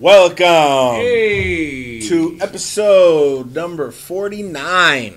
Welcome Hey, to episode number 49.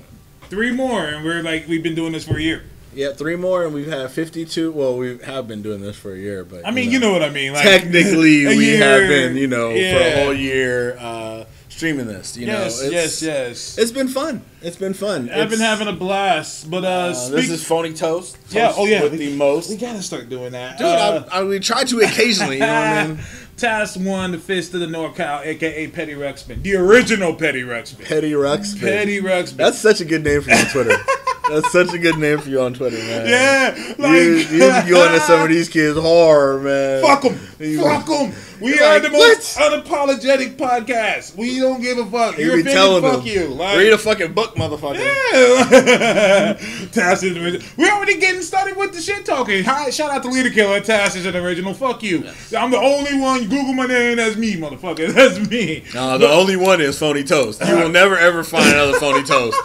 three more, and we're like we've been doing this for a year. Yeah, three more, and we've had 52. Well, we have been doing this for a year, but I mean, you know what I mean. Like technically, we have been, you know, for a whole year uh, streaming this. You Yes, know, yes, yes. It's been fun. It's been fun. I've been having a blast, but uh, uh, speak- this is phony toast. Yeah, oh, yeah, with we- the most. we gotta start doing that, Dude, Uh, I, I, we try to occasionally. You know what I mean? Task one, the fist of the North NorCal, aka Petty Ruxpin, the original Petty Ruxpin. Petty Rux. Petty Ruxpin. That's such a good name for you on Twitter. That's such a good name for you on Twitter, man. yeah, like you, you be going to some of these kids hard, man. Fuck them. Fuck them. We You're are like, the most unapologetic podcast. We don't give a fuck. You You're be telling fuck them, you. Like, read a fucking book, motherfucker. Yeah. Task is original. We're already getting started with the shit talking. Hi, shout out to Leader Killer. Task is an original. Fuck you. I'm the only one. Google my name. That's me, motherfucker. That's me. No, the only one is phony toast. You will never ever find another phony toast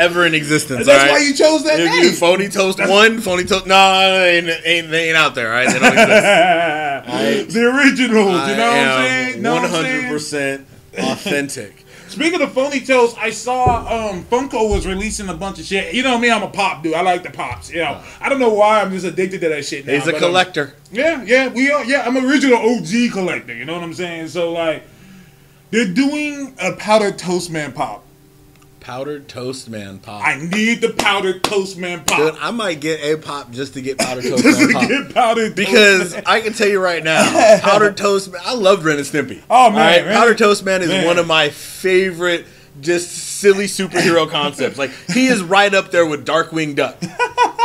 ever in existence. That's all why you chose that If name. you phony toast one, phony toast no, they ain't, ain't they ain't out there, right? They don't exist. the originals. I you know what I'm saying? One hundred percent authentic. Speaking of phony toast, I saw um, Funko was releasing a bunch of shit. You know me, I'm a pop dude. I like the pops. You know, I don't know why I'm just addicted to that shit. Now, He's a um, collector. Yeah, yeah, we are. Yeah, I'm an original OG collector. You know what I'm saying? So like, they're doing a powdered toast man pop. Powdered toast man pop. I need the powdered toast man pop Dude, I might get a pop just to get powdered toast just man to pop. get powdered Because toast man. I can tell you right now, Powdered Toast Man, I love Ren and Stimpy. Oh, man, right? Powdered Toast Man is Man. one of my favorite just silly superhero concepts. Like he is right up there with Darkwing Duck.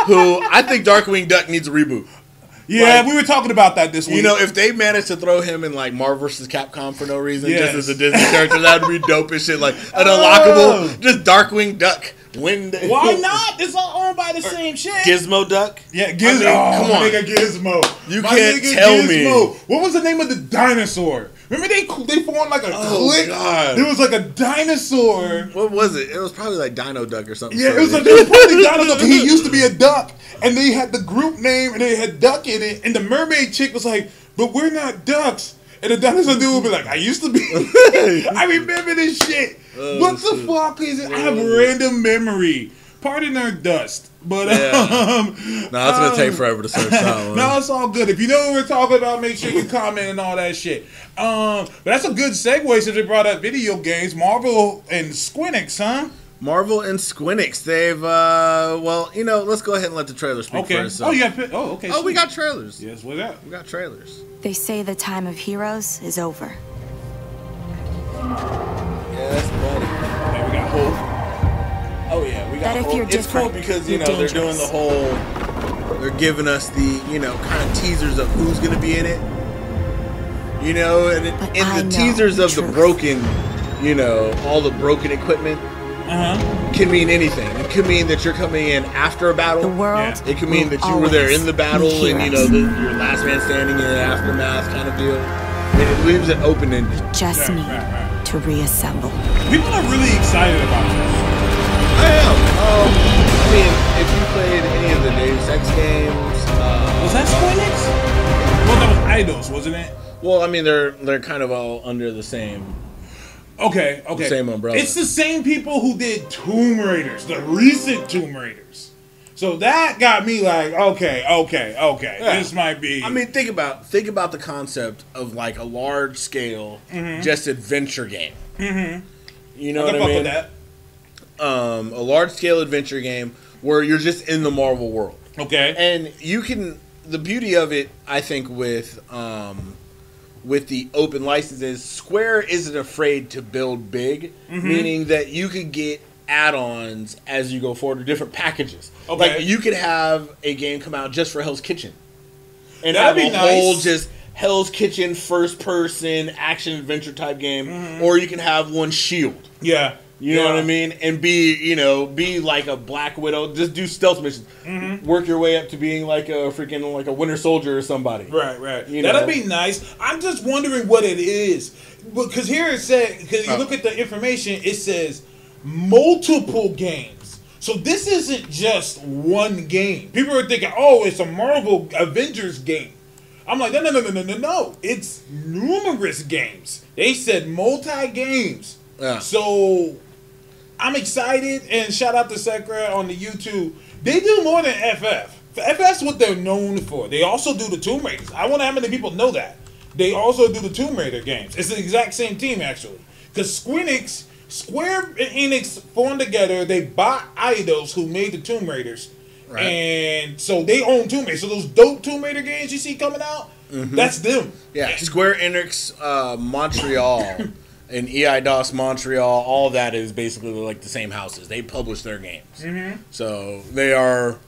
Who I think Darkwing Duck needs a reboot. Yeah, like- we were talking about that this week. You know, if they managed to throw him in like Marvel vs. Capcom for no reason, Yes. just as a Disney character, that would be dope as shit. Like an Oh. unlockable, just Darkwing Duck. When why not? It's all owned by the same shit. Gizmo Duck? Yeah, Gizmo. mean, oh, come on. nigga Gizmo. You My can't tell me. What was the name of the dinosaur? Remember they they formed like a Oh, clique. God. It was like a dinosaur. What was it? It was probably like Dino Duck or something. Yeah, it was, like, it was probably dinosaur. He used to be a duck, and they had the group name, and they had duck in it. And the mermaid chick was like, "But we're not ducks." And the dinosaur dude would be like, "I used to be." I remember this shit. Oh, what the shit. fuck is it? I have oh. random memory. Pardon our dust, but Yeah. um, No, it's gonna um, take forever to search that one. no, it's all good. If you know what we're talking about, make sure you comment and all that shit. Um, but that's a good segue since we brought up video games, Marvel and Squinix, huh? Marvel and Squinix, they've uh well, you know, let's go ahead and let the trailer speak Okay. for itself. Oh, you got. Oh, okay. Oh, we got trailers. Yes, what's that? We got trailers. They say the time of heroes is over. Yes, buddy. Yeah, we got Hope. Oh yeah, we got That if you're it's cool because you you're know they're doing the whole they're giving us the, you know, kind of teasers of who's gonna be in it. You know, and it, But in I the teasers the of the broken, you know, all the broken equipment Uh huh. can mean anything. It could mean that you're coming in after a battle. The world. Yeah. It could mean that you were there in the battle and you know heroes. the, your last man standing in the aftermath kind of deal. And it leaves it open ended. just Right, need right, right. to reassemble. People are really excited about this. I am. Um, I mean, if you played any of the Deus Ex games, uh, Was that Squinix? Well, that was Eidos, wasn't it? well, I mean, they're they're kind of all under the same. Okay, okay. same umbrella. It's the same people who did Tomb Raiders, the recent Tomb Raiders. So that got me like, okay, okay, okay. Yeah. This might be. I mean, think about think about the concept of like a large scale, just adventure game. Mm-hmm. You know I what can I fuck mean? Um, a large scale adventure game where you're just in the Marvel world. Okay. and you can the beauty of it i think with um with the open licenses square isn't afraid to build big Mm-hmm. meaning that you could get add-ons as you go forward or different packages Okay. like you could have a game come out just for hell's kitchen and That'd be a whole nice. just hell's kitchen first person action adventure type game Mm-hmm. or you can have one shield yeah. You know what I mean? And be, you know, be like a Black Widow. Just do stealth missions. Mm-hmm. Work your way up to being like a freaking like a Winter Soldier or somebody. Right, right. You That'd know? be nice. I'm just wondering what it is. Because here it said, because you Oh. look at the information, it says multiple games. So this isn't just one game. People are thinking, oh, it's a Marvel Avengers game. I'm like, no, no, no, no, no, no, no. It's numerous games. They said multi games. Yeah. So I'm excited, and shout out to Sekra on the YouTube. They do more than FF. FF's what they're known for. They also do the Tomb Raiders. I wonder how many people know that. They also do the Tomb Raider games. It's the exact same team actually. Because Squinix, Square and Enix formed together. They bought Eidos, who made the Tomb Raiders, Right. and so they own Tomb Raider. So those dope Tomb Raider games you see coming out, that's them. Yeah, Square Enix uh, Montreal and EIDOS Montreal, all that is basically like the same houses. They publish their games, mm-hmm. so they are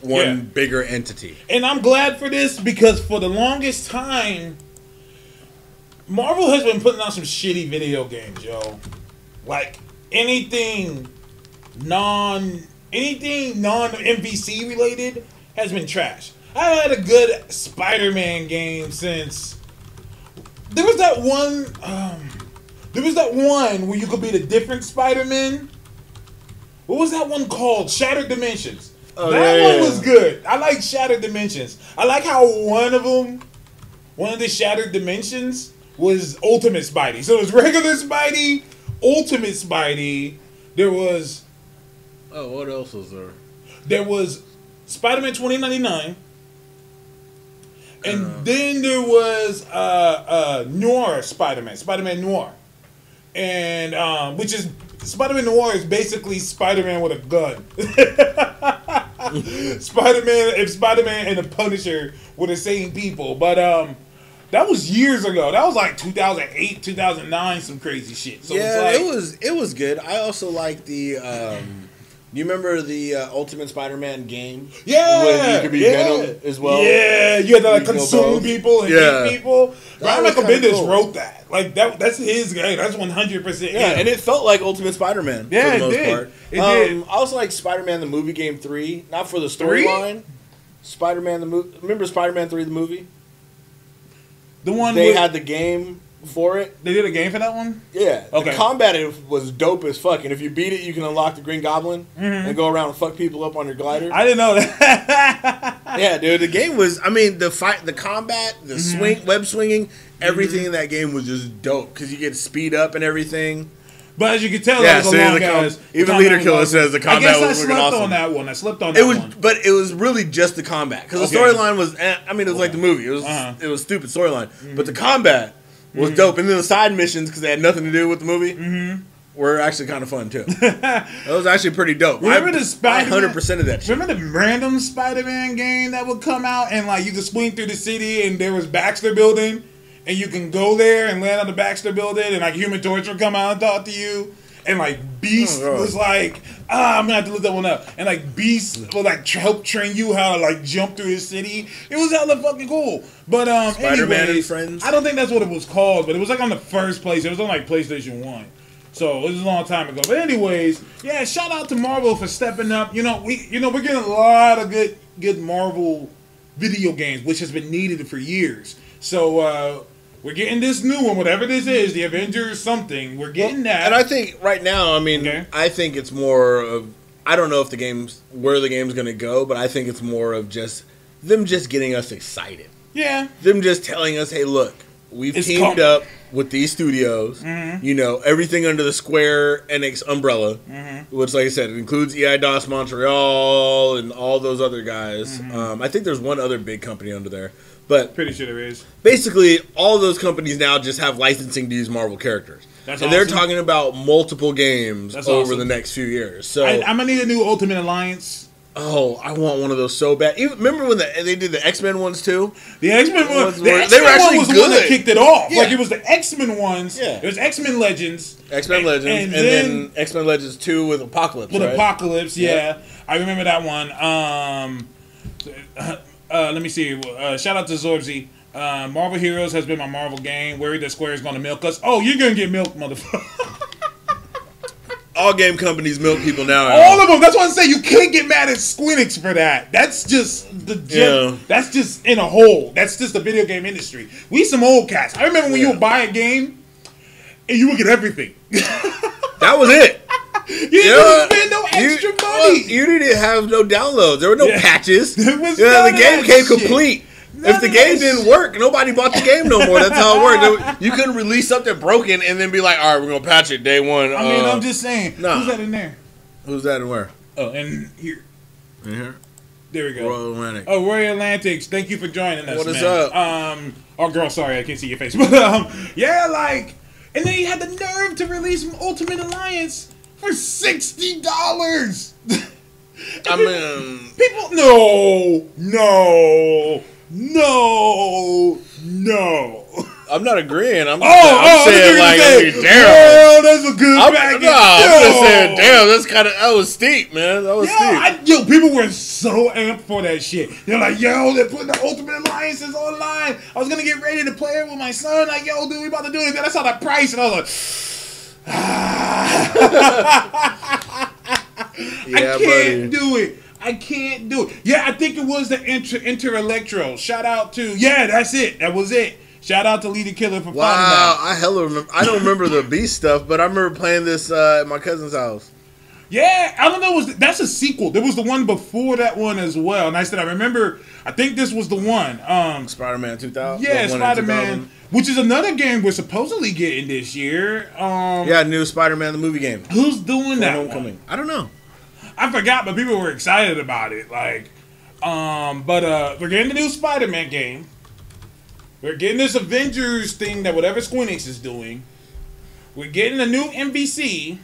one Yeah. bigger entity. And I'm glad for this because for the longest time, Marvel has been putting out some shitty video games, yo. Like anything non anything non MVC related has been trash. I haven't had a good Spider-Man game since there was that one um there was that one where you could be the different Spider-Man. What was that one called? Shattered Dimensions. Oh, that yeah, one yeah, was good. I like Shattered Dimensions. I like how one of them, one of the Shattered Dimensions was Ultimate Spidey. So it was regular Spidey, Ultimate Spidey. There was Oh, what else was there? there was Spider-Man 2099. And then there was uh, uh, Noir Spider-Man, Spider-Man Noir, and um, which is Spider-Man Noir is basically Spider-Man with a gun. Spider-Man, if Spider-Man and the Punisher were the same people, but um, that was years ago. That was like 2008, 2009, some crazy shit. So yeah, like, it was it was good. I also like the. Um, do you remember the uh, Ultimate Spider-Man game? Yeah, Where you could be yeah. Venom as well. Yeah, you had to like You can go consume people and Yeah. eat people. That Brian was Michael kinda Bendis cool. wrote that. Like that. That's his game. That's one hundred percent. Yeah, and it felt like Ultimate Spider-Man Yeah, for the it most did. part. It um, did. I also like Spider-Man the movie game three, not for the storyline. Spider-Man the movie. Remember Spider-Man three the movie? the one They with- had the game for it. they did a game for that one. Yeah. Okay. The combat it was dope as fuck, and if you beat it, you can unlock the Green Goblin and go around and fuck people up on your glider. Mm-hmm. I didn't know that. yeah, dude. The game was. I mean, the fight, the combat, the Mm-hmm. swing, web swinging, everything in that game was just dope because you get speed up and everything. but as you can tell, Yeah, that was see, a long com- even Leader Killer says the I combat guess I was freaking slept awesome. on that one. I slept on that It was, one. but it was really just the combat because the storyline was. Eh, I mean, it was like the movie. It was. Uh-huh. Mm-hmm. It was stupid storyline, but the combat was dope, and then the side missions because they had nothing to do with the movie. Mm-hmm. Were actually kind of fun too. that was actually pretty dope. Remember I, the Spider-Man- Hundred percent of that shit. Remember the random Spider-Man game that would come out and like you could swing through the city and there was Baxter Building and you can go there and land on the Baxter Building and like Human Torch would come out and talk to you and like Beast Oh, was like ah I'm gonna have to look that one up and like Beast would like help train you how to like jump through his city. It was hella fucking cool. But um, Spider-Man and Friends? I don't think that's what it was called, but it was like on the first place. It was on like PlayStation One. So it was a long time ago. But anyways, yeah, shout out to Marvel for stepping up. You know, we you know, we're getting a lot of good good Marvel video games, which has been needed for years. So uh we're getting this new one, whatever this is, the Avengers something. We're getting that. And I think right now, I mean, Okay. I think it's more of I don't know if the game's where the game's gonna go, but I think it's more of just them just getting us excited. yeah. Them just telling us, hey, look, we've It's teamed coming. up with these studios. Mm-hmm. You know, everything under the Square Enix umbrella, Mm-hmm. which, like I said, it includes EIDOS Montreal and all those other guys. Mm-hmm. Um, I think there's one other big company under there. But Pretty sure there is. basically all those companies now just have licensing to use Marvel characters. That's and they're talking about multiple games That's over awesome. the next few years. So, I, I'm gonna need a new Ultimate Alliance. oh, I want one of those so bad. Even, remember when the, they did the X Men ones too? The X Men one, Was- the were- X they were Men one actually was the one that good. kicked it off. Yeah. Like it was the X Men ones. Yeah. It was X Men Legends. X Men And- Legends, and and, then- then, X Men Legends Two with Apocalypse. with right? Apocalypse. Yeah, Yeah. I remember that one. Um, uh, let me see. Uh, shout out to Zorbsy. Uh, Marvel Heroes has been my Marvel game. Worried that Square is going to milk us. Oh, you're going to get milked, motherfucker. All game companies milk people now. All of them. That's what I'm saying. you can't get mad at Squinix for that. That's just the Yeah. That's just in a hole. That's just the video game industry. We some old cats. I remember when you would buy a game and you would get everything. that was it. You didn't spend no extra you, well, money. you didn't have no downloads. There were no Yeah. patches. There was Yeah, none the game came shit. complete. If the game didn't shit- work, nobody bought the game no more. That's how it worked. You couldn't release something broken and then be like, "All right, we're gonna patch it day one." I mean, uh, I'm just saying. nah. Who's that in there? who's that and where? Oh, and here, In here, there we go. Royal Atlantic. Oh, Royal Atlantics, thank you for joining us. What is man. up? Um, oh, girl, sorry, I can't see your face, but um, yeah, like, and then he had the nerve to release Ultimate Alliance for sixty dollars. I mean, People, no, no, no, no. I'm not agreeing. I'm, Oh, oh I'm oh, saying like, was I gonna mean, say, damn. That's a good I'm, package. no, I'm just saying, damn. That's kind of that was steep, man. That was Yo, steep. I, yo, people were so amped for that shit. They're like, yo, they're putting the Ultimate Alliances online. I was gonna get ready to play it with my son. Like, yo, dude, we about to do it. Then I saw that price, and I was like, yeah, I can't buddy. do it. I can't do it. Yeah, I think it was the Enter, Enter Electro. Shout out to yeah, that's it. That was it. Shout out to Leader Killer for Wow, finding that. I hella remember. I don't remember the beast stuff, but I remember playing this uh, at my cousin's house. Yeah, I don't know. Was that's a sequel? There was the one before that one as well. And I said I remember. I think this was the one. Um, Spider-Man 2000. yeah, the one in Spider Man, which is another game we're supposedly getting this year. Um, Yeah, new Spider-Man the movie game. who's doing that? Homecoming. I don't know. I forgot, but people were excited about it. Like, um, but uh, we're getting the new Spider Man game. We're getting this Avengers thing that whatever Square Enix is doing. We're getting a new MVC.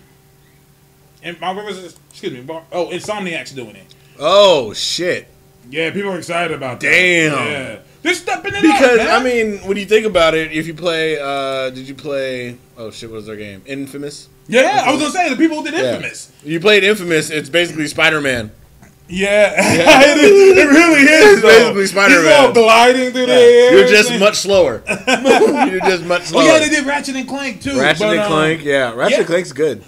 And my was? Excuse me. Oh, Insomniac's doing it. Oh shit. Yeah, people are excited about that. Damn. Yeah. They're stepping it Because up. man. I mean, when you think about it, if you play, uh did you play? Oh shit, what was their game? Infamous. yeah, I was gonna say the people who did Yeah. Infamous. You played Infamous. It's basically Spider-Man. Yeah, it, is- it really is. It's basically Spider-Man. He's all gliding through the air. You're just much slower. You're just much Oh slower. yeah, they did Ratchet and Clank too. Ratchet but, and um, Clank. Yeah, Ratchet yeah. and Clank's good.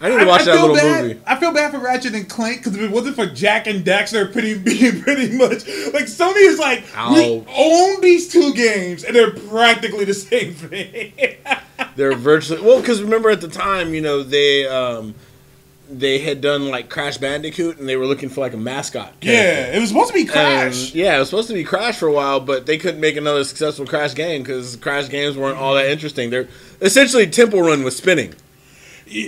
I need to watch I that feel little bad. movie. I feel bad for Ratchet and Clank because if it wasn't for Jak and Daxter, pretty being pretty much like Sony is like we own these two games and they're practically the same thing. They're virtually well because remember at the time, you know, they um they had done like Crash Bandicoot and they were looking for like a mascot. yeah, character. it was supposed to be And, Crash. yeah, it was supposed to be Crash for a while, but they couldn't make another successful Crash game because Crash games weren't all that interesting. They're essentially Temple Run was spinning. Yeah,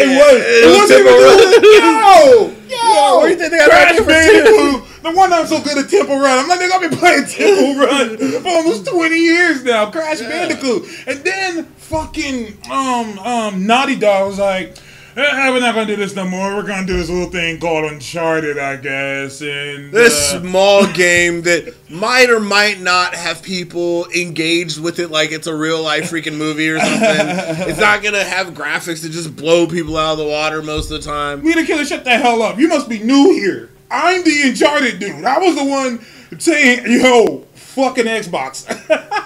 it was. it It, was wasn't even Temple the, yo, yo. what do you think they got Crash out there for Bandicoot. No wonder I'm so good at Temple Run. I'm like, nigga, I've been playing Temple Run for almost 20 years now. Crash Bandicoot, and then fucking um um Naughty Dog was like. Eh, we're not gonna do this no more. We're gonna do this little thing called Uncharted, I guess. And This uh, small game that might or might not have people engaged with it like it's a real life freaking movie or something. it's not gonna have graphics that just blow people out of the water most of the time. We the killer, shut the hell up. You must be new here. I'm the Uncharted dude. I was the one saying, yo, fucking Xbox.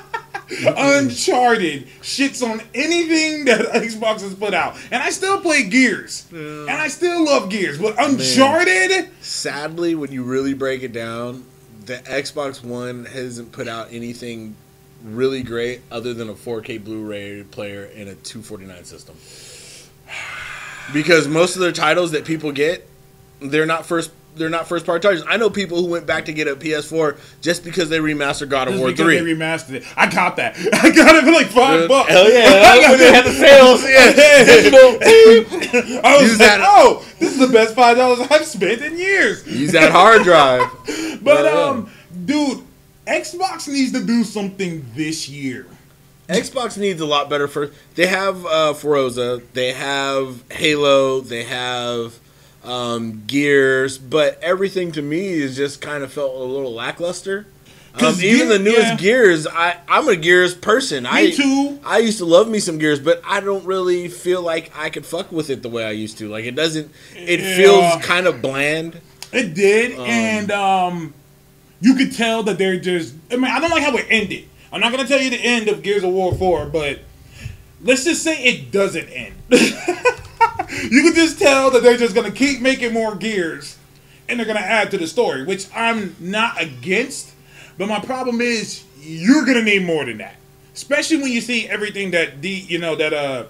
Uncharted shits on anything that Xbox has put out. And I still play Gears. And I still love Gears. But Uncharted? Sadly, when you really break it down, the Xbox One hasn't put out anything really great other than a 4K Blu-ray player and a 249 system. Because most of their titles that people get, they're not first they're not first party titles. I know people who went back to get a PS4 just because they remastered God of Just War 3. they remastered it. I got that. I got it for like five bucks. Hell yeah! I got when they had the sales, yeah, digital. I was Use like, that- oh, this is the best five dollars I've spent in years. Use that hard drive. But Yeah. um, dude, Xbox needs to do something this year. Xbox needs a lot better first. They have uh, Forza, they have Halo, they have um, Gears, but everything to me is just kind of felt a little lackluster. Um, even the newest yeah. Gears, I I'm a Gears person. I too. I used to love me some Gears, but I don't really feel like I could fuck with it the way I used to. Like it doesn't. It Yeah. feels kind of bland. It did, and um, you could tell that they're just. I mean, I don't like how it ended. I'm not gonna tell you the end of Gears of War Four, but let's just say it doesn't end. you can just tell that they're just gonna keep making more gears, and they're gonna add to the story, which I'm not against. But my problem is you're gonna need more than that, especially when you see everything that the you know that uh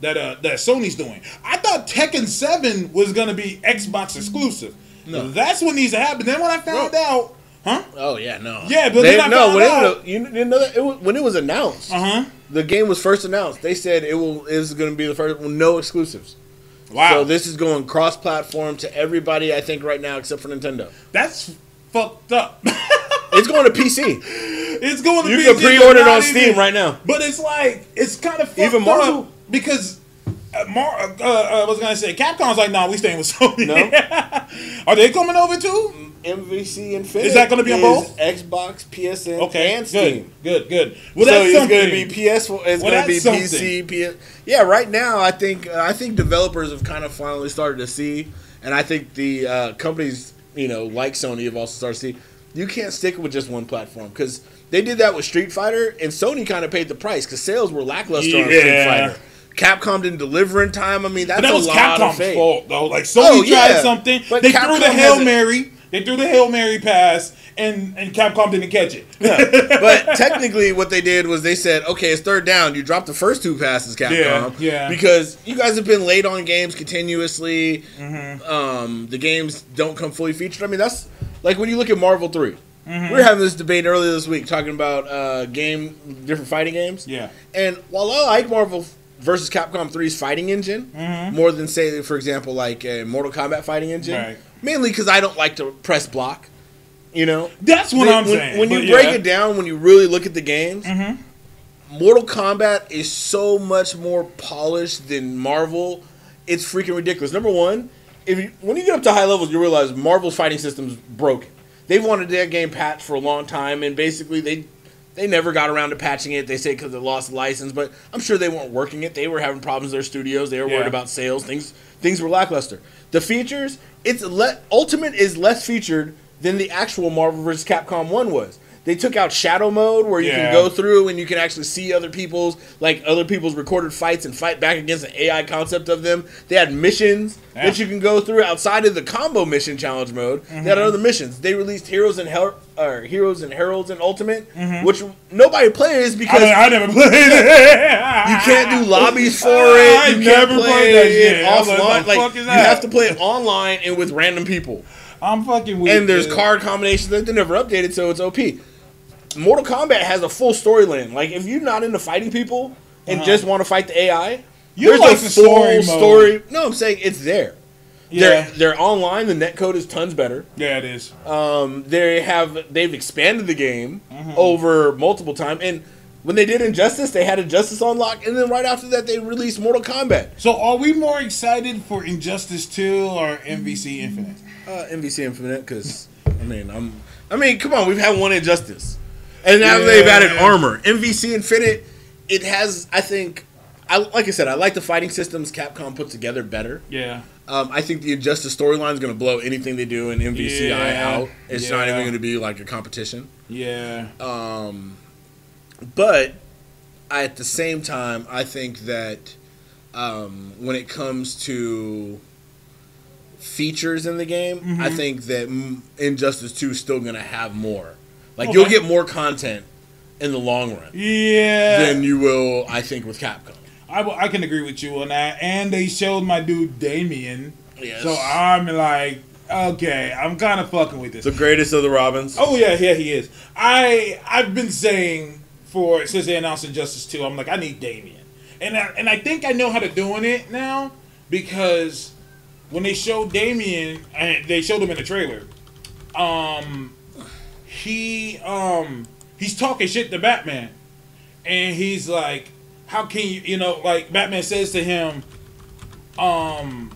that uh that Sony's doing. I thought Tekken Seven was gonna be Xbox exclusive. No. That's what needs to happen. Then when I found out Huh? Oh yeah, no. Yeah, but they, then I no. When it, was, you didn't know that it was, when it was announced, Uh huh. the game was first announced. They said it will is going to be the first no exclusives. Wow. So this is going cross-platform to everybody. I think right now except for Nintendo. That's fucked up. It's going to PC. it's going to You be can pre-order it on Steam even- right now. But it's like it's kind of fucked Even Marvel? up because uh, Mar- uh, uh, I was gonna say Capcom's like, nah, we staying with Sony. No. Are they coming over too? MVC Infinite. Is that gonna be on both? Xbox, PSN, Okay, and Steam? good, good, good. Well, so that's it's going to be PS. It's Well, going to be that's PC. PS. Yeah, right now I think uh, I think developers have kind of finally started to see, and I think the uh, companies you know like Sony have also started to see you can't stick with just one platform because they did that with Street Fighter, and Sony kind of paid the price because sales were lackluster on Street Fighter. Capcom didn't deliver in time. I mean, that's that a was Capcom's fault though. Like Sony Oh, tried yeah. something, But they threw the hail mary. They threw the hail mary pass, and and Capcom didn't catch it. but technically, what they did was they said, "Okay, it's third down. You drop the first two passes, Capcom, Yeah, yeah. because you guys have been late on games continuously. Mm-hmm. Um, the games don't come fully featured. I mean, that's like when you look at Marvel 3 Mm-hmm. We were having this debate earlier this week talking about uh, game different fighting games. yeah, And while I like Marvel versus Capcom 3's fighting engine more than say, for example, like a Mortal Kombat fighting engine, Mm-hmm. Right. mainly because I don't like to press block. You know, that's what when, I'm when- saying. when you break yeah. it down, when you really look at the games, Mm-hmm. Mortal Kombat is so much more polished than Marvel. It's freaking ridiculous. Number one, if you, when you get up to high levels, you realize Marvel's fighting system's broken. They've wanted that game patched for a long time, and basically they they never got around to patching it. They say because they lost the license, but I'm sure they weren't working it. They were having problems in their studios. They were Yeah. worried about sales. Things things were lackluster. The features, it's le- Ultimate is less featured than the actual Marvel vs. Capcom one was. They took out shadow mode where you Yeah. can go through and you can actually see other people's like other people's recorded fights and fight back against an AI concept of them. They had missions Yeah. that you can go through outside of the combo mission challenge mode. They had mm-hmm. other missions. They released Heroes and or Heroes and Heralds and Ultimate, mm-hmm. which nobody plays because I never played it. you can't do lobbies for I it. You never can't played play that shit. I like, offline. Like you that? have to play it online and with random people. I'm fucking weak. And there's dude. card combinations that they never updated, so it's OP. Mortal Kombat has a full storyline. Like if you're not into fighting people and Uh-huh. just want to fight the AI, You there's like a the full story story. No, I'm saying it's there. Yeah, They're they're online. The netcode is tons better. yeah, it is. Um, they have they've expanded the game Mm-hmm. over multiple times, and when they did Injustice, they had Injustice on lock, and then right after that, they released Mortal Kombat. So, are we more excited for Injustice 2 or MVC Infinite? Uh, MVC Infinite, because I mean, I'm I mean, come on, we've had one Injustice, and now they've added armor. MVC Infinite, it has, I think, I like I said, I like the fighting systems Capcom put together better. Yeah. Um, I think the Injustice storyline is going to blow anything they do in MVCI Yeah. out. It's not even going to be like a competition. Yeah. Um, but at the same time, I think that um, when it comes to features in the game, Mm-hmm. I think that Injustice Two is still going to have more. Like Okay. you'll get more content in the long run Yeah. than you will, I think, with Capcom. I, I can agree with you on that. And they showed my dude Damien. Yes. So I'm like, okay, I'm kind of fucking with this. the greatest of the Robins. Oh yeah, yeah, he is. I I've been saying for since they announced Injustice Two, I'm like, I need Damien, and I, and I think I know how to doing it now because when they showed Damien, and they showed him in the trailer, um, he um he's talking shit to Batman, and he's like, how can you you know like Batman says to him, um.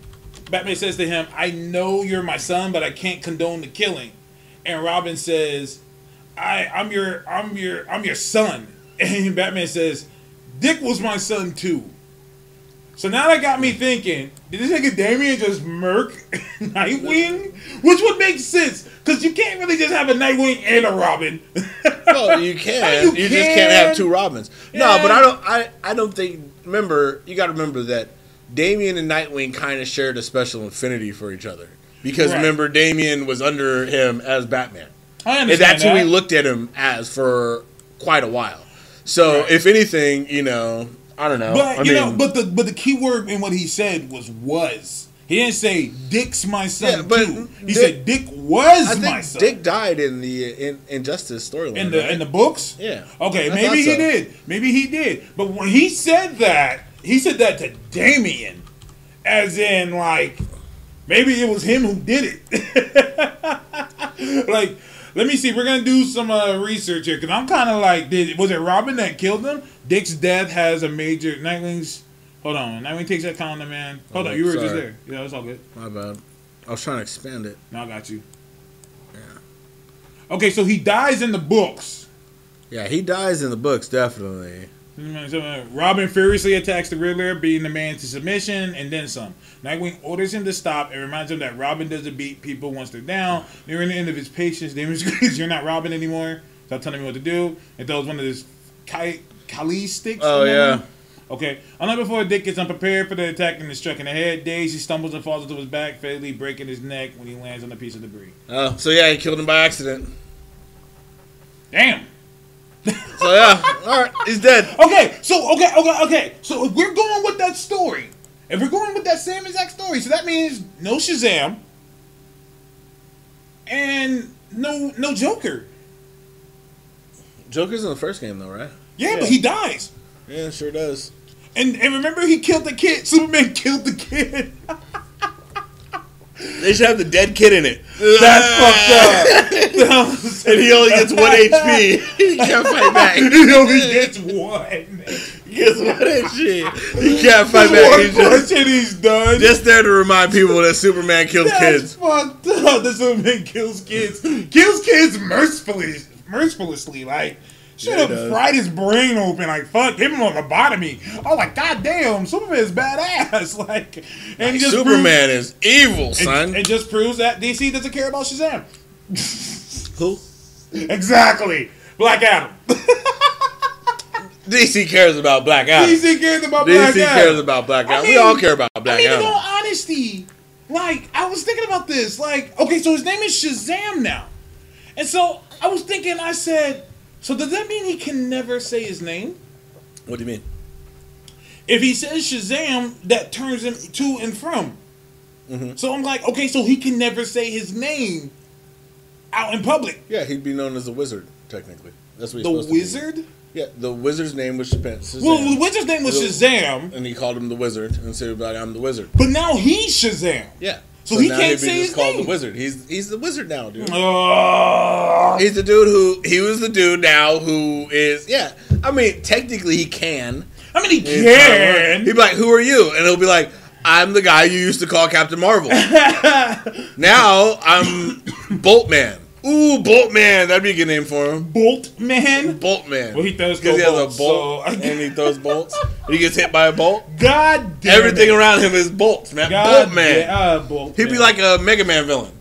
Batman says to him, I know you're my son, but I can't condone the killing. And Robin says, I, I'm your I'm your I'm your son. And Batman says, Dick was my son too. So now that got me thinking, did this nigga Damien just murk Nightwing? Which would make sense, because you can't really just have a Nightwing and a Robin. Well, you can. Oh, you you, just can't have two Robins. No, but I don't. I, I don't think. Remember, you got to remember that Damien and Nightwing kind of shared a special affinity for each other because Right. remember, Damien was under him as Batman, I and understand that's who that. we looked at him as for quite a while. So, Right. if anything, you know, I don't know. But I you mean, know, but the but the key word in what he said was was. He didn't say Dick's my son Yeah, but too. He Dick- said Dick was I my son. Dick died in the in, Injustice storyline. in the right? in the books. Yeah. Okay, I maybe he so. did. Maybe he did. But when he said that, he said that to Damien, as in like maybe it was him who did it. like, let me see. We're gonna do some uh, research here because I'm kind of like, did was it Robin that killed him? Dick's death has a major Nightwing's. Hold on, Nightwing takes that calendar, man. Hold Oh, on, you were just there. Yeah, it's all good. My bad. I was trying to expand it. No, I got you. Yeah. Okay, so he dies in the books. Yeah, he dies in the books definitely. Robin furiously attacks the Riddler, beating the man to submission, and then some. Nightwing orders him to stop and reminds him that Robin doesn't beat people once they're down. Nearing the end of his patience, Damien screams, "You're not Robin anymore! Stop telling me what to do!" And throws one of his Kali, Kali sticks. Oh, yeah. him. Okay. Unlike before, Dick gets unprepared for the attack and is struck in the head. Daisy stumbles and falls into his back, fatally breaking his neck when he lands on a piece of debris. Oh, so yeah, he killed him by accident. Damn. So yeah, all right, he's dead. Okay, so okay, okay, okay. So if we're going with that story, if we're going with that same exact story, so that means no Shazam and no no Joker. Joker's in the first game though, right? Yeah, but he dies. Yeah, sure does. And and remember he killed the kid. Superman killed the kid. They should have the dead kid in it. That's fucked up. and he only gets one HP. he can't fight back. he only gets one. He gets one HP. He can't fight back. He's just, he's done. just there to remind people that Superman kills That's kids. fucked up. The Superman kills kids. Kills kids mercifully, mercilessly. Like, should have does. fried his brain open. Like, fuck, give him a lobotomy. I was like, God damn, Superman's badass. Like, and he just Superman is evil, son. it, it just proves that DC doesn't care about Shazam. Who? Exactly. Black Adam. DC cares about Black Adam. DC cares about DC Black Adam. cares about Black Adam. I we all care about Black I mean, in Adam. all honesty, like I was thinking about this. Like, okay, so his name is Shazam now, and so I was thinking. I said, so does that mean he can never say his name? What do you mean? If he says Shazam, that turns him to and from. Mm-hmm. So I'm like, okay, so he can never say his name out in public. Yeah, he'd be known as the Wizard, technically. That's what he's The wizard. Yeah, the Wizard's name was Shazam. Well, the wizard's name was Shazam, and he called him the Wizard, and said, I'm the Wizard. but now he's Shazam. Yeah. So he now can't say his called name. the Wizard. He's he's the Wizard now, dude. Uh, He's the dude who he was the dude now who is yeah. I mean, technically he can. I mean, he can. He'd be like, "Who are you?" And he'll be like, "I'm the guy you used to call Captain Marvel." now I'm Bolt Man. Ooh, Bolt Man. That'd be a good name for him. Bolt Man. Bolt Man. Well, he does because he has bolts, a bolt so- and he throws bolts. he gets hit by a bolt. God damn Everything it. around him is bolts, man. God Bolt Man. uh, Bolt He'd be like a Mega Man villain.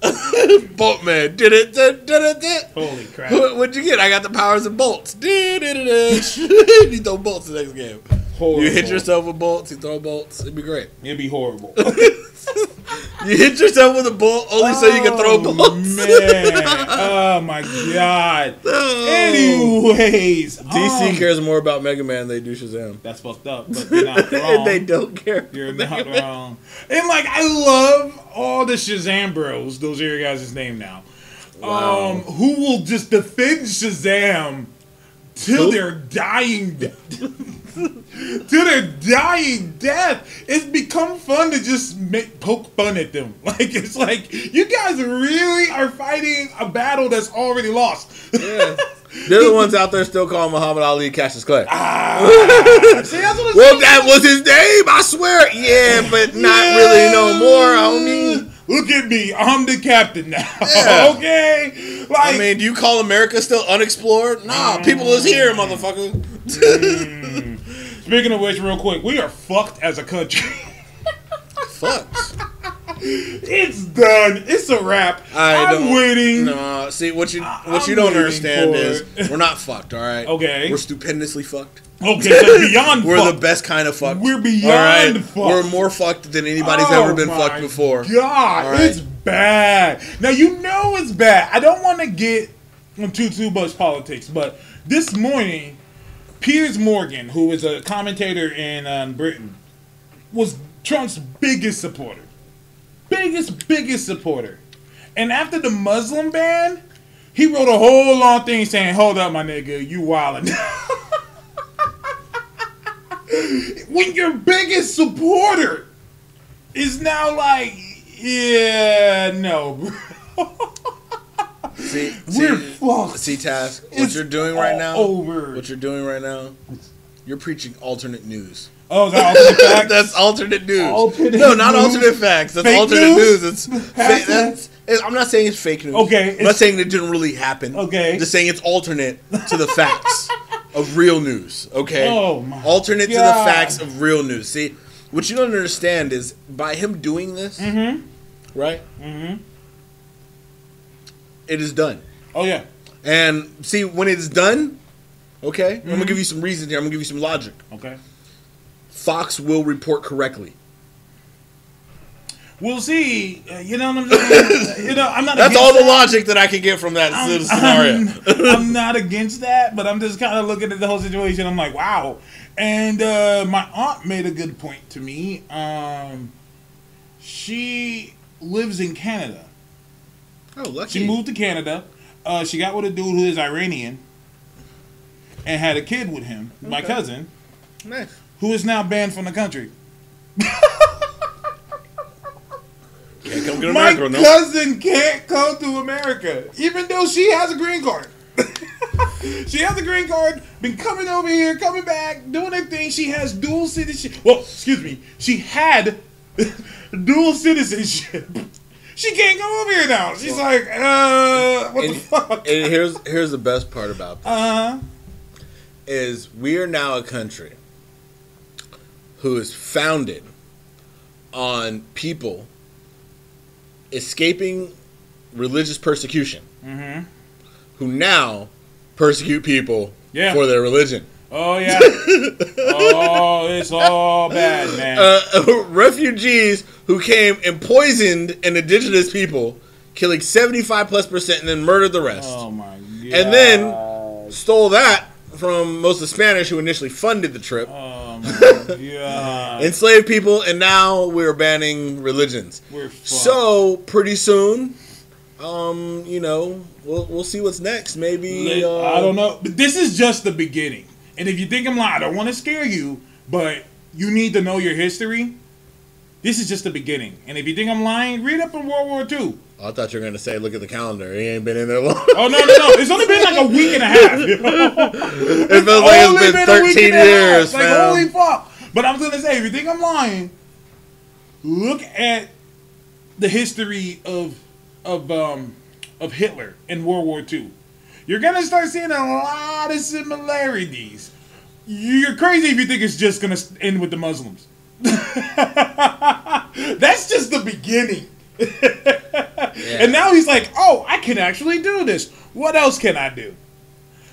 Bolt Man. Did it? Did, did it? Did. Holy crap. What, what'd you get? I got the powers of bolts. you throw bolts the next game. Horrible. You hit yourself with bolts. You throw bolts. It'd be great. It'd be horrible. You hit yourself with a bolt only so you can throw Oh, bolts. Man. Oh my god. Anyways. DC um, cares more about Mega Man than they do Shazam. That's fucked up, but you're not wrong. and they don't care. You're not wrong. And like I love all the Shazam bros. Those are your guys' name now. Wow. Um, who will just defend Shazam till their dying till their dying death. It's become fun to just make poke fun at them. Like it's like you guys really are fighting a battle that's already lost. Yeah. They're the ones out there still calling Muhammad Ali Cassius Clay. Ah, See, well, that was his name, I swear. Yeah, but not really no more, homie. Look at me, I'm the captain now. Yeah. okay, like I mean, do you call America still unexplored? Nah, people is here, motherfucker. Speaking of which, real quick, we are fucked as a country. Fucks. it's done. It's a wrap. I I'm don't, waiting. No, see what you what you I'm don't understand is we're not fucked. All right. Okay. We're stupendously fucked. Okay, so beyond fucked We're fucked. the best kind of fucked. We're beyond right? fucked. We're more fucked than anybody's Oh ever been fucked before. God, right? it's bad. Now you know it's bad. I don't want to get into too much politics, but this morning, Piers Morgan, who is a commentator in um, Britain, was Trump's biggest supporter, biggest biggest supporter, And after the Muslim ban, he wrote a whole long thing saying, "Hold up, my nigga, you wildin'." when your biggest supporter is now like, yeah, no, bro. See, We're see, fucked. see, task. What It's you're doing right now. over. What you're doing right now. You're preaching alternate news. Oh, is that alternate facts? That's alternate news. Alternate no, not news? alternate facts. That's Fake alternate news? news. It's fa- that's, it's- I'm not saying it's fake news. Okay, I'm not saying it didn't really happen. Okay. I'm just saying it's alternate to the facts of real news. Okay. Oh, my alternate to the facts of real news. See, what you don't understand is by him doing this, Mm-hmm. right? Mm-hmm. It is done. Oh yeah. And see, when it's done, okay, I'm Mm-hmm. gonna give you some reason here. I'm gonna give you some logic. Okay. Fox will report correctly. We'll see. Uh, you know what I'm saying? you know, I'm not. That's all the that. logic that I can get from that I'm, scenario. I'm, I'm not against that, but I'm just kind of looking at the whole situation. I'm like, wow. And uh, my aunt made a good point to me. Um, she lives in Canada. Oh, lucky. She moved to Canada. Uh, she got with a dude who is Iranian and had a kid with him, my cousin, Nice. who is now banned from the country. Can't come get My no. cousin can't come to America, even though she has a green card. she has a green card, been coming over here, coming back, doing her thing. She has dual citizenship. Well, excuse me, she had dual citizenship. She can't come over here now. She's like, uh, what the fuck? and here's here's the best part about this Uh, is we are now a country who is founded on people escaping religious persecution, Mhm. who now persecute people Yeah. for their religion. Oh yeah. oh, it's all bad, man. uh, refugees who came and poisoned an indigenous people, killing 75 plus percent and then murdered the rest. oh my god. and then stole that from most of the Spanish who initially funded the trip, Oh my god. enslaved people, and now we're banning religions. We're fucked. So pretty soon, um, you know, we'll we'll see what's next. Maybe uh, I don't know. But this is just the beginning. And if you think I'm lying, I don't want to scare you, but you need to know your history. This is just the beginning. And if you think I'm lying, read up on World War II. I thought you were gonna say, look at the calendar. He ain't been in there long. Oh no, no, no! It's only been like a week and a half. you know? it feels like it's been, a week 13 and a years, Like holy fuck! But I'm gonna say, if you think I'm lying, look at the history of of um of Hitler in World War II. You're gonna start seeing a lot of similarities. You're crazy if you think it's just gonna end with the Muslims. That's just the beginning. And now he's like, "Oh, I can actually do this. What else can I do?"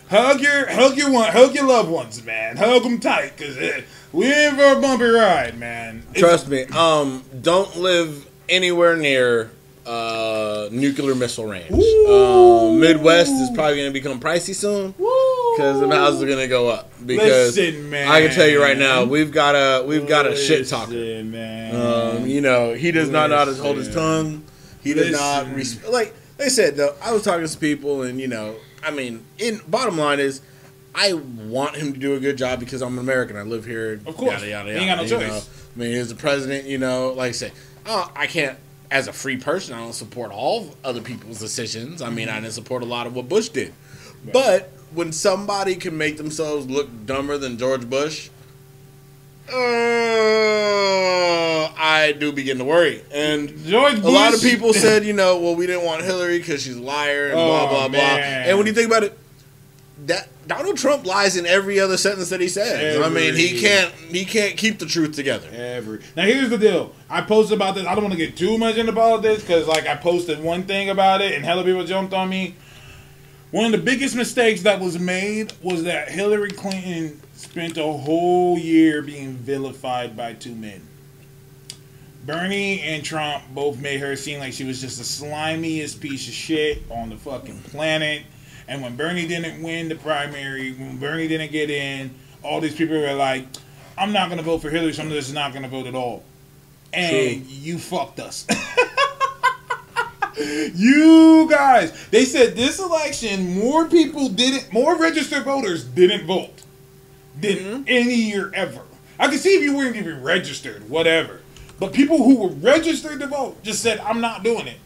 Hug your, hug your one, hug your loved ones, man. Hug them tight, cause uh, we in for a bumpy ride, man. It's- Trust me. Um, don't live anywhere near uh nuclear missile range. Um, Midwest is probably gonna become pricey soon because the houses are gonna go up. Because Listen, man. I can tell you right now, we've got a we've got a shit talker. Man. Um, you know, he does not know how to hold his tongue. He does not Listen. res- like they said though. I was talking to some people, and you know, I mean, in bottom line is, I want him to do a good job because I'm an American. I live here. Of course. yada yada yada. ain't got no choice. know. I mean, he's the president. You know, like I say, oh, I can't. As a free person, I don't support all other people's decisions. I mean, I didn't support a lot of what Bush did. But when somebody can make themselves look dumber than George Bush, uh, I do begin to worry. And George a lot of people said, you know, well, we didn't want Hillary because she's a liar and blah Oh, blah blah. man. And when you think about it, that Donald Trump lies in every other sentence that he says. I mean, he can't he can't keep the truth together. Every now, here's the deal. I posted about this. I don't want to get too much into politics because, like, I posted one thing about it, and hella people jumped on me. One of the biggest mistakes that was made was that Hillary Clinton spent a whole year being vilified by two men. Bernie and Trump both made her seem like she was just the slimiest piece of shit on the fucking planet. And when Bernie didn't win the primary, when Bernie didn't get in, all these people were like, I'm not going to vote for Hillary, so I'm just not going to vote at all. And True. you fucked us. you guys. They said this election, more people didn't, more registered voters didn't vote than Mm-hmm. any year ever. I can see if you weren't even registered, whatever. But people who were registered to vote just said, I'm not doing it.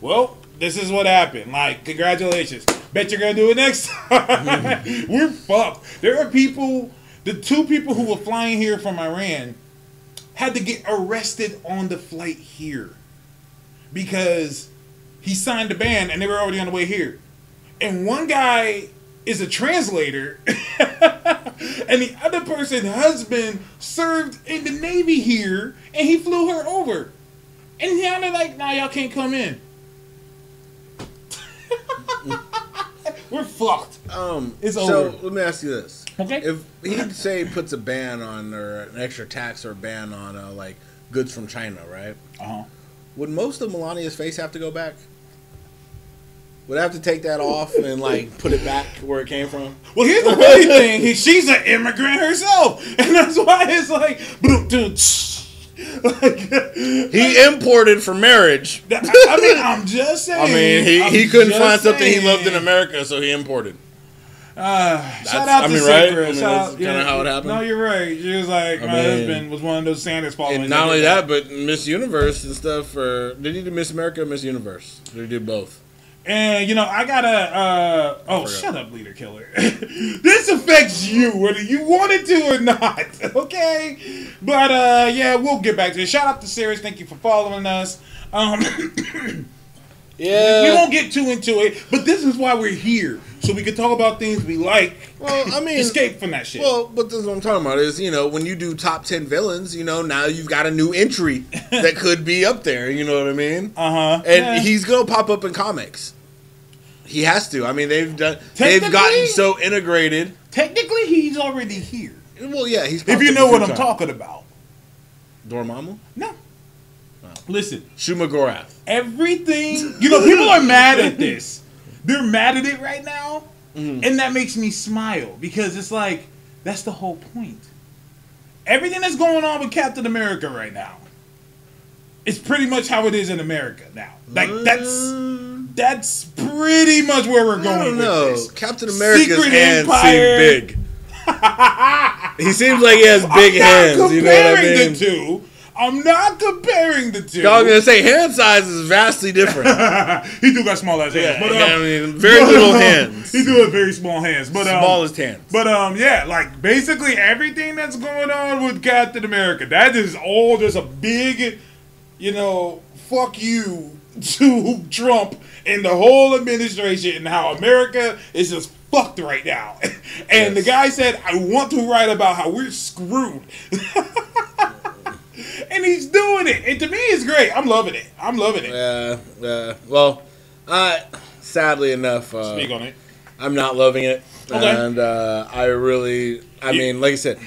Well, this is what happened. Like, congratulations. Bet you're gonna do it next time. We're fucked. There are people, the two people who were flying here from Iran had to get arrested on the flight here because he signed a ban and they were already on the way here. And one guy is a translator, and the other person's husband served in the Navy here, and he flew her over. And now they're like, nah, y'all can't come in. We're fucked. Um, It's so over. let me ask you this: Okay. If he say puts a ban on or an extra tax or ban on uh, like goods from China, right? Uh-huh. Would most of Melania's face have to go back? Would I have to take that off and like put it back where it came from? Well, here's the funny thing. He- She's an immigrant herself. And that's why it's like, like He imported for marriage. I I mean, I'm just saying. I mean, he, he couldn't find something he loved in. America, so he imported. Uh, shout out I to mean, right? I mean, Shout that's out- kinda how it happened. No, you're right. She was like, I my mean- husband was one of those Sanders followers. Not only that, but Miss Universe and stuff. Or did he do Miss America or Miss Universe? Did he do both? And you know, I gotta. Uh, oh, shut up, leader killer. this affects you whether you wanted to or not. Okay, but uh, yeah, we'll get back to it. Shout out to Sirius. Thank you for following us. Um, Yeah. we won't get too into it, but this is why we're here, so we can talk about things we like. Well, I mean, escape from that shit. Well, but this is what I'm talking about is, you know, when you do top 10 villains, you know, now you've got a new entry that could be up there, you know what I mean? uh huh. And he's going to pop up in comics. He has to. I mean, they've done they've gotten so integrated. technically he's already here. Well, yeah, he's If you know what I'm times. talking about. Dormammu? No. Listen, Shuma Gorath. everything. You know, people are mad at this. They're mad at it right now, Mm-hmm. and that makes me smile because it's like that's the whole point. Everything that's going on with Captain America right now, it's pretty much how it is in America now. Like that's that's pretty much where we're going this. Captain America's Secret hands Empire. seem big. he seems like he has big I'm hands. You know what I mean? the two. I'm not comparing the two. Y'all gonna say hand size is vastly different. he do got small ass hands, Yeah, but I um, mean, very but, little um, hands. He do have very small hands, but um, Smallest hands. But um, yeah, like basically everything that's going on with Captain America, that is all just a big, you know, fuck you to Trump and the whole administration and how America is just fucked right now. And the guy said, "I want to write about how we're screwed." And he's doing it, and to me, it's great. I'm loving it. I'm loving it. Yeah, yeah. Well, uh, sadly enough, uh, Speak on it. I'm not loving it, Okay. and uh, I really, I You- mean, like I said,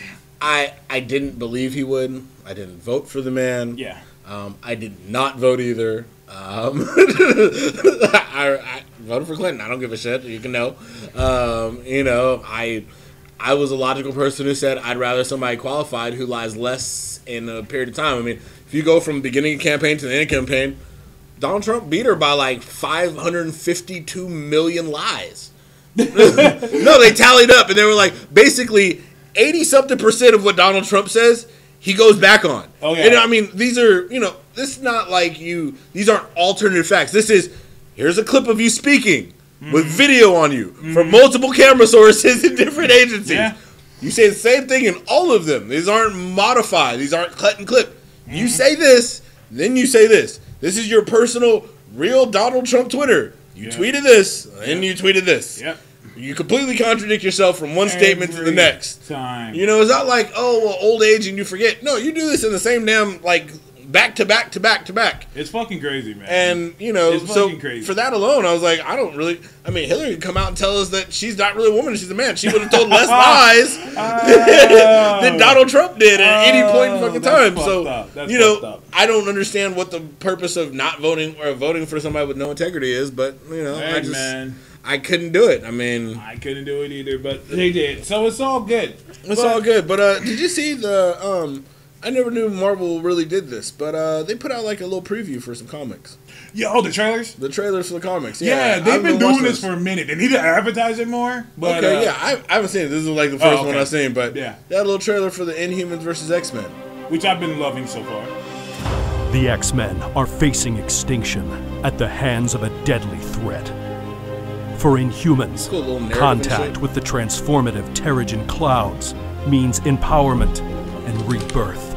I I didn't believe he would. I didn't vote for the man. Yeah. Um, I did not vote either. Um, I, I voted for Clinton. I don't give a shit. You can know. Um, you know, I I was a logical person who said I'd rather somebody qualified who lies less in a period of time. I mean, if you go from beginning of campaign to the end of campaign, Donald Trump beat her by like 552 million lies. no, they tallied up and they were like basically 80 something percent of what Donald Trump says, he goes back on. Oh, yeah. And I mean, these are, you know, this is not like you, these aren't alternative facts. This is, here's a clip of you speaking Mm-hmm. with video on you from multiple camera sources in different agencies. Yeah. You say the same thing in all of them. These aren't modified. These aren't cut and clip. Mm-hmm. You say this, then you say this. This is your personal, real Donald Trump Twitter. You Yeah. tweeted this, then you tweeted this. Yep. You completely contradict yourself from one statement to the next. time. You know, it's not like, oh, well, old age and you forget. No, you do this in the same damn, like, back to back to back to back. It's fucking crazy, man. And, you know, It's so crazy. for that alone, I was like, I don't really. I mean, Hillary could come out and tell us that she's not really a woman, she's a man. She would have told less lies than Donald Trump did at any point in Oh, fucking time. So, you know. I don't understand what the purpose of not voting or voting for somebody with no integrity is, but, you know, Hey, I just. man. I couldn't do it. I mean, I couldn't do it either, but they did. So it's all good. It's all good, but uh, did you see the um? I never knew Marvel really did this, but uh, they put out like a little preview for some comics. Yeah, oh, the trailers. The trailers for the comics. Yeah, Yeah, they've I've been, doing this those. for a minute. They need to advertise it more. But, okay, uh, yeah, I, I haven't seen it. This is like the first okay. one I've seen, but Yeah. that little trailer for the Inhumans versus X Men. which I've been loving so far. The X Men are facing extinction at the hands of a deadly threat. For Inhumans, Cool little narrative and contact with the transformative Terrigen clouds means empowerment and rebirth.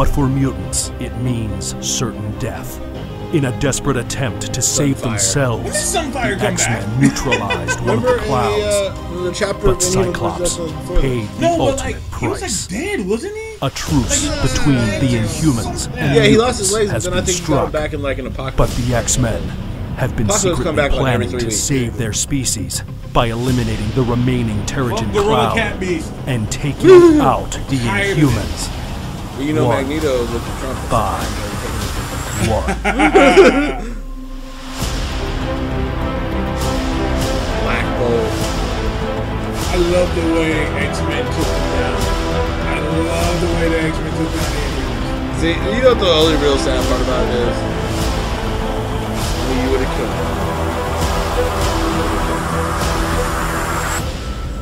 But for mutants, it means certain death. In a desperate attempt to save Sunfire. Themselves, the X-Men neutralized one of the clouds. in the, uh, the chapter but of Cyclops paid the No, ultimate like he was price. like dead? A truce between the Inhumans and Yeah, he lost his legs, has but then I been think he got struck. back in like an apocalypse. But the X Men have been Apocalypse secretly back, planning to save their species by eliminating the remaining Terrigen Gorilla Cloud and taking out the. Inhumans But you know, One. Magneto with the trumpet. by one. Black Bolt. I love the way X Men took him down. I love the way the X Men took down the Inhumans. See, you know what the only real sad part about it is? You would have killed him.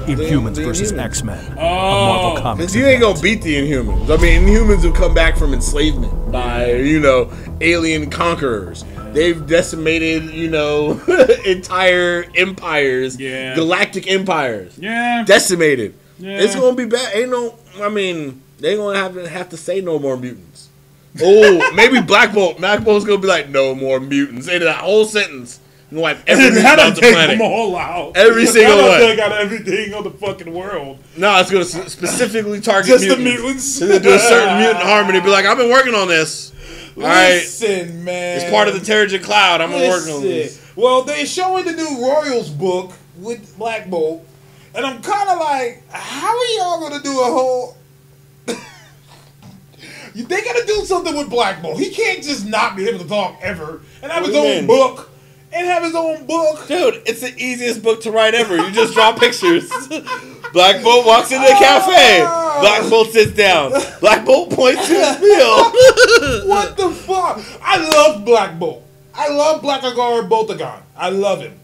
Inhumans the versus X Men. Oh, Marvel Comics. Because you ain't gonna beat the Inhumans. I mean, Inhumans have come back from enslavement by, you know, alien conquerors. They've decimated, you know, entire empires, Yeah. galactic empires, Yeah. decimated. Yeah. It's gonna be bad. Ain't no. I mean, they gonna have to have to say no more mutants. Oh, maybe Black Bolt. Black Bolt's gonna be like, no more mutants. Say that whole sentence. And wipe everything off the take planet. them all out. Every single one. take out everything on the fucking world. No, it's gonna specifically target Just the mutants. mutants. To do a certain mutant harmony. Be like, I've been working on this. All right, Listen, man. it's part of the Terrigen Cloud. I'm been working on this. Well, they're showing the new Royals book with Black Bolt, and I'm kind of like, how are y'all gonna do a whole? they gotta do something with Black Bolt. He can't just not be able to talk ever and have What his own mean? book and have his own book. Dude, it's the easiest book to write ever. You just draw pictures. Black Bolt walks into the cafe. Ah. Black Bolt sits down. Black Bolt points to his meal. What the fuck? I love Black Bolt. I love Blackagar Boltagon. I love him.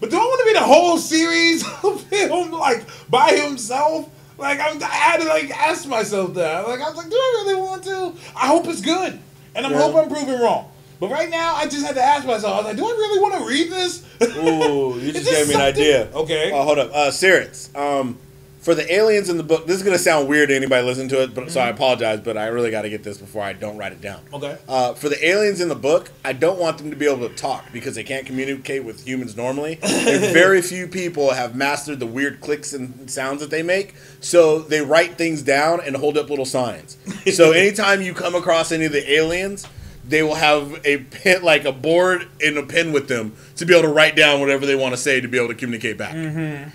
But do I want to be the whole series of him like by himself? Like I'm, I had to like ask myself that. Like I was like, do I really want to? I hope it's good, and I Yeah. hope I'm proven wrong. But right now, I just had to ask myself. I was like, do I really want to read this? Ooh, you just gave me an idea. Okay. Oh, hold up. Uh. Um, for the aliens in the book, this is gonna sound weird to anybody listening to it, but so I apologize. But I really got to get this before I don't write it down. Okay. Uh, for the aliens in the book, I don't want them to be able to talk because they can't communicate with humans normally. and very few people have mastered the weird clicks and sounds that they make. So they write things down and hold up little signs. So anytime you come across any of the aliens, they will have a pen, like a board and a pen with them to be able to write down whatever they want to say to be able to communicate back.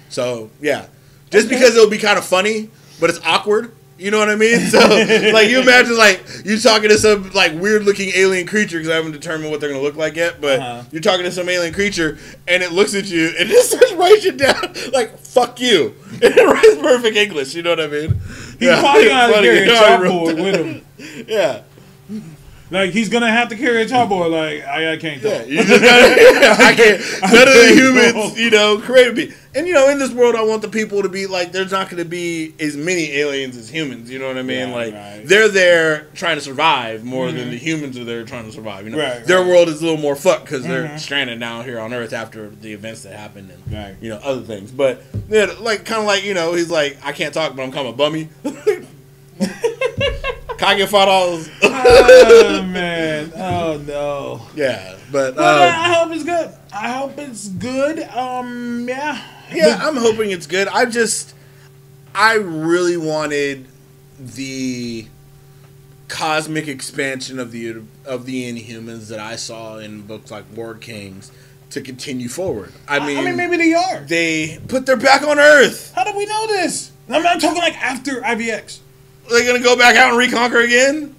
So yeah, just because it'll be kind of funny, but it's awkward. You know what I mean? So like you imagine like you talking to some like weird looking alien creature because I haven't determined what they're gonna look like yet. But Uh-huh. you're talking to some alien creature and it looks at you and it starts writing down like "fuck you" and it writes perfect English. You know what I mean? He's probably gonna have to Funny. carry a You know, I wrote chalkboard with him. Yeah. Like he's gonna have to carry a chalkboard. Like I, I can't Yeah, you just gotta, I can't. None of the humans, you know, created me. And you know, in this world, I want the people to be like, there's not to be as many aliens as humans. You know what I mean? Right, like right. they're there trying to survive more than mm-hmm. the humans are there trying to survive. You know, Right, their world is a little more fucked because they're mm-hmm. stranded down here on Earth after the events that happened and you know other things. But yeah, like kind of like you know, he's like, I can't talk, but I'm kind of a bummy. Can I get five dollars? oh man. Oh no. yeah, but. But uh, Um, I hope it's good. I hope it's good. Um, yeah. Yeah, I'm hoping it's good. I just, I really wanted the cosmic expansion of the of the Inhumans that I saw in books like War Kings to continue forward. I mean, I mean, maybe they are. they put their back on Earth. How do we know this? I'm not talking like after IVX. They gonna go back out and reconquer again?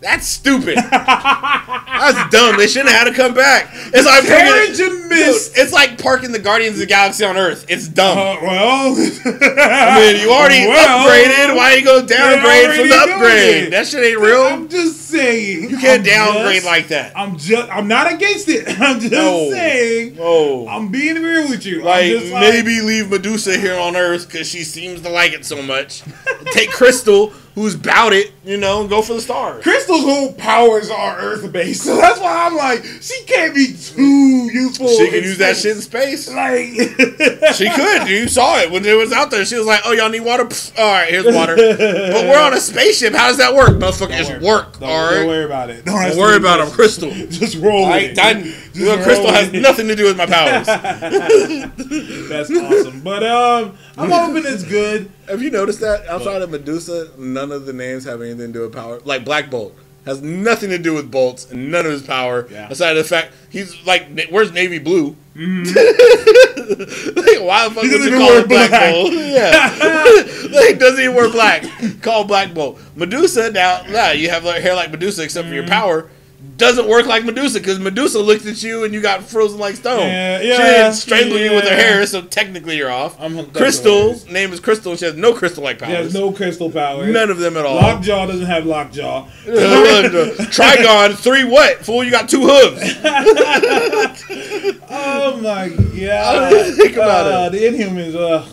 That's stupid. That's dumb. They shouldn't have had to come back. It's like Mist. Dude, it's like parking the Guardians of the Galaxy on Earth. It's dumb. Uh, well, I mean, you already well, upgraded. Why you go downgrade from the upgrade? That shit ain't real. I'm just saying. you can't I'm downgrade just- like that. I'm just. I'm not against it. I'm just No. saying. Oh. I'm being real with you. Like just maybe leave Medusa here on Earth because she seems to like it so much. Take Crystal, who's bout it, you know, go for the stars. Crystal's whole powers are Earth based, so that's why I'm like, she can't be too useful. She can use that shit in space. Like, She could. You saw it when it was out there. She was like, "Oh, y'all need water? Pfft, all right, here's water." but we're on a spaceship. How does that work, motherfucker? It's work. Don't, all don't worry about it. Don't, Don't worry about them. Crystal. Just roll with it. I, Just you know, Crystal has nothing to do with my powers. That's awesome. But um, I'm hoping it's good. Have you noticed that outside of Medusa, none of the names have anything to do with power? Like Black Bolt has nothing to do with bolts and none of his power. Yeah. Aside of the fact he's like, where's Navy Blue? like, why the fuck He would doesn't you call wear it Black black. Bolt? Yeah, like doesn't even wear black. Call Black Bolt. Medusa now, nah, you have like, hair like Medusa except for your Mm-hmm. power. Doesn't work like Medusa because Medusa looked at you and you got frozen like stone. Yeah, she yeah, didn't strangle you with her hair, so technically you're off. I'm- that's Crystal's name is Crystal. She has no crystal-like powers. He has no crystal power. None of them at all. Lockjaw doesn't have lockjaw. Triton, three what? Fool, you got two hooves. Oh my god! Think about Uh, it. The Inhumans. Uh,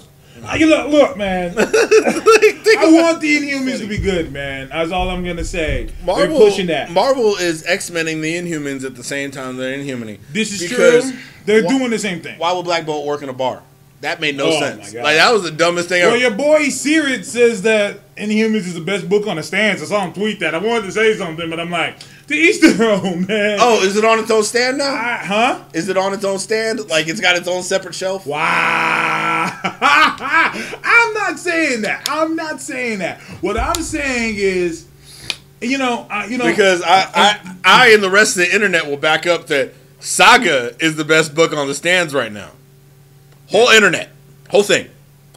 I- look, look, man. I want the Inhumans to be good, man. That's all I'm gonna say. Marvel, They're pushing that. Marvel is X-Mening the Inhumans at the same time they're Inhumaning. this is because true. They're wh- doing the same thing. Why would Black Bolt work in a bar? That made no Oh, sense. Like that was the dumbest thing Well, ever. your boy Sirid says that Inhumans is the best book on the stands. I saw him tweet that. I wanted to say something, but I'm like, each their own, man. Oh, is it on its own stand now? I- huh? Is it on its own stand? Like it's got its own separate shelf? Wow. I'm not saying that. I'm not saying that. What I'm saying is, you know, you know, Because I, I, I and the rest of the internet will back up that Saga is the best book on the stands right now. Whole internet, whole thing,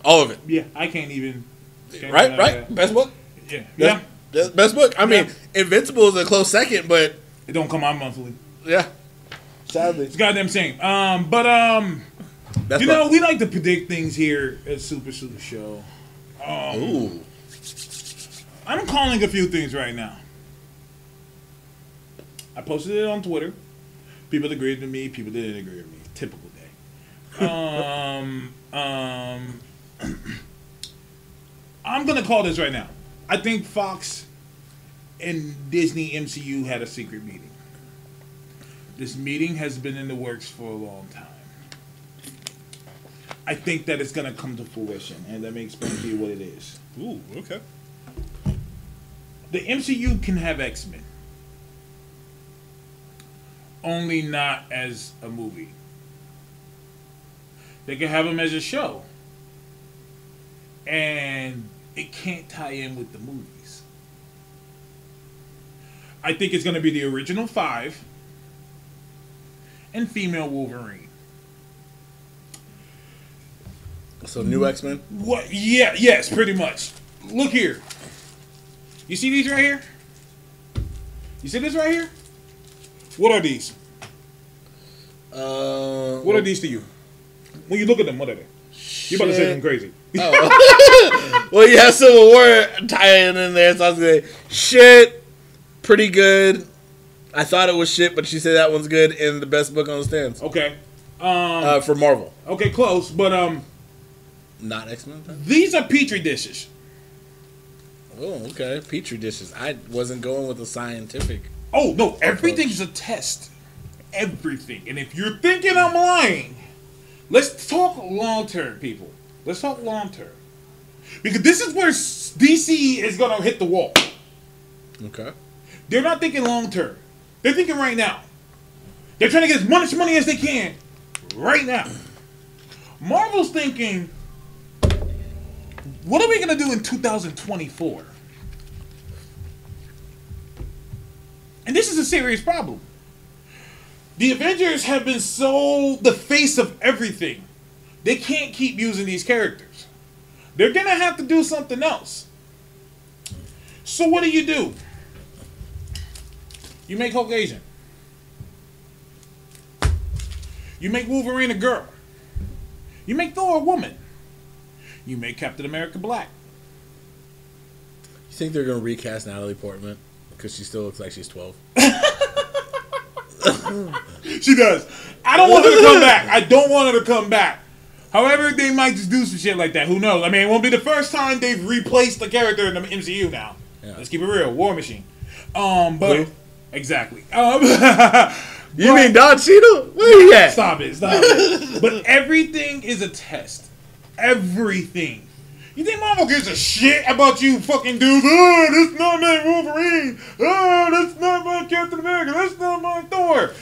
all of it. yeah, I can't even. can't Right, right. that. Best book. Yeah, yeah. Best, best book. I mean, Yeah. Invincible is a close second, but It don't come out monthly. yeah. Sadly, It's goddamn shame. Um, but um, best you book. know, we like to predict things here at Super Super Show. Ooh. I'm calling a few things right now. I posted it on Twitter. People agreed with me. People didn't agree with me. Typical day. Um, um, I'm gonna call this right now. I think Fox and Disney MCU had a secret meeting. This meeting has been in the works for a long time. I think that it's gonna come to fruition, and let me explain to you what it is. Ooh. Okay. The MCU can have X Men, only not as a movie. They can have them as a show, and it can't tie in with the movies. I think it's going to be the original five and female Wolverine. So new X Men. What? Yeah, yes, pretty much. Look here. You see these right here? You see this right here? What are these? Uh, What are these to you? When you look at them, what are they? You about to say something crazy? Well, you have Civil War tying in there, so I was going shit, pretty good. I thought it was shit, but she said that one's good and the best book on the stands Okay. Um. uh, for Marvel. okay, close. But um, Not X Men. these are petri dishes. Oh, okay. Petri dishes. I wasn't going with the scientific. Oh no, everything's a test. Everything. And if you're thinking I'm lying, let's talk long term, people. Let's talk long term. Because this is where DC is gonna hit the wall. Okay. They're not thinking long term. They're thinking right now. They're trying to get as much money as they can right now. Marvel's thinking, what are we gonna do in 2024? And this is a serious problem. The Avengers have been so the face of everything. They can't keep using these characters. They're gonna have to do something else. So what do you do? You make Hulk Asian. You make Wolverine a girl. You make Thor a woman. You make Captain America black. You think they're gonna recast Natalie Portman because she still looks like she's twelve? She does. I don't want her to come back. I don't want her to come back. However, they might just do some shit like that. Who knows? I mean, it won't be the first time they've replaced the character in the MCU now. Yeah. Let's keep it real. War Machine. Um, but Who? exactly. Um, You mean Don Cheadle? Where he at? Stop it. Stop it. but everything is a test. Everything. You think Marvel gives a shit about you fucking dudes? Oh, that's not my Wolverine. Oh, that's not my Captain America. That's not my Thor.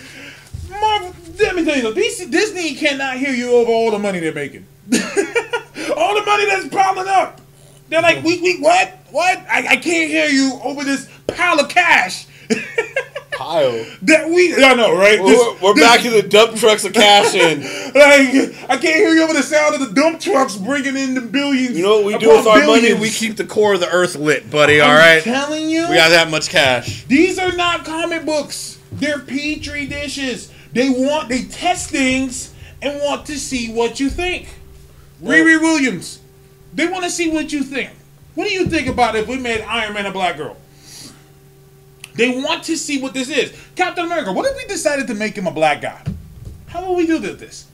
Marvel, let me tell you something. Disney cannot hear you over all the money they're making. all the money that's piling up. They're like, we, we, what? What? I, I can't hear you over this pile of cash. Pile. that we, I know, right? We're, This- we're this- back in the dump trucks of cash in. like I can't hear you over the sound of the dump trucks bringing in the billions. You know what we do with our money? We keep the core of the earth lit, buddy. I'm All right. telling you, We got that much cash. these are not comic books. They're petri dishes. They want they test things and want to see what you think. Riri Williams, they want to see what you think. What do you think about if we made Iron Man a black girl? They want to see what this is. Captain America, what if we decided to make him a black guy? How will we do this?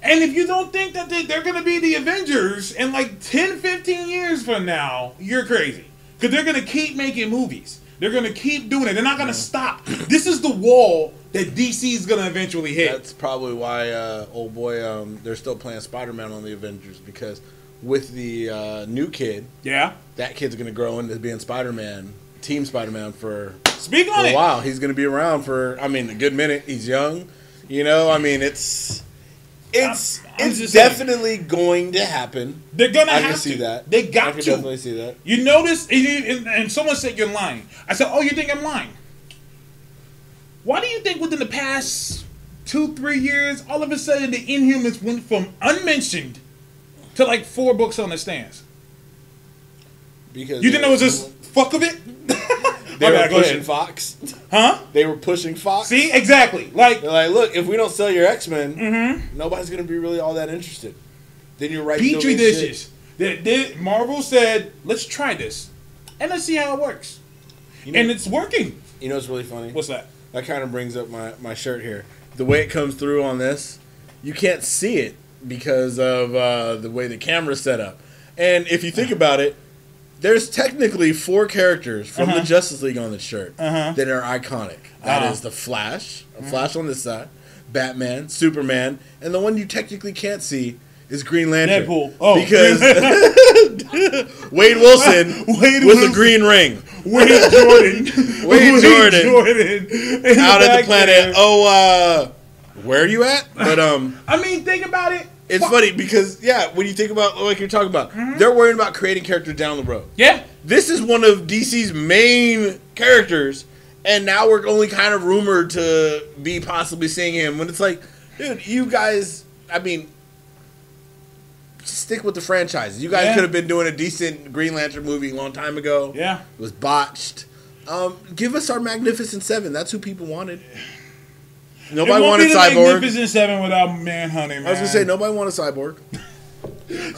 And if you don't think that they, they're going to be the Avengers in like 10, 15 years from now, you're crazy. Because they're going to keep making movies. They're going to keep doing it. They're not going to stop. This is the wall that DC is going to eventually hit. That's probably why uh, old boy um, they're still playing Spider Man on the Avengers because with the uh, new kid, yeah. that kid's gonna grow into being Spider Man, Team Spider Man for, Speak for on a it. while. He's gonna be around for I mean a good minute. He's young, you know. I mean it's it's I'm- I'm it's just saying. definitely going to happen. They're going to I have can see that. They got I can to. definitely see that. You notice, and, and someone said you're lying. I said, "Oh, you think I'm lying?" Why do you think within the past two, three years, all of a sudden the Inhumans went from unmentioned to like four books on the stands? Because You didn't know it was just fuck of it? they were bad, pushing. Fox. Huh? They were pushing Fox. See, exactly. Like They're like, look, if we don't sell your X Men, Mm-hmm. nobody's gonna be really all that interested. Then you're right. petri dishes. That that Marvel said, "Let's try this, and let's see how it works." You know, And it's working. you know what's really funny? What's that? That kind of brings up my, my shirt here. The way it comes through on this, you can't see it because of uh, the way the camera's set up. And if you think about it, there's technically four characters from Uh-huh. the Justice League on the shirt Uh-huh. that are iconic. That is Uh-huh. the Flash, a Flash on this side, Batman, Superman, and the one you technically can't see is Green Lantern. Deadpool. Oh, because Wade Wilson Wade with Wilson. the green ring. Wade Jordan. Wade Jordan. Jordan. out at back the planet. there. Oh, uh, where are you at? But um, I mean, think about it. it's Fuck. funny because yeah, when you think about like you're talking about, they're worrying about creating characters down the road. Yeah. This is one of DC's main characters, and now we're only kind of rumored to be possibly seeing him. When it's like, dude, you guys, I mean. Stick with the franchise. You guys Yeah. could have been doing a decent Green Lantern movie a long time ago. Yeah. It was botched. Um, give us our Magnificent Seven. That's who people wanted. Nobody wanted Cyborg. Magnificent Seven without Manhunting. Man. I was gonna say nobody wanted Cyborg.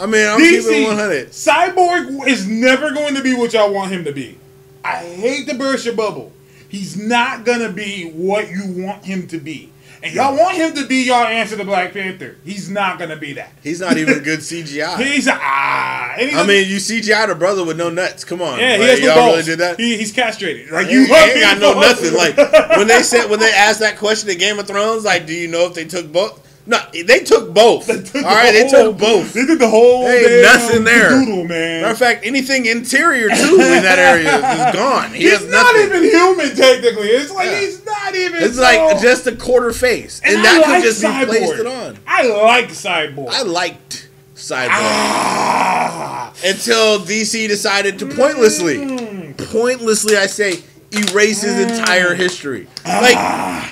I mean, I'm keeping it 100. Cyborg is never going to be what y'all want him to be. I hate to burst your bubble. He's not gonna be what you want him to be. And y'all want him to be y'all answer to Black Panther. He's not gonna be that. He's not even good CGI. He's ah. he I mean, you CGI'd a brother with no nuts. Come on, yeah, he has y'all balls. really did that. He, he's castrated. Like you you ain't got no nothing. Like when they said when they asked that question in Game of Thrones, like, do you know if they took both? No, they took both. They took All right, they whole- took both. They did the whole damn nothing there. Doodle, man. Matter of fact, anything interior too in that area is gone. He he's has not nothing. even human technically. It's like Yeah. he's not even. It's like just a quarter face, and, I that like could just be placed it on. I like Cyborg. I liked Cyborg ah, until DC decided to pointlessly, Mm. pointlessly, I say, erase his entire history. Like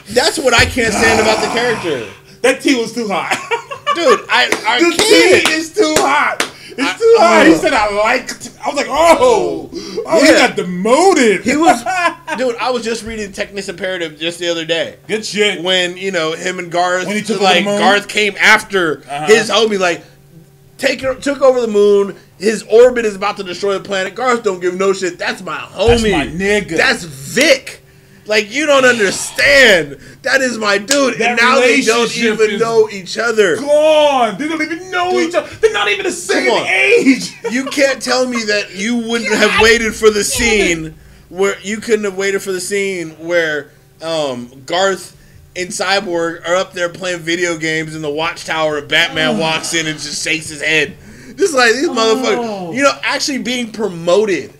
that's what I can't stand about the character, that tea was too hot. dude. I I the tea is too hot. It's too high. He said I liked. I was like, oh, oh, he Yeah. got demoted. He was, dude. I was just reading Technis Imperative just the other day. good shit. when you know him and Garth, When he took over like the moon? Garth came after Uh-huh. his homie, like take took over the moon. His orbit is about to destroy the planet. Garth don't give no shit. That's my homie. my nigga. That's Vic. Like you don't understand. That is my dude. That and now they don't even know each other. Gone. They don't even know each other. They're not even the same age. You can't tell me that you wouldn't have waited for the scene where you couldn't have waited for the scene where um, Garth and Cyborg are up there playing video games in the watchtower and Batman walks in and just shakes his head. Just like these motherfuckers, you know, actually being promoted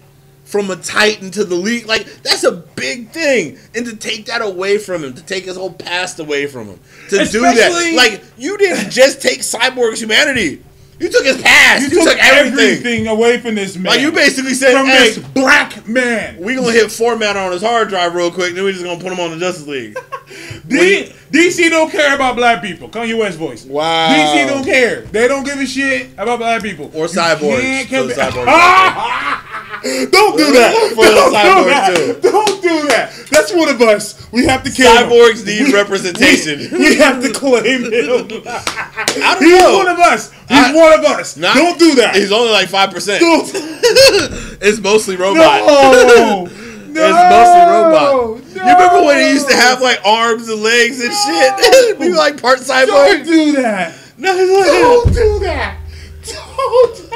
from a Titan to the league, like that's a big thing. And to take that away from him, to take his whole past away from him, to do that, like you didn't just take Cyborg's humanity. You took his past. You, took, everything. everything away from this man. Like you basically said, from hey, this black man. we're gonna hit format on his hard drive real quick, then we just gonna put him on the Justice League. D- DC don't care about black people. Kanye West voice. Wow. DC don't care. They don't give a shit about black people. Or You cyborgs, cyborgs. don't do that. Don't do that. Don't do that. That's one of us. We have to kill him. Cyborgs need representation. We have to claim him. I don't He's know. one of us. He's I- one of us. Not- don't do that. He's only like five percent. Don't- it's mostly robot. no. No. It's mostly robot. No. You remember when he used to have like arms and legs and shit? Be like part cyborg. Don't do that. No, he's like, Don't do that. Don't.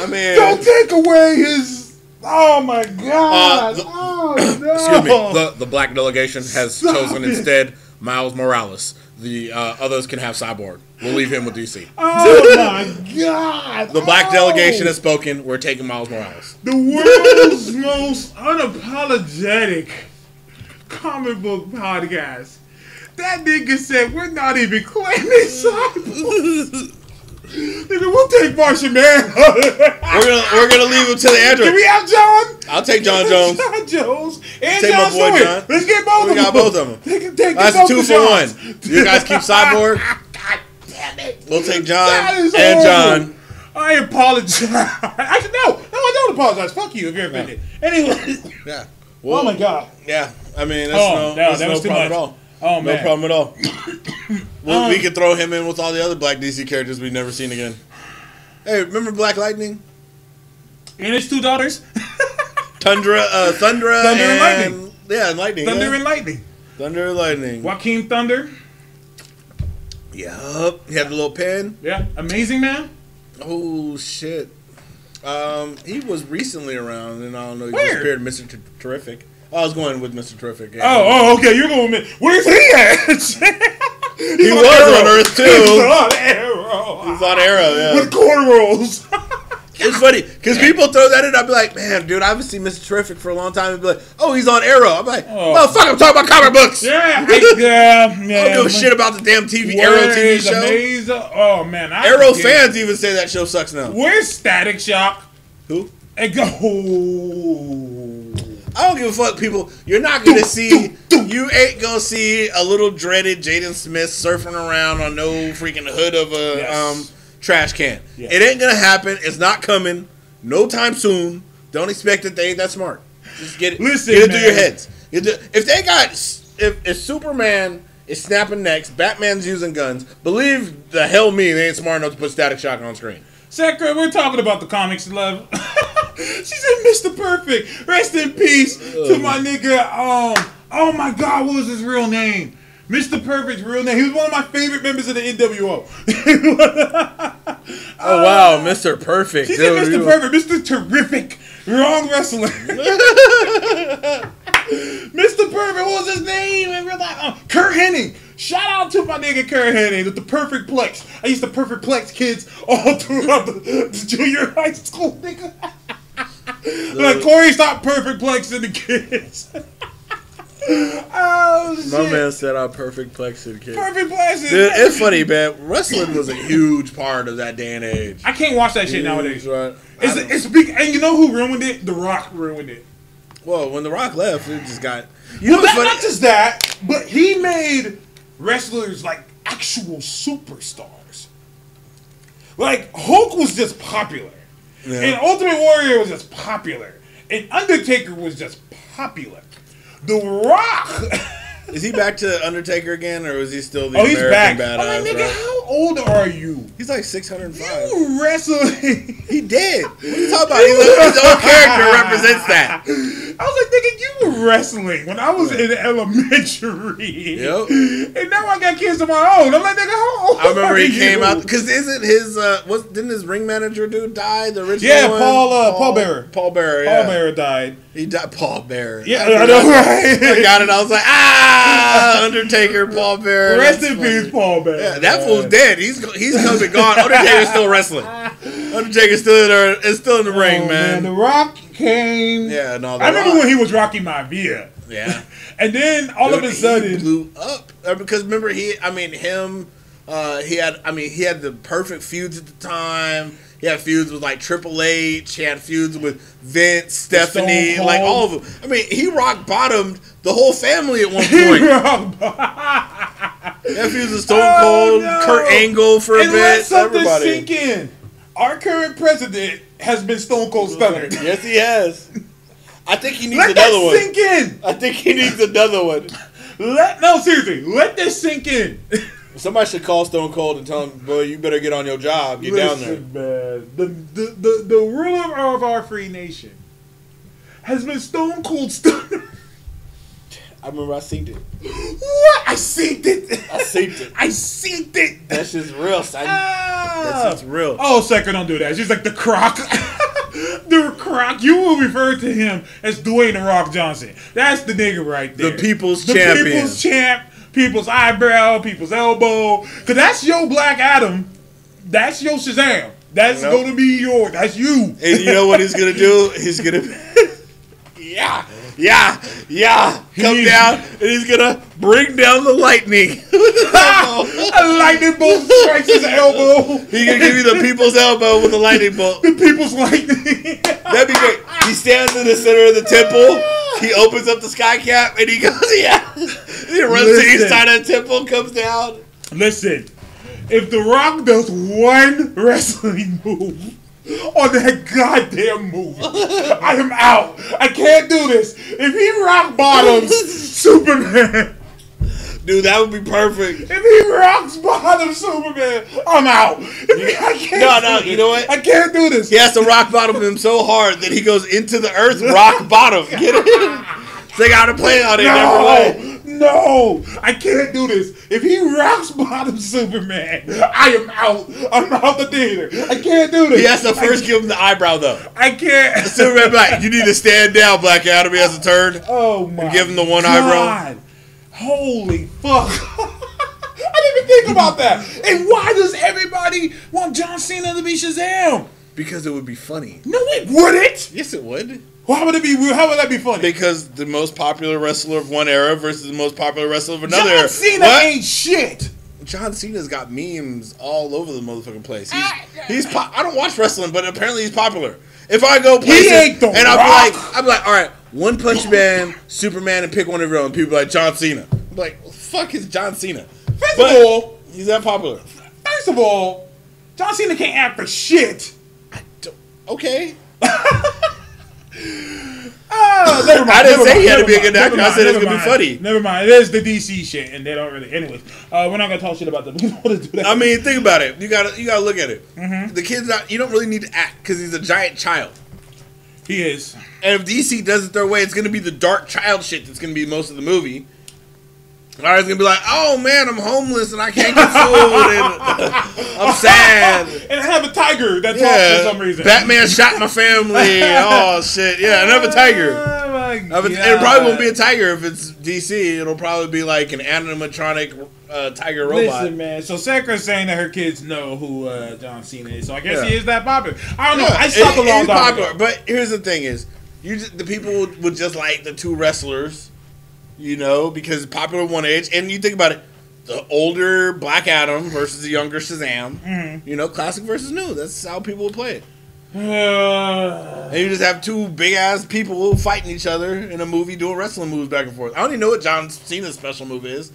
I mean, Don't take away his. Oh my God. Uh, the- oh no. Excuse me. The, the black delegation has Stop chosen it. instead Miles Morales. The uh, others can have Cyborg. We'll leave him with DC. Oh my God. The black Oh. delegation has spoken. We're taking Miles Morales. The world's most unapologetic comic book podcast. That nigga said we're not even claiming cyborg. Nigga, we'll take Martian Man. We're gonna we're gonna leave him to the Android. Can we have John? I'll take John Jones. John Jones and Take my John boy Stewart. John. Let's get both We of them. We got both of them. They can take That's both two for Johns. one. You guys keep Cyborg. God damn it. We'll take John and horrible. John. I apologize. Actually, no, no, I don't apologize. Fuck you if you're offended. Anyway, Yeah. oh my god. Yeah. I mean, that's Oh, no, no, that's that no was too problem much. at all. Oh No man. problem at all. well, Um, we could throw him in with all the other Black DC characters we've never seen again. Hey, remember Black Lightning? And his two daughters, Tundra, uh, Thundra, Thunder and and Lightning. Yeah, and Lightning. Thunder yeah. and Lightning. Thunder and Lightning. Jakeem Thunder. Yup. He had the little pen. Yeah, Amazing Man. Oh shit. Um, he was recently around, and I don't know. He Where? disappeared. Mr. T- Terrific. I was going with Mr. Terrific. Yeah. Oh, oh, okay. You're going with me. Where's he at? he was on Earth, too. He's on Arrow. He's on Arrow. Yeah. With cornrows. It's funny because people throw that in. I'd be like, man, dude, I haven't seen Mr. Terrific for a long time. I'd be like, oh, he's on Arrow. I'm like, Oh. motherfucker, I'm talking about comic books. yeah, I, yeah, yeah. I don't give a shit about the damn TV Arrow TV show. Amazing? Oh man, I Arrow fans even say that show sucks now. Where's Static Shock? Who? And go. I don't give a fuck, people. You're not gonna see. You ain't gonna see a little dreaded Jaden Smith surfing around on no freaking hood of a Yes. um, trash can. Yes. It ain't gonna happen. It's not coming. No time soon. Don't expect it. They ain't that smart. Just get it. Listen, get it through your heads. If they got, if, if Superman is snapping necks, Batman's using guns. Believe the hell me, they ain't smart enough to put Static Shock on screen. Sakura, we're talking about the comics, love. she said, "Mr. Perfect, rest in peace to my nigga." Um, oh my God, what was his real name? Mr. Perfect's real name. He was one of my favorite members of the NWO. Oh wow, Mr. Perfect. She said, "Mr. Perfect, Mr. Terrific, wrong wrestler." Mr. Perfect, what was his name? in real life? Uh, Curt Hennig. Shout out to my nigga Curt Hennig with the perfect plex. I used to perfect plex kids all throughout the, the junior high school, nigga. like Corey, stop perfect plexing the kids. oh shit. My man said I'm perfect plexing kids. Perfect plexing. Dude, it's funny, man. Wrestling was a huge part of that day and age. I can't watch that shit nowadays. Right. It's, it's big, and you know who ruined it? The Rock ruined it. well, when The Rock left, it just got. You Well, not, funny? not just that, but he made wrestlers like actual superstars. Like Hulk was just popular, and Ultimate Warrior was just popular, and Undertaker was just popular. The Rock. Is he back to Undertaker again, or is he still the Oh, he's American back. badass? I'm like, nigga, right? how old are you? He's like 605. You wrestling. He did. What are you talking about? He's like, his own character represents that. I was like, nigga, you were wrestling when I was in elementary. Yep. And now I got kids of my own. I'm like, nigga, how old I remember are he you? came out because isn't his uh was didn't his ring manager dude die the original Yeah, one? Paul, uh, Paul Bearer. Paul Bearer Paul. Bearer died. he died Paul Bearer Yeah, I I know, right? I got it I was like ah Undertaker Paul Bearer Rest in peace, Paul Bearer. yeah that fool's dead he's he's come and gone Undertaker's still wrestling Undertaker's still in there is still in the ring Oh, man. The Rock came. yeah no I remember when he was Rocky Maivia. yeah And then all Dude, of a he sudden, blew up because remember he I mean him uh, he had I mean he had the perfect feuds at the time. He had feuds with like Triple H. He had feuds with Vince, Stephanie, like all of them. I mean he rock bottomed the whole family at one point. he had feuds with Stone Oh, Cold, no. Kurt Angle for a and let bit. something Everybody. sink in. Our current president has been Stone Cold Stunner. Yes, he has. I think he needs Let another that one. sink in. I think he needs another one. Let no seriously. Let this sink in. Somebody should call Stone Cold and tell him, "Boy, you better get on your job. Get down there." Man. The, the the the ruler of our free nation has been Stone Cold Stunner. I remember I seen it. what? I seen it. I seen it. I seen it. That's just real, son. Ah. That's real. Oh, Secker, don't do that. She's like the croc. the croc. You will refer to him as Dwayne the Rock Johnson. That's the nigga right there. The people's the champion. people's champ. People's eyebrow. People's elbow. Cause that's your Black Adam. That's your Shazam. That's Nope. gonna be your. That's you. And you know what he's gonna do? He's gonna, yeah, yeah, yeah, come He- down, and he's gonna bring down the lightning. A lightning bolt strikes his elbow. He's gonna give you the people's elbow with a lightning bolt. The people's lightning. That'd be great. He stands in the center of the temple. He opens up the sky cap and he goes, yeah. He runs to the east Listen. side of the temple, comes down. Listen, if The Rock does one wrestling move on that goddamn movie, I am out. I can't do this. If he rock bottoms Superman, Dude, that would be perfect. if he rocks bottom Superman, I'm out. If I can't No, no, you know what? I can't do this. He has to rock bottom him so hard that he goes into the earth rock bottom. Get it? They gotta play on it. No, no, I can't do this. If he rocks bottom Superman, I am out. I'm out the theater. I can't do this. He has to first give him the eyebrow though. I can't. Superman Black, you need to stand down, Black Adam. He has to turn. Oh my! give him the one eyebrow. Holy fuck! I didn't even think about that. And why does everybody want John Cena to be Shazam? Because it would be funny. No, it wouldn't. Yes, it would. Why would it be? How would that be funny? Because the most popular wrestler of one era versus the most popular wrestler of another era. John. Cena What? ain't shit. John Cena's got memes all over the motherfucking place. He's, ah, he's po- I don't watch wrestling, but apparently he's popular. If I go places ain't The and I'm Rock. like, I'm like, all right, One Punch Man, Superman, and pick one of your own. People are like John Cena. I'm like, well, fuck is John Cena? First But of all, he's that popular. first of all, John Cena can't act for shit. I don't- Okay. Never mind. I didn't say mind, he had to be a good actor. I said it's gonna be funny. Never mind. It is the DC shit, and they don't really. Anyways, uh, we're not gonna talk shit about them. Don't want to do that. I mean, think about it. You gotta you gotta look at it. Mm-hmm. The kid's not. You don't really need to act because he's a giant child. he is. And if DC does it their way, it's gonna be the dark child shit that's gonna be most of the movie. Or it's gonna be like, oh man, I'm homeless and I can't get food and I'm sad. and I have a tiger that talks Yeah, for some reason. Batman shot my family. oh shit, yeah, I have a tiger. It, probably won't be a tiger if it's DC. It'll probably be like an animatronic uh, tiger robot. Listen, man. So Sakra's saying that her kids know who uh, John Cena is. So I guess Yeah. he is that popular. I don't know. Yeah, I stopped it- a long time popular, ago. But here's the thing: is you just, the people would, would just like the two wrestlers, you know, because popular one age. And you think about it, the older Black Adam versus the younger Shazam. Mm-hmm. You know, classic versus new. That's how people would play it. And you just have two big ass people fighting each other in a movie doing wrestling moves back and forth. I don't even know what John Cena's special move is.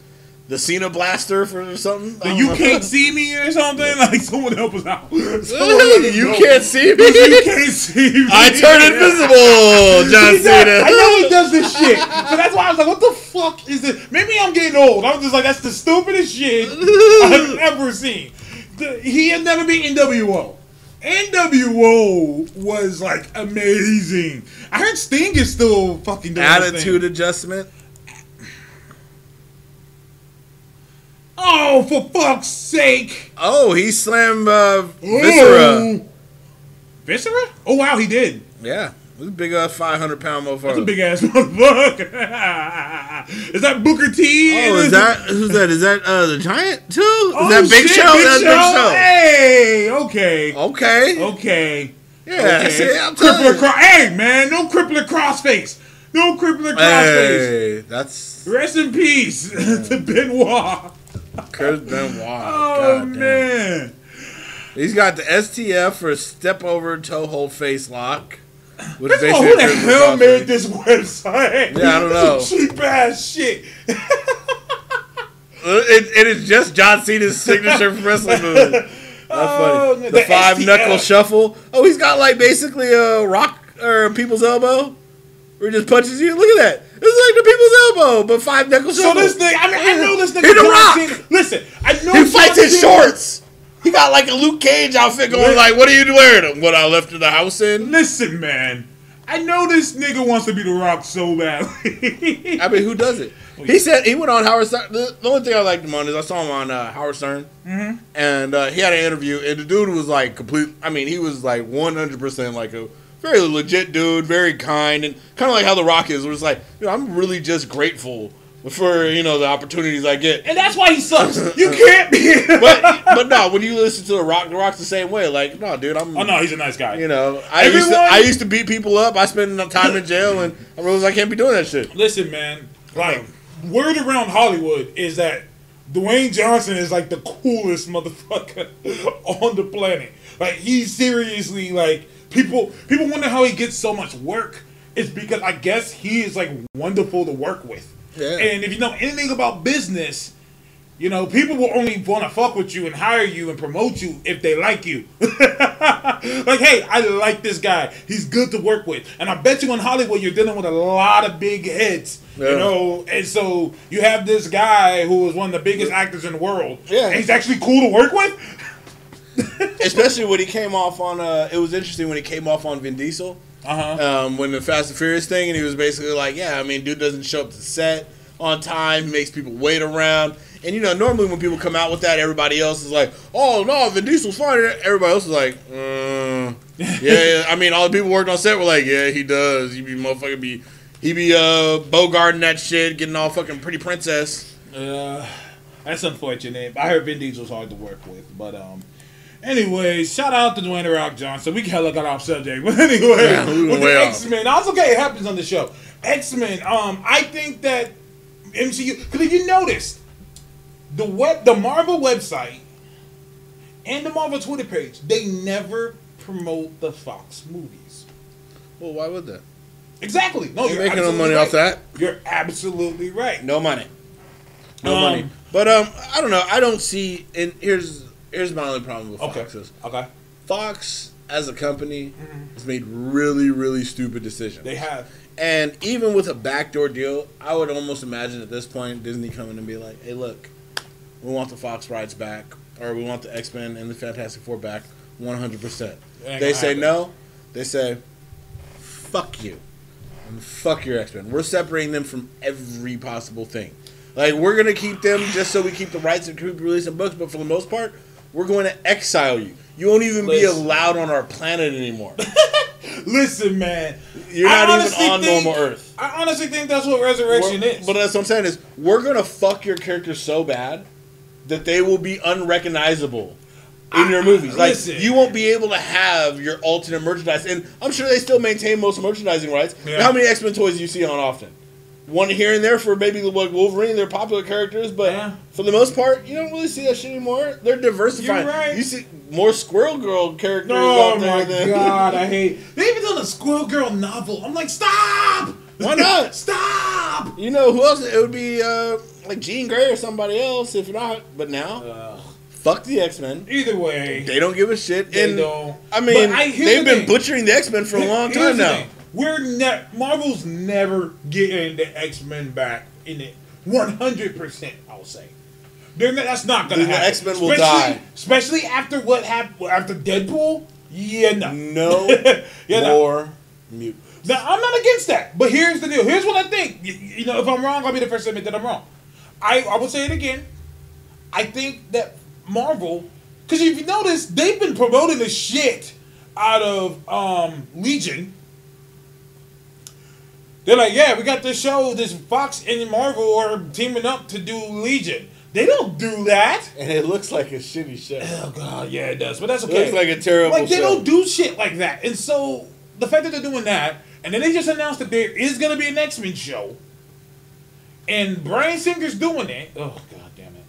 the Cena blaster for something. The you know. can't see me or something. Like someone help us out. You can't see me. You can't see me. I turn invisible, John Cena. I know he does this shit. So that's why I was like, what the fuck is this? Maybe I'm getting old. I was just like, that's the stupidest shit I've ever seen. The, he had never beat NWO. NWO was like amazing. I heard Sting is still fucking doing Attitude adjustment. Oh, for fuck's sake. Oh, he slammed uh, Viscera. Oh. Viscera? Oh, wow, he did. Yeah, this a big ass 500 pound motherfucker. That's a big ass motherfucker. is that Booker T? Oh, is that who's that? Is that uh, the Giant too? Is Oh, that Big shit, Show? That's Big Show. Hey, okay. Okay. Okay. Yeah, okay. see, I'm crippler cro- Hey, man, no crippler crossface. No crippler crossface. Hey, that's Rest in peace to Benoit. Chris Benoit. Oh, God damn. man. He's got the STF for step over toe hold face lock. Which First of all, who the hell made this website? Yeah, I don't know. Cheap ass shit. Uh, It, it is just John Cena's signature wrestling move. That's Oh, funny. The, the five STF. knuckle shuffle. Oh, he's got like basically a rock or people's elbow. Where he just punches you. Look at that. It's like the people's elbow, but five knuckle So shuffle. this nigga, I mean, I know this nigga. The John Rock. Cena- Listen, I know He John fights in shorts. He got like a Luke Cage outfit going. Like, what are you wearing? What I left in the house in? Listen, man. I know this nigga wants to be the Rock so badly. I mean, who does it? He said he went on Howard Stern. The, the only thing I liked him on is I saw him on uh, Howard Stern, Mm-hmm. and uh, he had an interview, and the dude was like complete. I mean, he was like one hundred percent like a very legit dude, very kind, and kind of like how The Rock is. Where it's like, you know, I'm really just grateful for you know the opportunities I get. and that's why he sucks. You can't be. But but no, when you listen to The Rock, The Rock's the same way. Like, no, dude, I'm. oh no, he's a nice guy. You know, I used to I used to beat people up. I spent enough time in jail, and I realized I can't be doing that shit. Listen, man. Like word around Hollywood is that Dwayne Johnson is like the coolest motherfucker on the planet. Like he's seriously like people. People wonder how he gets so much work. It's because I guess he is like wonderful to work with. Yeah. And if you know anything about business, you know people will only want to fuck with you and hire you and promote you if they like you. like, hey, I like this guy. He's good to work with. And I bet you in Hollywood you're dealing with a lot of big heads. Yeah. You know, and so you have this guy who is one of the biggest actors in the world. Yeah. And he's actually cool to work with. Especially when he came off on. Uh, it was interesting when he came off on Vin Diesel. Uh-huh. Um, when the Fast and Furious thing, and he was basically like, "Yeah, I mean, dude doesn't show up to set on time. He makes people wait around." And you know, normally when people come out with that, everybody else is like, "Oh no, Vin Diesel's fine." Everybody else is like, mm, "Yeah, yeah." I mean, all the people working on set were like, "Yeah, he does. He be motherfucking be, he be uh bogarting that shit, getting all fucking pretty princess." Uh, that's unfortunate. I heard Vin Diesel's hard to work with, but um. Anyway, shout out to Dwayne Rock Johnson. We can hella got off subject, but anyway, Yeah, with the. X Men, that's okay. It happens on the show. X Men. Um, I think that MCU. Because if you noticed, the web, the Marvel website, and the Marvel Twitter page, they never promote the Fox movies. Well, why would that? Exactly. No, They're you're making no money right. off that. You're absolutely right. No money. No Um, money. But um, I don't know. I don't see. And here's here's my only problem with Okay. Fox is Okay. Fox as a company mm-hmm. has made really really stupid decisions. They have. And even with a backdoor deal, I would almost imagine at this point Disney coming and be like, "Hey, look, we want the Fox rights back, or we want the X Men and the Fantastic Four back, one hundred percent." They say happen. no. They say, "Fuck you, and fuck your X Men." We're separating them from every possible thing. Like we're gonna keep them just so we keep the rights and keep releasing books, but for the most part, we're going to exile you. You won't even be allowed on our planet anymore. Listen, man. You're I not even on think- normal Earth. I honestly think that's what resurrection We're- is. But that's what I'm saying is we're gonna fuck your character so bad that they will be unrecognizable in your movies. Like listen. you won't be able to have your alternate merchandise, and I'm sure they still maintain most merchandising rights. Yeah. How many X Men toys do you see on often? One here and there for maybe like Wolverine, they're popular characters, but Yeah. for the most part, you don't really see that shit anymore. They're diversifying. You're right. You see more Squirrel Girl characters oh out there my than god, I hate. They even done a Squirrel Girl novel. I'm like, stop! Why not? stop! You know who else? It would be uh, like Jean Grey or somebody else. If not, but now, Ugh. fuck the X Men. either way, They don't give a shit. They and don't. I mean, they've the been thing. butchering the X Men for a long Here's time now. We're ne- Marvel's never getting the X Men back in it. One hundred percent, I'll say. They're not, that's not gonna The happen. X-Men will Especially- die. especially after what happened after Deadpool. Yeah, no, No yeah, no. more mutants. Now, I'm not against that, but here's the deal. Here's what I think. You, you know, if I'm wrong, I'll be the first to admit that I'm wrong. I, I will say it again. I think that Marvel, because if you notice, they've been promoting the shit out of um, Legion. They're like, yeah, we got this show, this Fox and Marvel are teaming up to do Legion. They don't do that. And it looks like a shitty show. Oh god, yeah, it does, but that's okay. It looks like a terrible Like they show. don't do shit like that, and so the fact that they're doing that, and then they just announced that there is gonna be an X Men show, and Bryan Singer's doing it. Oh god damn it!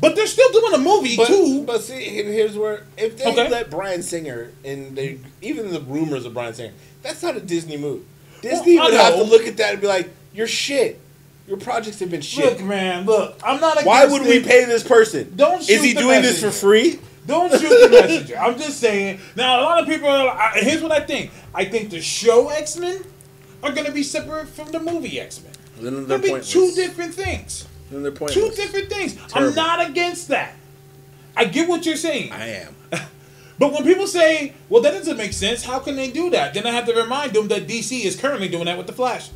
But they're still doing a movie But, too. but see, here's where if they Okay. let Bryan Singer and they even the rumors of Bryan Singer, that's not a Disney move. Disney Well, I would have to look at that and be like, "You're shit. Your projects have been shit. Look, man, look, I'm not. Why against would we it. pay this person? Don't Shoot Is shoot he the doing this messenger. for free? Don't shoot the messenger. I'm just saying. Now, a lot of people. Are, I, here's what I think. I think the show X Men are gonna be separate from the movie X Men. Then They'll be two different things. Then they're Two different things. Terrible. I'm not against that. I get what you're saying. I am. But when people say, well, that doesn't make sense, how can they do that? Then I have to remind them that DC is currently doing that with The Flash.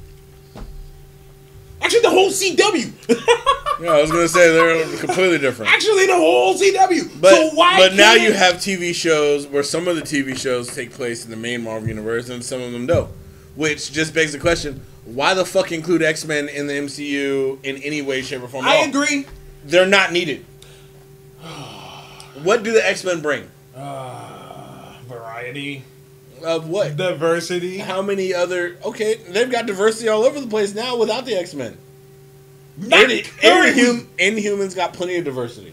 Actually, the whole CW. Yeah, I was gonna say they're completely different. Actually, the whole CW. But so why but now you have TV shows where some of the TV shows take place in the main Marvel universe and some of them don't. Which just begs the question: Why the fuck include X Men in the MCU in any way, shape, or form? I agree. They're not needed. What do the X Men bring? Uh, variety, Of what? diversity. How many other? Okay, they've got diversity all over the place now without the X Men. Not currently. Inhum- Inhumans got plenty of diversity.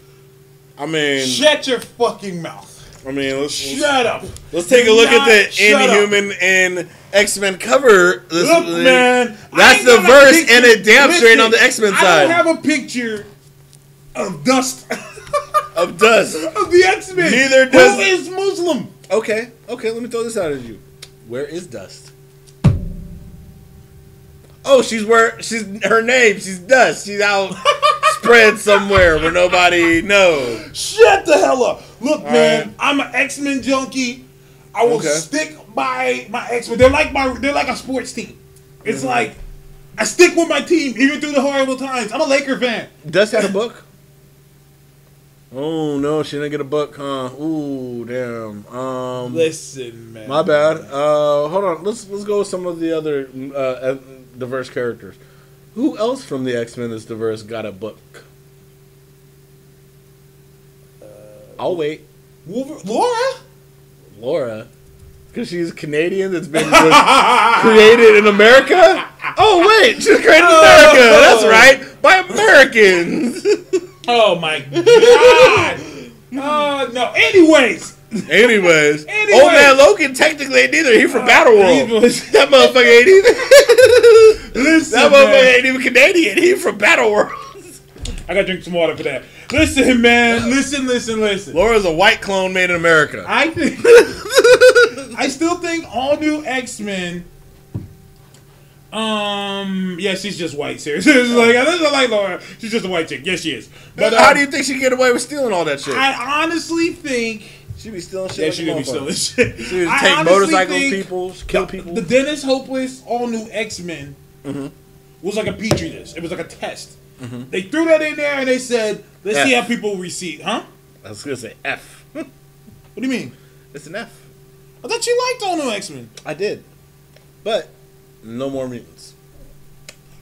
I mean, Shut your fucking mouth. I mean, let's, let's, Shut up. let's take a look at the shut up. Inhuman and X Men cover. This, Look, man. That's the got a diverse picture- and it damn straight on the X Men side. I don't have a picture of dust of dust. of the X Men. Neither does- Who is Muslim? Okay, okay, let me throw this out at you. Where is Dust? Oh, she's where she's her name. She's Dust. She's out spread somewhere where nobody knows. Shut the hell up. Look, All man, right. I'm an X Men junkie. I will Okay. stick by my X Men. They're like my they're like a sports team. It's Mm-hmm. like I stick with my team even through the horrible times. I'm a Laker fan. Dust had a book. Oh no, she didn't get a book, huh? Ooh, damn. Um, Listen, man. my bad. Uh, hold on. Let's let's go with some of the other uh, uh, diverse characters. Who else from the X Men is diverse got a book? I'll wait. Wolver- Laura? Laura, because she's Canadian that's been created in America. Oh wait, she's created in America. That's right, by Americans. Oh my god. Oh no. Anyways. Anyways, Anyway. old man Logan technically ain't either. He from uh, Battle World. was- that motherfucker ain't either. Listen, that man. motherfucker ain't even Canadian. He from Battle World. I gotta drink some water for that. Listen, man. Listen, listen, listen. Laura's a white clone made in America. I think I still think all new X Men. Um, yeah, she's just white. Seriously, like I don't like Laura. She's just a white chick. Yes, she is. But How um, do you think she get away with stealing all that shit? I honestly think. she be stealing shit. Yeah, like she be stealing shit. She would take motorcycles, people, kill the- people. The Dennis Hopeless all new X Men Mm-hmm. was like a petri dish. It was like a test. They threw that in there and they said, "Let's see how people receive." Huh? I was gonna say F. What do you mean? it's an F. I thought you liked all new X Men. I did, but no more mutants.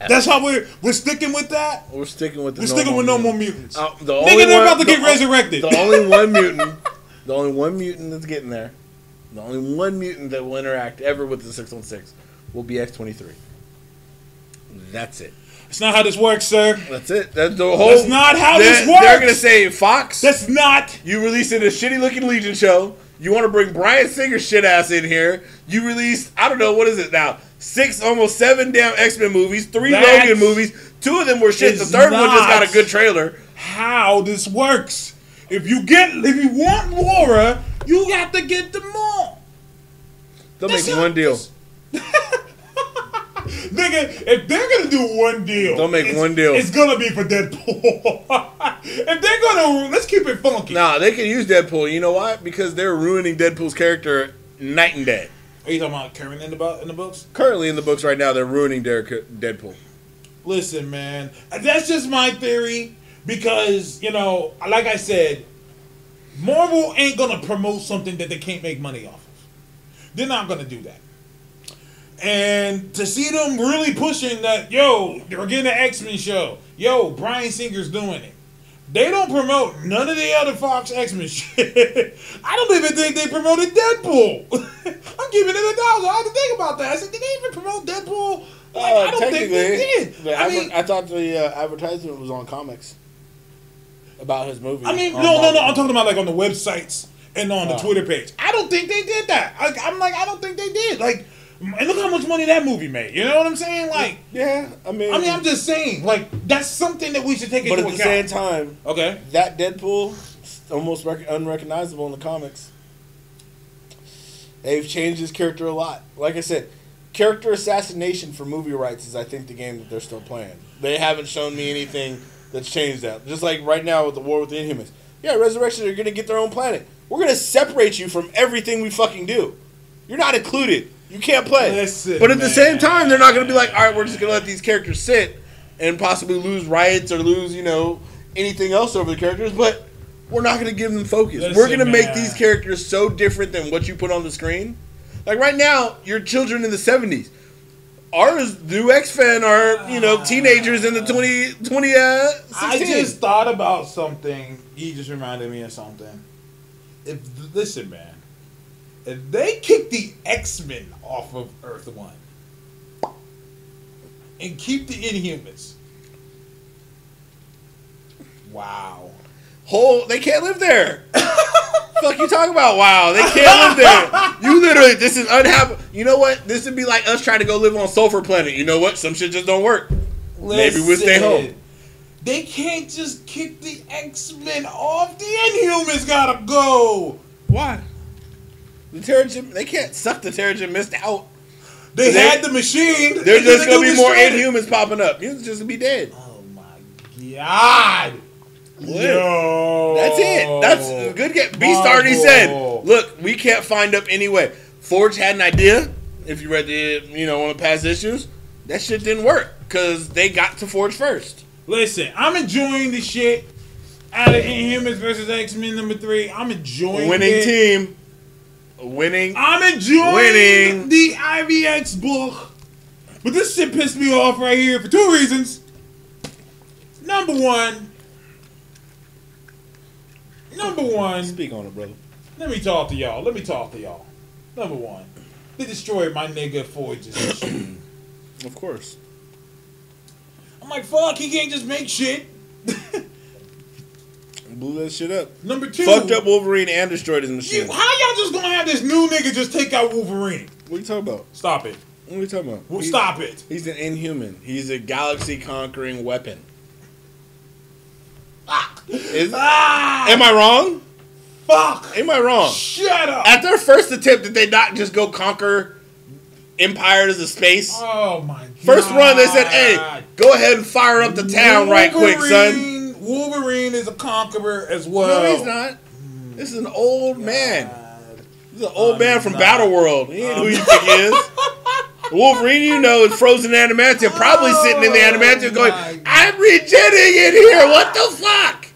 That's how we're we're sticking with that. We're sticking with the. We're no sticking more with no more mutants. Uh, the Nigga, only they're one- about to the get o- resurrected. The only one mutant, the only one mutant that's getting there, the only one mutant that will interact ever with the six one six will be X twenty three. That's it. That's not how this works, sir. That's it. That's the whole. That's not how this works. They're gonna say Fox. That's not. You released a shitty looking Legion show. You want to bring Bryan Singer shit ass in here. You released, I don't know, what is it now? Six, almost seven damn X Men movies, three That's- Logan movies, Two of them were shit. The third one just got a good trailer. how this works. If you get, if you want Laura, you got to get them all. They'll That's make one deal. Nigga, if they're gonna do one deal, don't make one deal. It's gonna be for Deadpool. if they're gonna, let's keep it funky. Nah, they can use Deadpool. You know why? Because they're ruining Deadpool's character night and day. Are you talking about Karen in the in the books? Currently in the books right now, they're ruining their Deadpool. Listen, man, that's just my theory because you know, like I said, Marvel ain't gonna promote something that they can't make money off of. They're not gonna do that. And to see them really pushing that, yo, they're getting an X Men show. Yo, Bryan Singer's doing it. They don't promote none of the other Fox X Men shit. I don't even think they promoted Deadpool. I'm giving it a dollar. I had to think about that. I said, did they even promote Deadpool? Like, I don't think they did. I mean, I thought the uh, advertisement was on comics about his movie. I mean, no, no, no. I'm talking about like on the websites and on the Oh. Twitter page. I don't think they did that. Like, I'm like, I don't think they did. Like, and look how much money that movie made. You know what I'm saying? Like, Yeah, I mean, I mean, I'm just saying, like, that's something that we should take but into account. But at the same time, okay. that Deadpool is almost rec- unrecognizable in the comics. They've changed his character a lot. Like I said, character assassination for movie rights is, I think, the game that they're still playing. They haven't shown me anything that's changed that. Just like right now with the war with the Inhumans. Yeah, Resurrection are gonna get their own planet. We're gonna separate you from everything we fucking do. You're not included. You can't play. Listen, But at the same time, they're not going to be like, all right, we're just going to let these characters sit and possibly lose rights or lose, you know, anything else over the characters. But we're not going to give them focus. we're going to make these characters so different than what you put on the screen. Like right now, your children in the 70s. Ours, new X Men are, you know, teenagers in the 20, 20 uh, 16. I just thought about something. He just reminded me of something. If listen, man, they kick the X Men off of Earth One and keep the Inhumans, wow. whole they can't live there. Fuck you talking about? Wow, they can't live there. You literally, this is unhappy. You know what? This would be like us trying to go live on Sulfur Planet. You know what? Some shit just don't work. Maybe we'll stay home. They can't just kick the X Men off. The Inhumans gotta go. Why? The Terrigen, they can't suck the Terrigen Mist out. They had the machine. There's just gonna do be more it. Inhumans popping up. Mutants just gonna be dead. Oh my god. Yo. That's it. That's good. Get Beast already said, "Look, we can't find up anyway." Forge had an idea. If you read the, you know, one of the past issues, that shit didn't work because they got to Forge first. Listen, I'm enjoying the shit out of Inhumans versus X Men number three. I'm enjoying winning it. team, winning. I'm enjoying Winning. the IVX book. But this shit pissed me off right here for two reasons. Number one. Number one. Speak on it, brother. Let me talk to y'all. Let me talk to y'all. Number one. They destroyed my nigga Forge's machine. Of course. I'm like, fuck, he can't just make shit. Blew that shit up. Number two. Fucked up Wolverine and destroyed his You, machine. how y'all just gonna have this new nigga just take out Wolverine? What are you talking about? Stop it. What are you talking about? Well, He's- stop it. He's an inhuman. He's a galaxy conquering weapon. Is, Ah! am I wrong? Fuck! Am I wrong? Shut up! At their first attempt, did they not just go conquer empires of space? oh my god. First run, they said, "Hey, go ahead and fire up the town right quick, son." Wolverine- is a conqueror as well. No, he's not. This is an old man. This is an old oh, man from Battle World. He ain't who you think he is. Wolverine, you know, is frozen adamantium, probably sitting in the oh adamantium going, Oh I'm regenerating in here. What the fuck?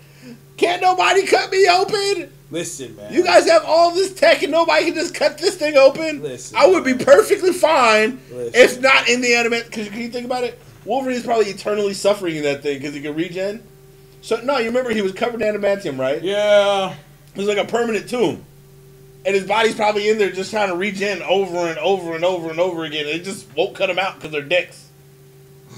Can't nobody cut me open? Listen, man. You guys have all this tech and nobody can just cut this thing open? Listen. I would be perfectly fine Listen. if not in the adamant. Because can you think about it? Wolverine is probably eternally suffering in that thing because he can regen. So, no, you remember he was covered in adamantium, right? Yeah. It was like a permanent tomb. And his body's probably in there just trying to regen over and over and over and over again. They just won't cut him out because they're dicks.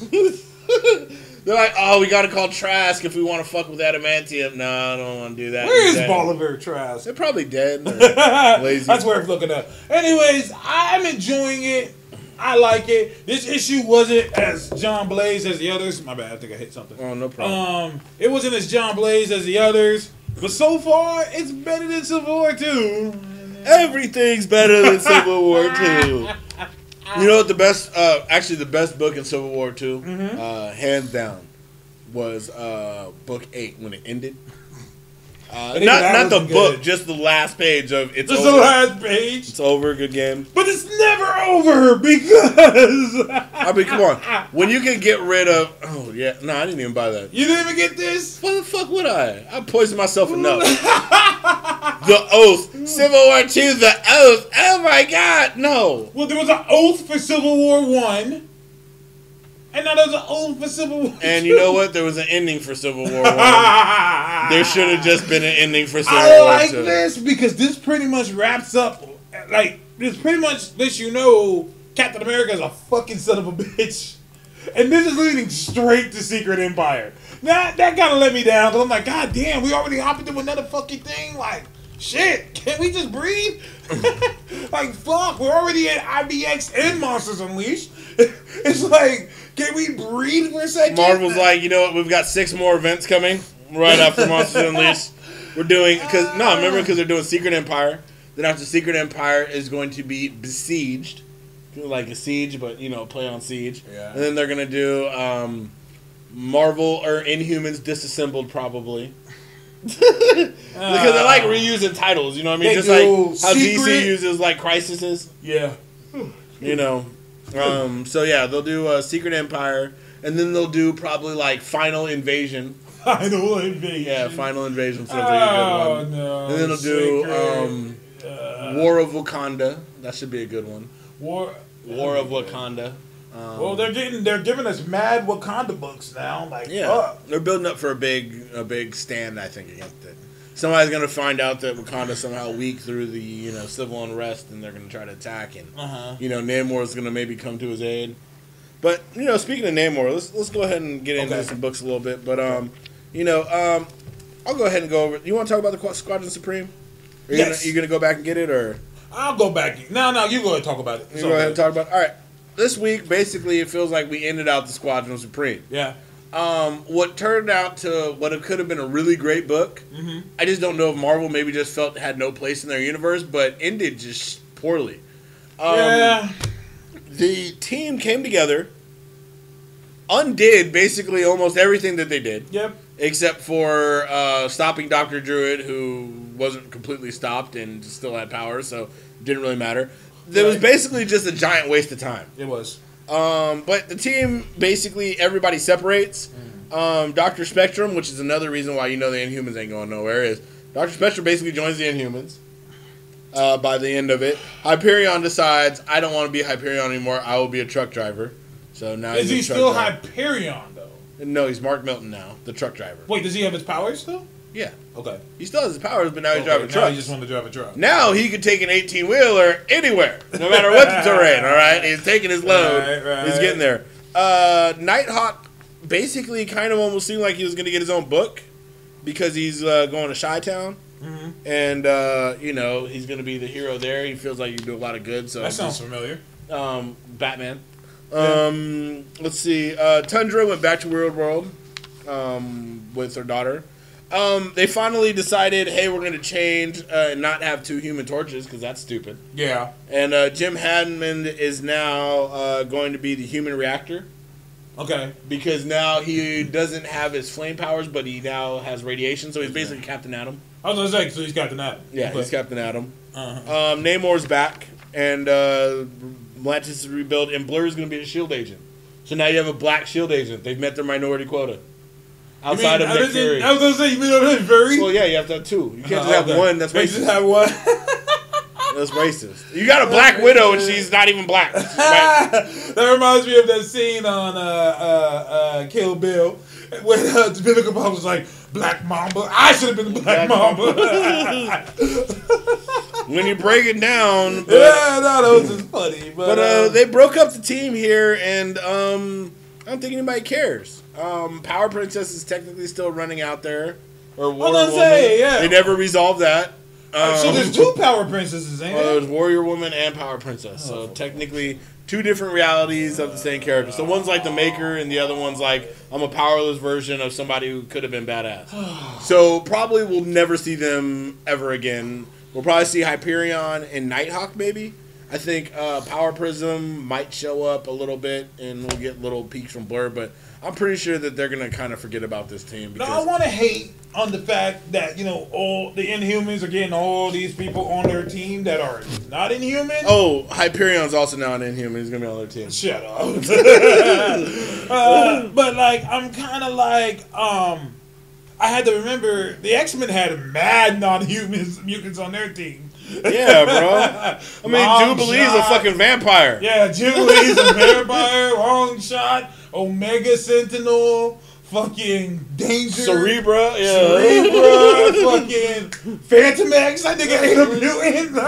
they're like, oh, we got to call Trask if we want to fuck with adamantium. No, I don't want to do that. Where is dead. Bolivar Trask? They're probably dead. lazy. That's worth looking up. Anyways, I'm enjoying it. I like it. This issue wasn't as John Blaze as the others. My bad. I think I hit something. Oh, no problem. Um, it wasn't as John Blaze as the others, but so far it's better than Civil War Two. Everything's better than Civil War Two. You know what the best? Uh, actually, the best book in Civil War 2 Mm-hmm. uh, hands down, was uh, book eight when it ended. Uh, not not the wasn't book, just the last page of it's Just over. the last page. It's over. Good game. But it's never over because I mean, come on. When you can get rid of, oh yeah, no, I didn't even buy that. you didn't even get this. Why the fuck would I? I poisoned myself enough. the oath, Civil War Two, the oath. Oh my God, no. Well, there was an oath for Civil War One, and now there's an oath for Civil War. And you know what? There was an ending for Civil War. There should have just been an ending for Civil I War I like Two. this because this pretty much wraps up. Like this pretty much lets you know Captain America is a fucking son of a bitch, and this is leading straight to Secret Empire. That that kind of let me down because I'm like, God damn, we already hopped into another fucking thing. Like, shit, can't we just breathe? like, fuck, we're already at IVX and Monsters Unleashed. it's like, can we breathe for a second? Marvel's like, you know what? We've got six more events coming right after Monsters Unleashed. We're doing because no, remember because they're doing Secret Empire. Then after Secret Empire is going to be besieged, like a siege, but you know, play on siege. Yeah. And then they're gonna do um, Marvel or Inhumans disassembled probably. because they're like reusing titles, you know what I mean? They Just like how Secret- DC uses like Crises, yeah. you know. Um, so yeah, they'll do uh, Secret Empire, and then they'll do probably like Final Invasion. Final invasion. Yeah, Final Invasion sounds like a good Oh one. no! And then they'll do um, uh, War of Wakanda. That should be a good one. War. War of Wakanda. Um, Well, they're getting they're giving us mad Wakanda books now. Like, yeah, fuck. they're building up for a big a big stand. I think against it. Somebody's gonna find out that Wakanda's somehow weak through the you know civil unrest, and they're gonna try to attack, and Uh-huh. you know Namor's gonna maybe come to his aid. But you know, speaking of Namor, let's let's go ahead and get into Okay. some books a little bit. But um, you know, um, I'll go ahead and go over. You want to talk about the Squadron Supreme? Are you Yes. gonna, you gonna go back and get it, or I'll go back. No, no, you go ahead and talk about it. you go ahead and talk about? All right, this week basically it feels like we ended out the Squadron Supreme. Yeah. Um, what turned out to what it could have been a really great book. Mm-hmm. I just don't know if Marvel maybe just felt had no place in their universe, but ended just poorly. Um, yeah. the team came together, undid basically almost everything that they did, Yep. except for uh, stopping Doctor Druid, who wasn't completely stopped and still had power, so it didn't really matter. There was basically just a giant waste of time. It was. Um, but the team basically everybody separates. Um, Doctor Spectrum, which is another reason why you know the Inhumans ain't going nowhere, is Doctor Spectrum basically joins the Inhumans. Uh, by the end of it, Hyperion decides I don't want to be Hyperion anymore. I will be a truck driver. So now Is he's a he still driver. Hyperion though? No, he's Mark Milton now, the truck driver. Wait, does he have his powers still? Yeah, Okay. he still has his powers, but now he's Okay, driving now trucks. he just wanted to drive a truck. Now he could take an 18 wheeler anywhere, no matter what the terrain. All right, he's taking his load. Right, right. He's getting there. Uh, Nighthawk basically kind of almost seemed like he was going to get his own book because he's uh, going to Chi Town, Mhm. and uh, you know he's going to be the hero there. He feels like he can do a lot of good. So That sounds familiar. um, Batman. Um, let's see. Uh, Thundra went back to World World um, with her daughter. Um, they finally decided, hey, we're going to change uh, and not have two Human Torches because that's stupid. Yeah. And uh, Jim Hammond is now uh, going to be the Human Reactor Okay. because now he doesn't have his flame powers, but he now has radiation. So he's basically Captain Atom. I was gonna say, so he's Captain Atom. Yeah, Okay. he's Captain Atom. Uh-huh. Um, Namor's back, and uh, Atlantis is rebuilt, and Blur is going to be a Shield agent. So now you have a black Shield agent. They've met their minority quota outside You of mean, Nick I, Fury. was gonna say, you mean Nick Fury? Well, yeah, you have to have two. You can't just Uh, have okay. one. That's They just racist. have one. That's racist. You got a Black Widow, and she's not even black. That reminds me of that scene on uh, uh, uh, Kill Bill when uh, Jamaica Bob was like, Black Mamba. I should have been the Black, Black Mamba. when you break it down, but, yeah, no, that was just funny. But, but uh, uh, they broke up the team here, and um, I don't think anybody cares. Um, Power Princess is technically still running out there, or War Woman. say, yeah. They never resolved that. so there's two power princesses, ain't Well, there? there's Warrior Woman and Power Princess. So technically, two different realities of the same character. So one's like the Maker, and the other one's like I'm a powerless version of somebody who could have been badass. so probably we'll never see them ever again. We'll probably see Hyperion and Nighthawk maybe. I think uh, Power Prism might show up a little bit, and we'll get little peeks from Blur. But I'm pretty sure that they're gonna kind of forget about this team No, I want to hate on the fact that you know all the Inhumans are getting all these people on their team that are not Inhuman. oh Hyperion's also now an Inhuman. He's gonna be on their team. Shut up. uh, but like, I'm kind of like, um, I had to remember the X Men had mad non-humans mutants on their team. Yeah, bro. I mean, Jubilee's a fucking vampire. Yeah, Jubilee's a vampire, Longshot, Omega Sentinel, fucking Danger, Cerebra, yeah. Cerebra, fucking Fantomex. That nigga ain't a mutant.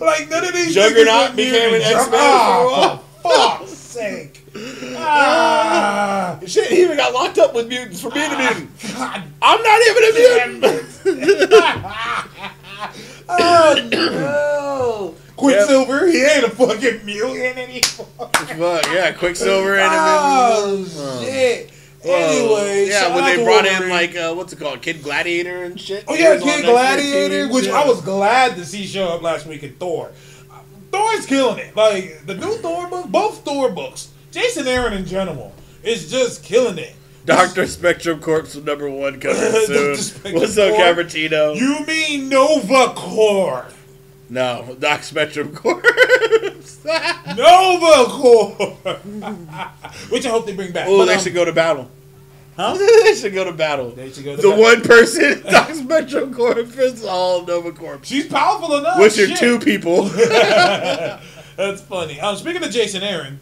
Like, like none of these Juggernaut became an mutants. X-Men Ah, for fuck's sake. Ah, Shit, he even got locked up with mutants for being a mutant. God I'm not even a mutant. Oh no! Quicksilver, he ain't a fucking mutant anymore. Fuck, yeah, Quicksilver and Oh shit! Anyway, yeah, shout when they to brought in like uh, what's it called, Kid Gladiator and shit. oh yeah, Kid Gladiator, which yeah. I was glad to see show up last week in Thor. Thor's killing it. Like the new Thor book, both Thor books, Jason Aaron in general is just killing it. Doctor Spectrum Corpse number one coming Dr. soon. What's up, Corps? Cavertino? You mean Nova Corps? No, Doc Spectrum Corps. Nova Corps, which I hope they bring back. oh, But, they um, should go to battle. Huh? they should go to battle. They should go to the battle. one person, Doc Spectrum Corps is all Nova Corps. She's powerful enough. Which are shit. two people. That's funny. Um, speaking of Jason Aaron,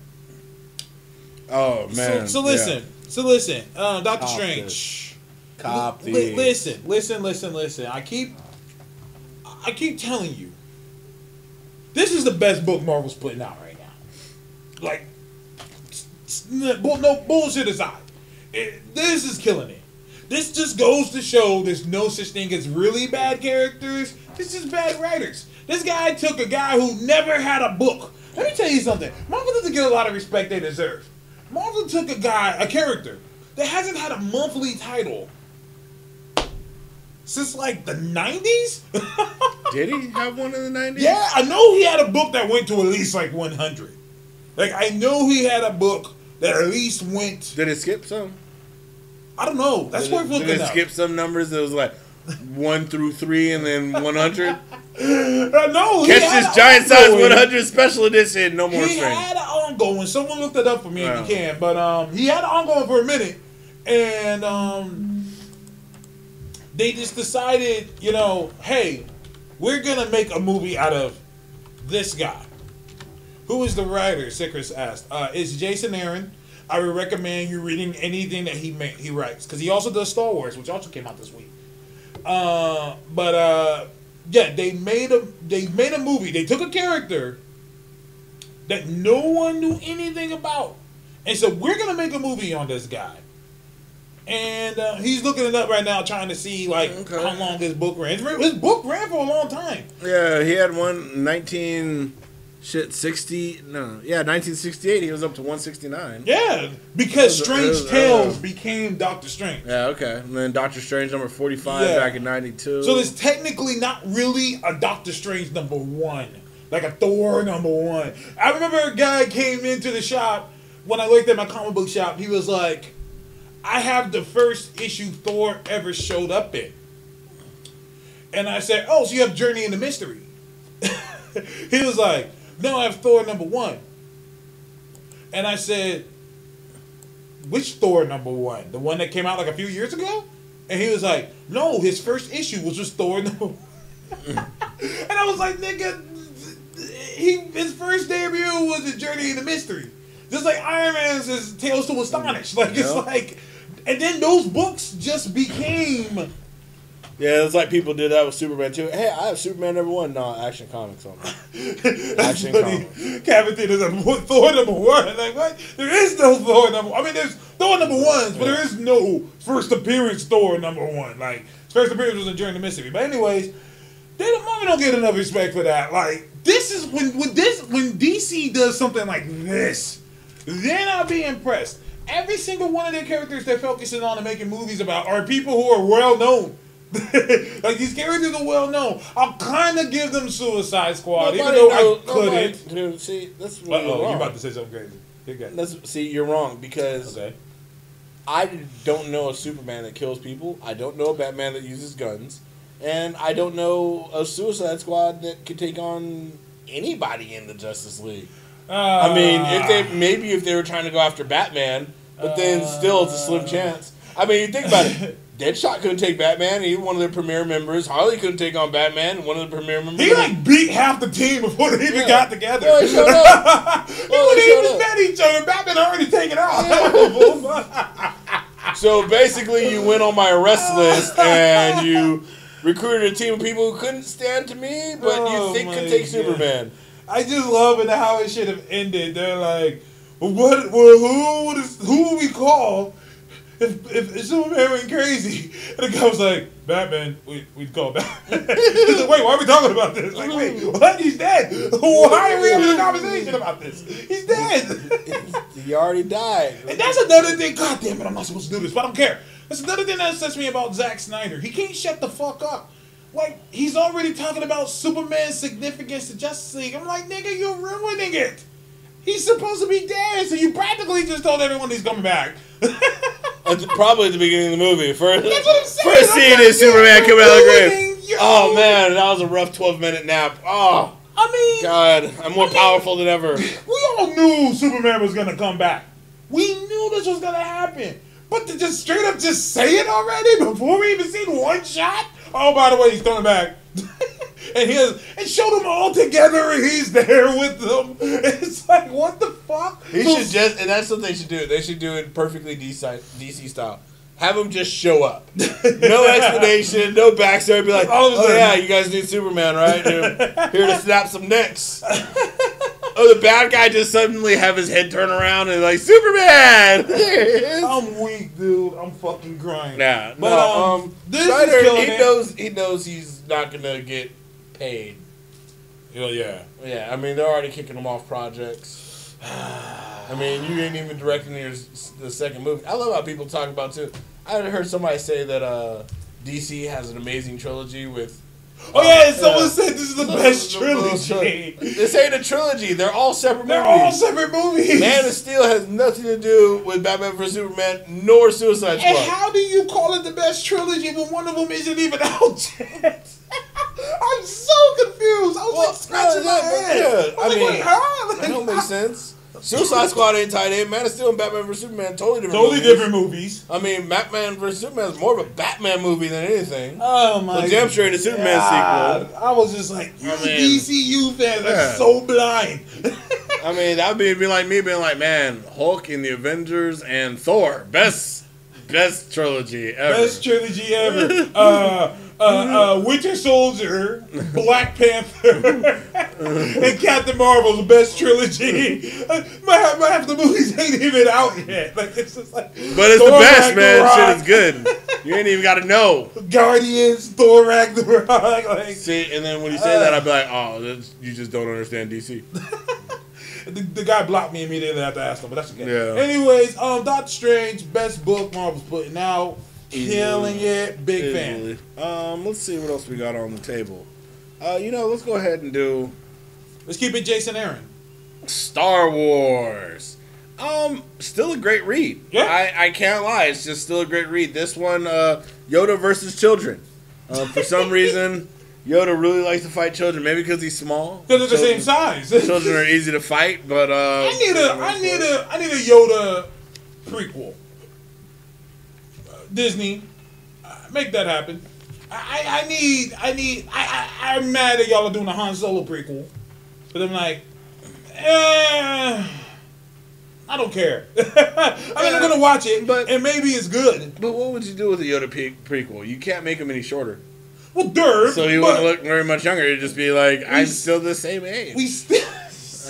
oh man. so, so listen, so listen, um, Doctor Cop Strange. Cop Li- listen, listen, listen, listen. I keep, I keep telling you, this is the best book Marvel's putting out right now. Like, no bullshit aside, it, this is killing it. This just goes to show there's no such thing as really bad characters. This is bad writers. This guy took a guy who never had a book. Let me tell you something. Marvel doesn't get a lot of respect they deserve. Marvel took a guy, a character, that hasn't had a monthly title since like the 90s? Did he have one in the 90s? yeah, I know he had a book that went to at least like 100. Like, I know he had a book that at least went, Did it skip some? I don't know. That's did worth it, looking Did it up. skip some numbers? It was like one through three and then 100. Uh, no, Catch this an giant size 100 special edition. No more He string. had an ongoing. Someone looked it up for me if Wow. you can. But um, he had an ongoing for a minute, and um, they just decided, you know, hey, we're gonna make a movie out of this guy. Who is the writer? Sickers asked. Uh, it's Jason Aaron. I would recommend you reading anything that he ma- he writes because he also does Star Wars, which also came out this week. Uh, but uh, yeah, they made a they made a movie. They took a character that no one knew anything about, and so we're gonna make a movie on this guy. And uh, he's looking it up right now, trying to see like Okay. how long his book ran. His book ran for a long time. Yeah, he had one 19 shit 60 no yeah 1968 he was up to 169 Yeah, because was- Strange was, uh, Tales became Doctor Strange. yeah okay and then Doctor Strange number 45 Yeah. back in 92 So there's technically not really a Doctor Strange number one, like a Thor number one. I remember a guy came into the shop when I worked at my comic book shop. He was like, "I have the first issue Thor ever showed up in," and I said, "Oh, so you have Journey into Mystery?" he was like, "No, I have Thor number one," and I said, "Which Thor number one? The one that came out like a few years ago?" And he was like, "No, his first issue was just Thor number." one." and I was like, "Nigga, he his first debut was a Journey into Mystery, just like Iron Man's is Tales to Astonish. Like it's like, and then those books just became." yeah it's like people did that with Superman too hey I have Superman number one no Action Comics on Action funny. Cavity is a Thor number one. Like what? There is no Thor number. I mean, there's Thor number ones, but there is no first appearance Thor number one. Like first appearance was in Journey to Mystery. But anyways, They don't, mommy don't get enough respect for that. Like this is when when this when DC does something like this, then I'll be impressed. Every single one of their characters they're focusing on and making movies about are people who are well known. like these characters are well known. I'll kind of give them Suicide Squad, even though knows- I couldn't. nobody- dude, see, that's Uh where you're oh, wrong. you about to say something crazy? You got That's, see, you're wrong because okay. I don't know a Superman that kills people. I don't know a Batman that uses guns, and I don't know a Suicide Squad that could take on anybody in the Justice League. I mean, if they ah. maybe if they were trying to go after Batman, but then ah. still it's a slim chance. I mean, you think about it. Deadshot couldn't take Batman. He one of the premier members. Harley couldn't take on Batman. One of the premier members. He like beat half the team before they even Yeah. got together. Well, he showed up. he Well, wouldn't even up. met each other. Batman already taken out. So basically, you went on my arrest list and you recruited a team of people who couldn't stand to me, but Oh you think could take God. Superman. I just love it how it should have ended. They're like, what? Well, who would who would we call if, if, if Superman went crazy? And the guy was like, Batman. We we'd call Batman. He's like, wait, why are we talking about this? Like, wait, what? He's dead. Why are we having a conversation about this? He's dead. He already died. And that's another thing. God damn it, I'm not supposed to do this, but I don't care. That's another thing that upsets me about Zack Snyder. He can't shut the fuck up. Like, he's already talking about Superman's significance to Justice League. I'm like, nigga, you're ruining it. He's supposed to be dead, so you practically just told everyone he's coming back. Probably at the beginning of the movie. First, That's what I'm saying. first scene is Superman coming out of the grave. Oh man, that was a rough 12 minute nap. Oh I mean, god, I'm more powerful than ever. we all knew Superman was gonna come back. We knew this was gonna happen. But to just straight up just say it already before we even seen one shot? Oh, by the way, he's coming back. and he has, and show them all together he's there with them. It's like, what the fuck? He should just, and that's what they should do. They should do it perfectly DC, DC style. Have him just show up. No explanation, no backstory. Be like, All of a oh yeah, you guys need Superman, right? Here, here to snap some necks. Oh, the bad guy just suddenly have his head turn around and like Superman. There it is. I'm weak, dude. I'm fucking crying. Nah, But, no, um, um, this Snyder, is he it. knows he knows he's not gonna get paid. Hell yeah. Yeah, I mean they're already kicking him off projects. I mean, you ain't even directing your the second movie. I love how people talk about too. I heard somebody say that uh, DC has an amazing trilogy with. Oh yeah, oh, someone yeah. said this is the best trilogy. This ain't a trilogy. They're all separate They're all separate movies. Man of Steel has nothing to do with Batman vs Superman nor Suicide Squad. And how do you call it the best trilogy when one of them isn't even out yet? I'm so confused. I was Well, like scratching no, my yeah, head. yeah. I I like, mean, wait, huh? Like, That don't make sense. Suicide Squad ain't tied in. Man of Steel and Batman vs Superman totally different. Totally movies. different movies. I mean, Batman vs Superman is more of a Batman movie than anything. Oh my But damn sure ain't a Superman God. sequel. I was just like, you I mean, DCU fans yeah. are so blind. I mean, that would be, be like me being like, man, Hulk in the Avengers and Thor, best, best trilogy ever. Best trilogy ever. uh, uh, uh, Winter Soldier, Black Panther, and Captain Marvel's best trilogy. Uh, my, half, my half the movies ain't even out yet. Like it's just like, but it's the Thor best, man. Shit is good. You ain't even got to know. Guardians, Thor Ragnarok. Like See, and then when you say that, I'd be like, oh, that's, you just don't understand DC. the, the guy blocked me immediately after I asked him, but that's okay. Yeah. Anyways, um, Doctor Strange, best book Marvel's putting out, killing it, big fan. Um, let's see what else we got on the table. Uh, you know, let's go ahead and do Let's keep it Jason Aaron. Star Wars. Um, still a great read. Yeah. I, I can't lie. It's just still a great read. This one, uh, Yoda versus children. Uh, for some reason, Yoda really likes to fight children. Maybe because he's small. Because they're the same size. Children are easy to fight, but uh, I need a I need a I need a Yoda prequel. Disney, uh, make that happen. I, I need I need I, I I'm mad that y'all are doing a Han Solo prequel, but I'm like, eh, I don't care. I mean, I'm gonna watch it, But- and maybe it's good. But what would you do with a Yoda pe- prequel? You can't make him any shorter, Well, dirt. so he wouldn't look very much younger. He'd just be like, I'm still the same age. We still.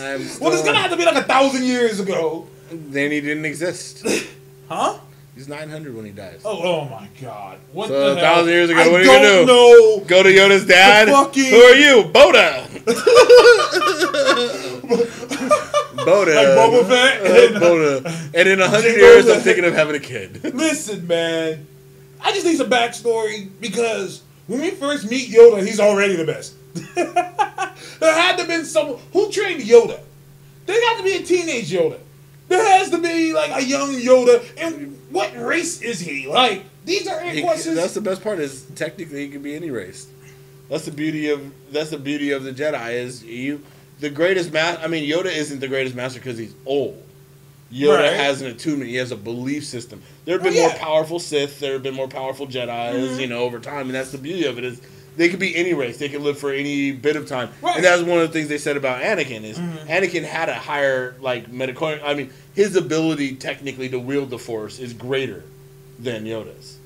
I'm Well, it's gonna have to be like a thousand years ago, Then he didn't exist. huh? He's 900 when he dies. Oh, oh my God! What So, the a hell? thousand years ago, I what are you gonna don't know. Go to Yoda's dad. fucking- Who are you, Boda? Boda. Like Boba Fett? Uh, Boda. And in a hundred years, I'm thinking of having a kid. Listen, man. I just need some backstory because when we first meet Yoda, he's already the best. there had to have been someone who trained Yoda. There had to be a teenage Yoda. There has to be like a young Yoda. And what race is he? Like these are He- questions. that's the best part. Is technically he can be any race. That's the beauty of that's the beauty of the Jedi. Is you the greatest master? I mean, Yoda isn't the greatest master because he's old. Yoda Right. has an attunement. He has a belief system. There have Oh, been more yeah. Mm-hmm. powerful Sith. There have been more powerful Jedi's. You know, over time, and that's the beauty of it. Is they could be any race. They could live for any bit of time. Right. Mm-hmm. And that's one of the things they said about Anakin is Anakin had a higher like medical. I mean, his ability technically to wield the Force is greater than Yoda's.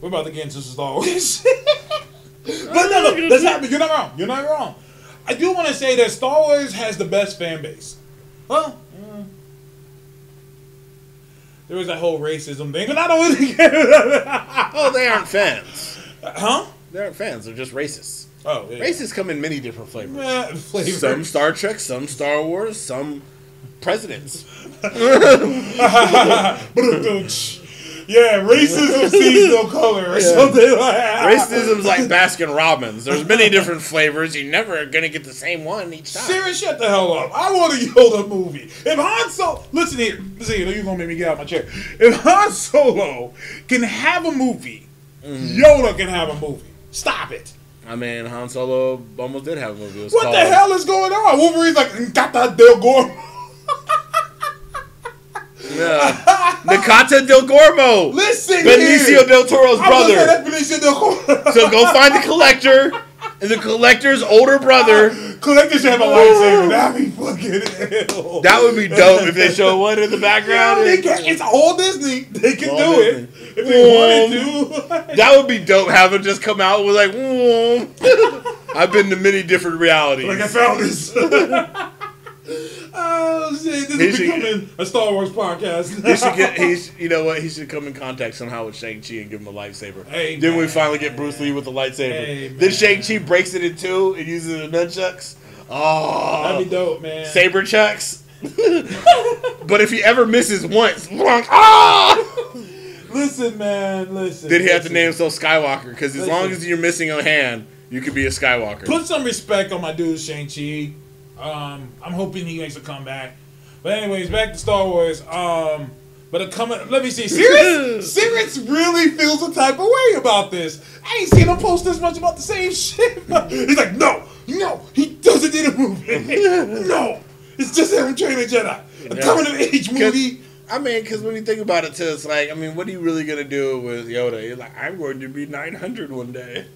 We're about to get into Star Wars. but no, no, that's not. You're not wrong. You're not wrong. I do want to say that Star Wars has the best fan base. Huh? mm, there was that whole racism thing, but I don't really care. Oh, they aren't fans. huh? They aren't fans. They're just racists. Oh, yeah. Racists come in many different flavors. Eh, flavor. Some Star Trek, some Star Wars, some presidents. yeah, racism sees no color or something like that. Racism's like Baskin Robbins. There's many different flavors. You're never gonna get the same one each time. Sarah, shut the hell up. I want a Yoda movie. If Han Solo, listen here, listen here, you're gonna make me get out of my chair. If Han Solo can have a movie, Mm-hmm. Yoda can have a movie. Stop it. I mean, Han Solo almost did have a movie. What called, the hell is going on? Wolverine's like, Nkata Del Gore. Yeah. Nakata Del Gormo. Listen Benicio here. del Toro's I was looking brother. Benicio Del Gore. So go find the collector and the collector's older brother. Collector should have a lightsaber. That'd be fucking hell. That would be dope if they show one in the background. Yeah, they can, it's all Disney. They can All do Disney. it if they wanted to. That would be dope. Have him just come out with like. I've been to many different realities. Like I found this. oh shit! This He is becoming a Star Wars podcast. He should get. He's. You know what? He should come in contact somehow with Shang Chi and give him a lightsaber. Hey, then we finally get Bruce Lee with the lightsaber. Hey, then man. Shang Chi breaks it in two and uses the nunchucks. Oh, That'd be dope, man. saber chucks. but if he ever misses once, ah! Listen, man. Listen. then he have to name himself Skywalker because as long as you're missing a hand, you could be a Skywalker. Put some respect on my dude Shang Chi. Um, I'm hoping he makes a comeback. But anyways, back to Star Wars. Um, but a coming. Let me see. Sirius, Sirius really feels a type of way about this. I ain't seen him post this much about the same shit. He's like, no, no, he doesn't need a movie. no, it's just him training Jedi. A Yeah. coming of age movie. I mean, because when you think about it, too, it's like, I mean, what are you really gonna do with Yoda? You're like, I'm going to be 900 one day.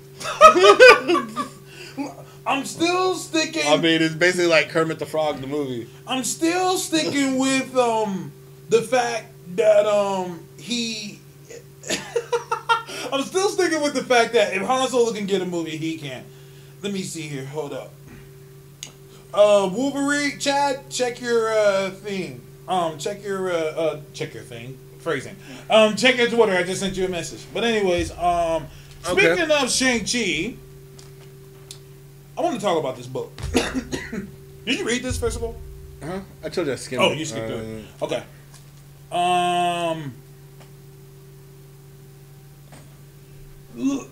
I'm still sticking. I mean, it's basically like Kermit the Frog, the movie. I'm still sticking with um the fact that um he. I'm still sticking with the fact that if Han Solo can get a movie, he can. Let me see here. Hold up. Uh, Wolverine, Chad, check your uh thing. Um, check your uh, uh check your thing. Phrasing. Um, check your Twitter. I just sent you a message. But anyways, um, Okay. speaking of Shang Chi, I want to talk about this book. Did you read this first of all? Huh? I told you I skimmed Oh, it. you skipped Uh, it. Okay. Um.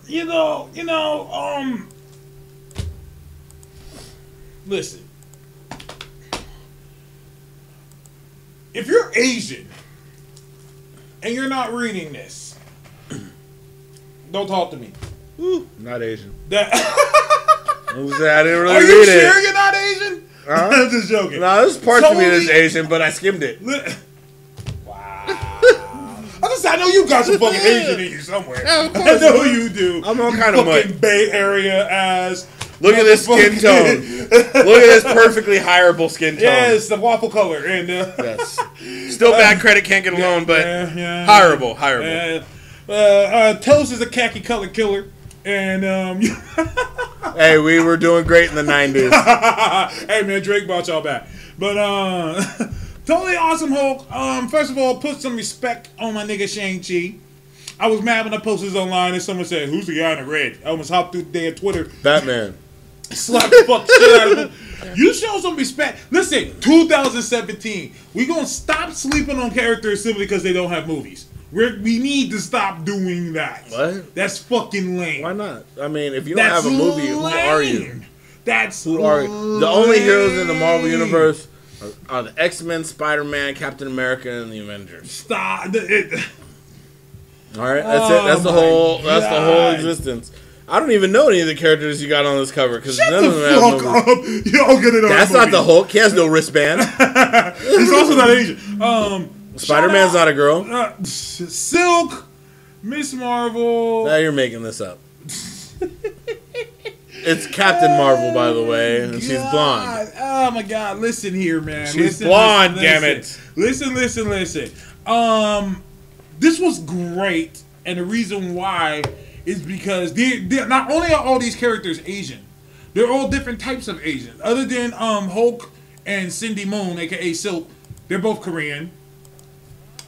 You know, you know, um. Listen. If you're Asian and you're not reading this, don't talk to me. Not Asian. That, I was- I didn't really are you read sure it. you're not Asian? Huh? I'm just joking. No, there's parts of me that's Asian, but I skimmed it. Wow. I just I know you got some fucking Asian in you somewhere. Yeah, of I course. know you do. I'm all You kind of fucking mutt. Bay Area ass. Look at this skin tone. Look at this perfectly hireable skin tone. Yes, the waffle color and uh, Yes. Still bad credit, can't get a loan, but yeah, yeah. hireable, hireable. Uh, uh, uh, Toast is a khaki color killer, and um, Hey, we were doing great in the 90s. hey man, Drake brought y'all back. But uh, Totally awesome Hulk. Um, first of all, put some respect on my nigga Shang Chi. I was mad when I posted this online and someone said, "Who's the guy in the red?" I almost hopped through the damn Twitter, Batman. Slap the fuck shit out of him. You show some respect. Listen, 2017. We gonna stop sleeping on characters simply because they don't have movies. We're, we need to stop doing that. What? That's fucking lame. Why not? I mean, if you don't That's have a movie, who are you? lame. That's Who are you? The only heroes in the Marvel universe are, are the X Men, Spider Man, Captain America, and the Avengers. Stop. The- it- All right, that's it. That's the Oh whole. That's the whole existence. I don't even know any of the characters you got on this cover because none the of them have fuck. You don't get it on That's not the Hulk. He has no wristband. He's also not Asian. Um, Spider Man's not a girl. uh, Silk, Miss Marvel. Now you're making this up. it's Captain Marvel, by the way, and she's blonde. Oh my god! Listen here, man. She's listen, blonde, listen, damn listen. Listen, listen, listen. Um, this was great, and the reason why is because they they not only are all these characters Asian, they're all different types of Asian. Other than um Hulk and Cindy Moon, aka Silk, they're both Korean.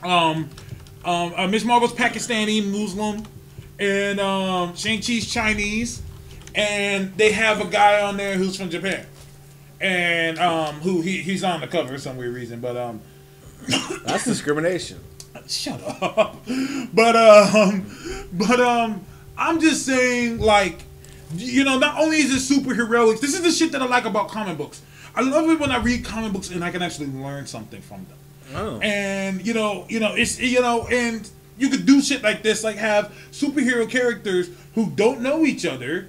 Um, um, uh, Miss Marvel's Pakistani Muslim, and um, Shang Chi's Chinese, and they have a guy on there who's from Japan, and um, who he, he's on the cover for some weird reason, but um, That's discrimination. shut up. But um, but um, I'm just saying, like, you know, not only is it super heroic, this is the shit that I like about comic books. I love it when I read comic books and I can actually learn something from them. Oh. And you know, you know, it's you know, and you could do shit like this, like have superhero characters who don't know each other,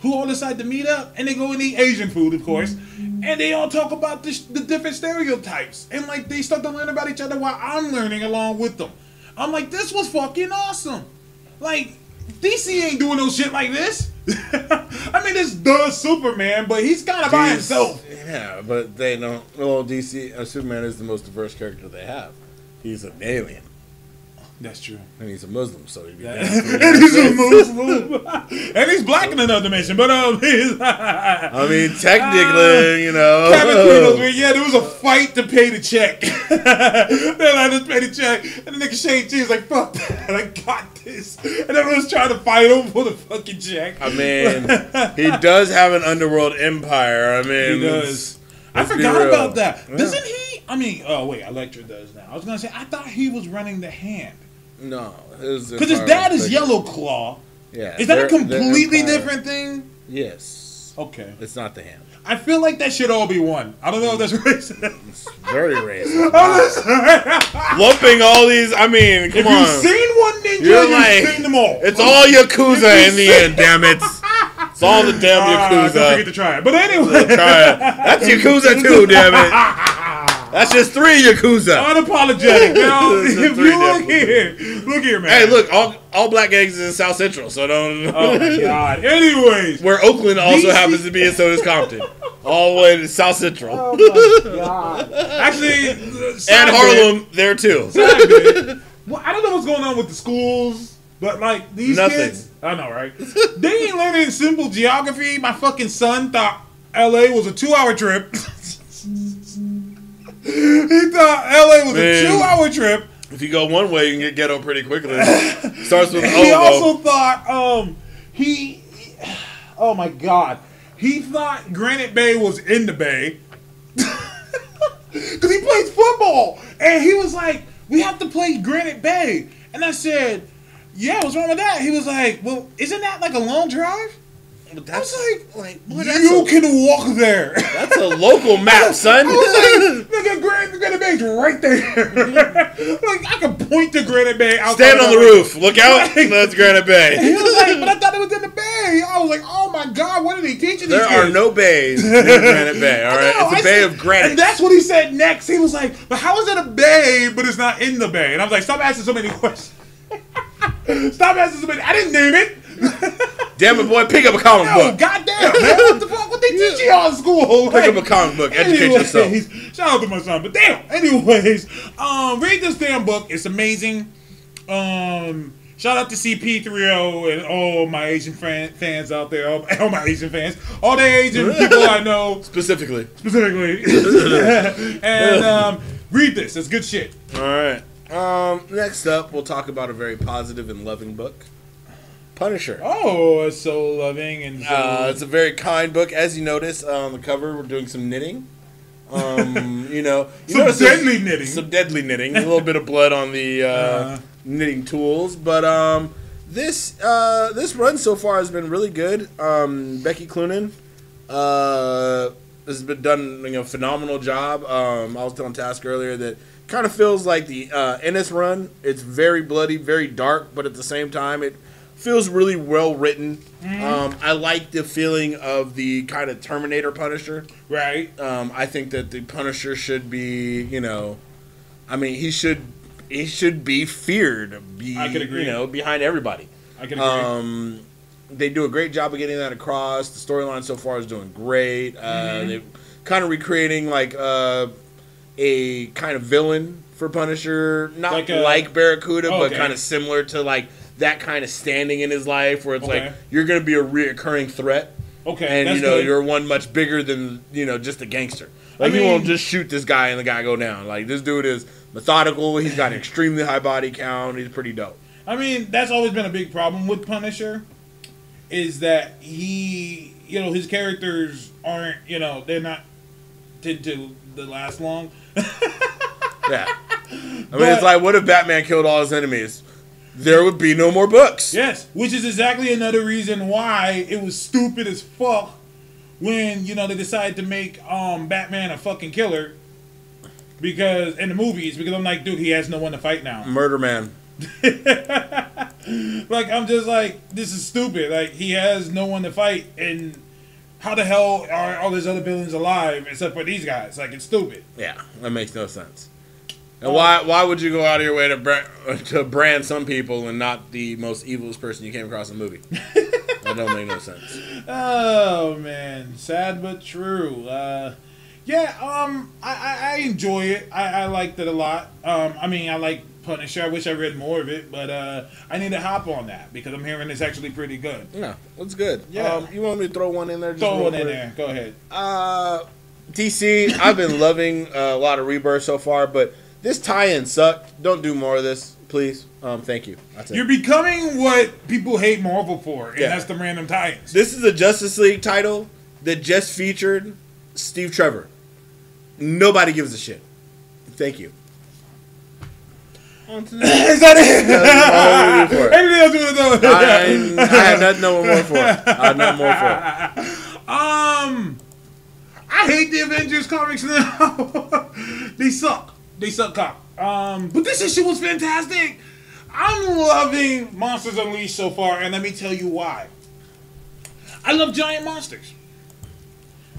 who all decide to meet up, and they go and eat Asian food, of course, mm-hmm. and they all talk about the, the different stereotypes, and like they start to learn about each other while I'm learning along with them. I'm like, this was fucking awesome. Like DC ain't doing no shit like this. I mean, it's the Superman, but he's kind of by himself. Yeah, but they don't. Well, DC uh, Superman is the most diverse character they have. He's an alien, That's true. and he's a Muslim, so he'd be down and he's a Muslim, and he's black in another dimension. But um, he's I mean, technically, you know. Kevin yeah, there was a fight to pay the check. then I just paid the check, and the nigga Shang Chi was like, "Fuck that, I got this," and everyone's trying to fight him for the fucking check. I mean, he does have an underworld empire. I mean, he does. I let's be forgot about that. Yeah. Doesn't he? I mean, oh wait, Elektra does now. I was gonna say I thought he was running the hand No, because his dad is. Yellow Claw. Yeah, Is that a completely different thing? Yes, Okay, it's not the hand. I feel like that should all be one. I don't know if that's racist. It's very racist. Lumping all these. I mean, come if on. you've seen one ninja, You're you've like- seen them all. It's all Yakuza in the end, damn it. It's all the damn Ah, don't forget to try it. But anyway, Try it. That's Yakuza too, damn it. That's just three Yakuza. unapologetic. Now, It's a if you look different- here, look here, man. Hey, look, all all black eggs is in South Central, so don't. Oh my god. Anyways, Where Oakland also DC happens to be, and so does Compton. All the way to South Central. actually, uh, side and bit- Harlem there too. Well, I don't know what's going on with the schools, but like these Nothing. kids, I know, right? they ain't learning simple geography. My fucking son thought L.A. was a two-hour trip. he thought L.A. was Man. a two-hour trip. If you go one way, you can get ghetto pretty quickly. Starts with he also thought um he oh my god he thought granite bay was in the bay because he plays football and he was like we have to play granite bay and i said yeah what's wrong with that he was like well isn't that like a long drive But i was that's like, boy, that's you a- can walk there that's a local map, son. I was like, nigga, Granite, Granite Bay's right there. like, I can point to Granite Bay outside Stand on the LA. roof. Look out. That's Granite He Bay. was like, but I thought it was in the bay. I was like, oh my god, what are they teaching There these are kids? no bays in Granite Bay. All I know, it's a I bay said- of granite. And that's what he said next. He was like, but how is it a bay, but it's not in the bay? And I was like, stop asking so many questions. stop asking so many. I didn't name it. Damn it, boy, pick up a comic Oh, book. goddamn, man. What the fuck? What they teach you all in school? Pick up a comic book. Educate yourself. Shout out to my son. But damn. Anyways, um, read this damn book. It's amazing. Um, shout out to CP30 and all my Asian fan, fans out there. All, all my Asian fans. All the Asian people I know Specifically, specifically. and um, Read this. It's good shit. All right. Um, next up, we'll talk about a very positive and loving book, Punisher. Oh, it's so loving and so. Uh, it's a very kind book. As you notice uh, on the cover, we're doing some knitting. Um, you know, you Some deadly knitting. Some deadly knitting. A little bit of blood on the uh, Uh. knitting tools, but um, this uh, this run so far has been really good. Um, Becky Cloonan uh, has been done you know phenomenal job. Um, I was telling Task earlier that kind of feels like the uh, Ennis run. It's very bloody, very dark, but at the same time it feels really well written. Um, I like the feeling of the kind of Terminator Punisher. right. Um, I think that the Punisher should be, you know, I mean, he should he should be feared. Be I could agree. you know behind everybody. I can agree. Um, they do a great job of getting that across. The storyline so far is doing great. Uh, Mm-hmm. They're kind of recreating like uh, a kind of villain for Punisher, not Like like, Barracuda, Oh, but okay. kind of similar to like that kind of standing in his life, where it's Okay. like you're going to be a reoccurring threat okay, and you know good. you're one much bigger than you know just a gangster. Like I he won't just shoot this guy and the guy go down. Like this dude is methodical. He's got an extremely high body count. He's pretty dope. I mean, that's always been a big problem with Punisher, is that he, you know, his characters aren't, you know, they're not tend to the last long. Yeah. I mean, it's like what if Batman killed all his enemies? There would be no more books. Yes, which is exactly another reason why it was stupid as fuck when you know they decided to make um Batman a fucking killer because in the movies because I'm like, dude, he has no one to fight now. Murder Man. Like I'm just like, this is stupid. Like he has no one to fight, and how the hell are all these other villains alive except for these guys? Like it's stupid. Yeah, that makes no sense. And why why would you go out of your way to brand, to brand some people and not the most evilest person you came across in the movie? that don't make no sense. Oh man, sad but true. Uh, yeah, um, I, I, I enjoy it. I, I liked it a lot. Um, I mean, I like Punisher. I wish I read more of it, but uh, I need to hop on that because I'm hearing it's actually pretty good. Yeah, that's good. Yeah. Um, you want me to throw one in there? Just Throw one in there. Go ahead. Uh, DC, I've been loving uh, a lot of Rebirth so far, but this tie-in sucked. Don't do more of this, please. Um, thank you. That's it. You're becoming what people hate Marvel for, and Yeah. that's the random tie-ins. this is a Justice League title that just featured Steve Trevor. Nobody gives a shit. Thank you. On to the next. Is that it? That's all we do for it. Anything else you want to know? I, I have nothing no more for it. I have nothing more for it. Um, I hate the Avengers comics now. they suck. They suck cock. Um, but this issue was fantastic. I'm loving Monsters Unleashed so far, and let me tell you why. I love giant monsters.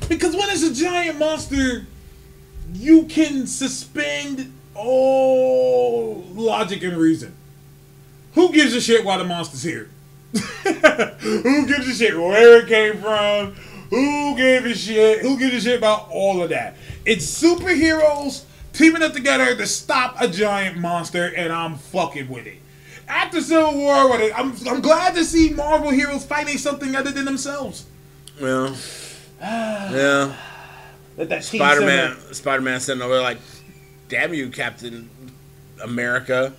Because when it's a giant monster, you can suspend all logic and reason. Who gives a shit why the monster's here? Who gives a shit where it came from? Who gave a shit? Who gives a shit about all of that? It's superheroes teaming up together to stop a giant monster, and I'm fucking with it. After Civil War, I'm, I'm glad to see Marvel heroes fighting something other than themselves. Yeah. Yeah. Let that Spider Man, Spider Man sitting over there like, "Damn you, Captain America,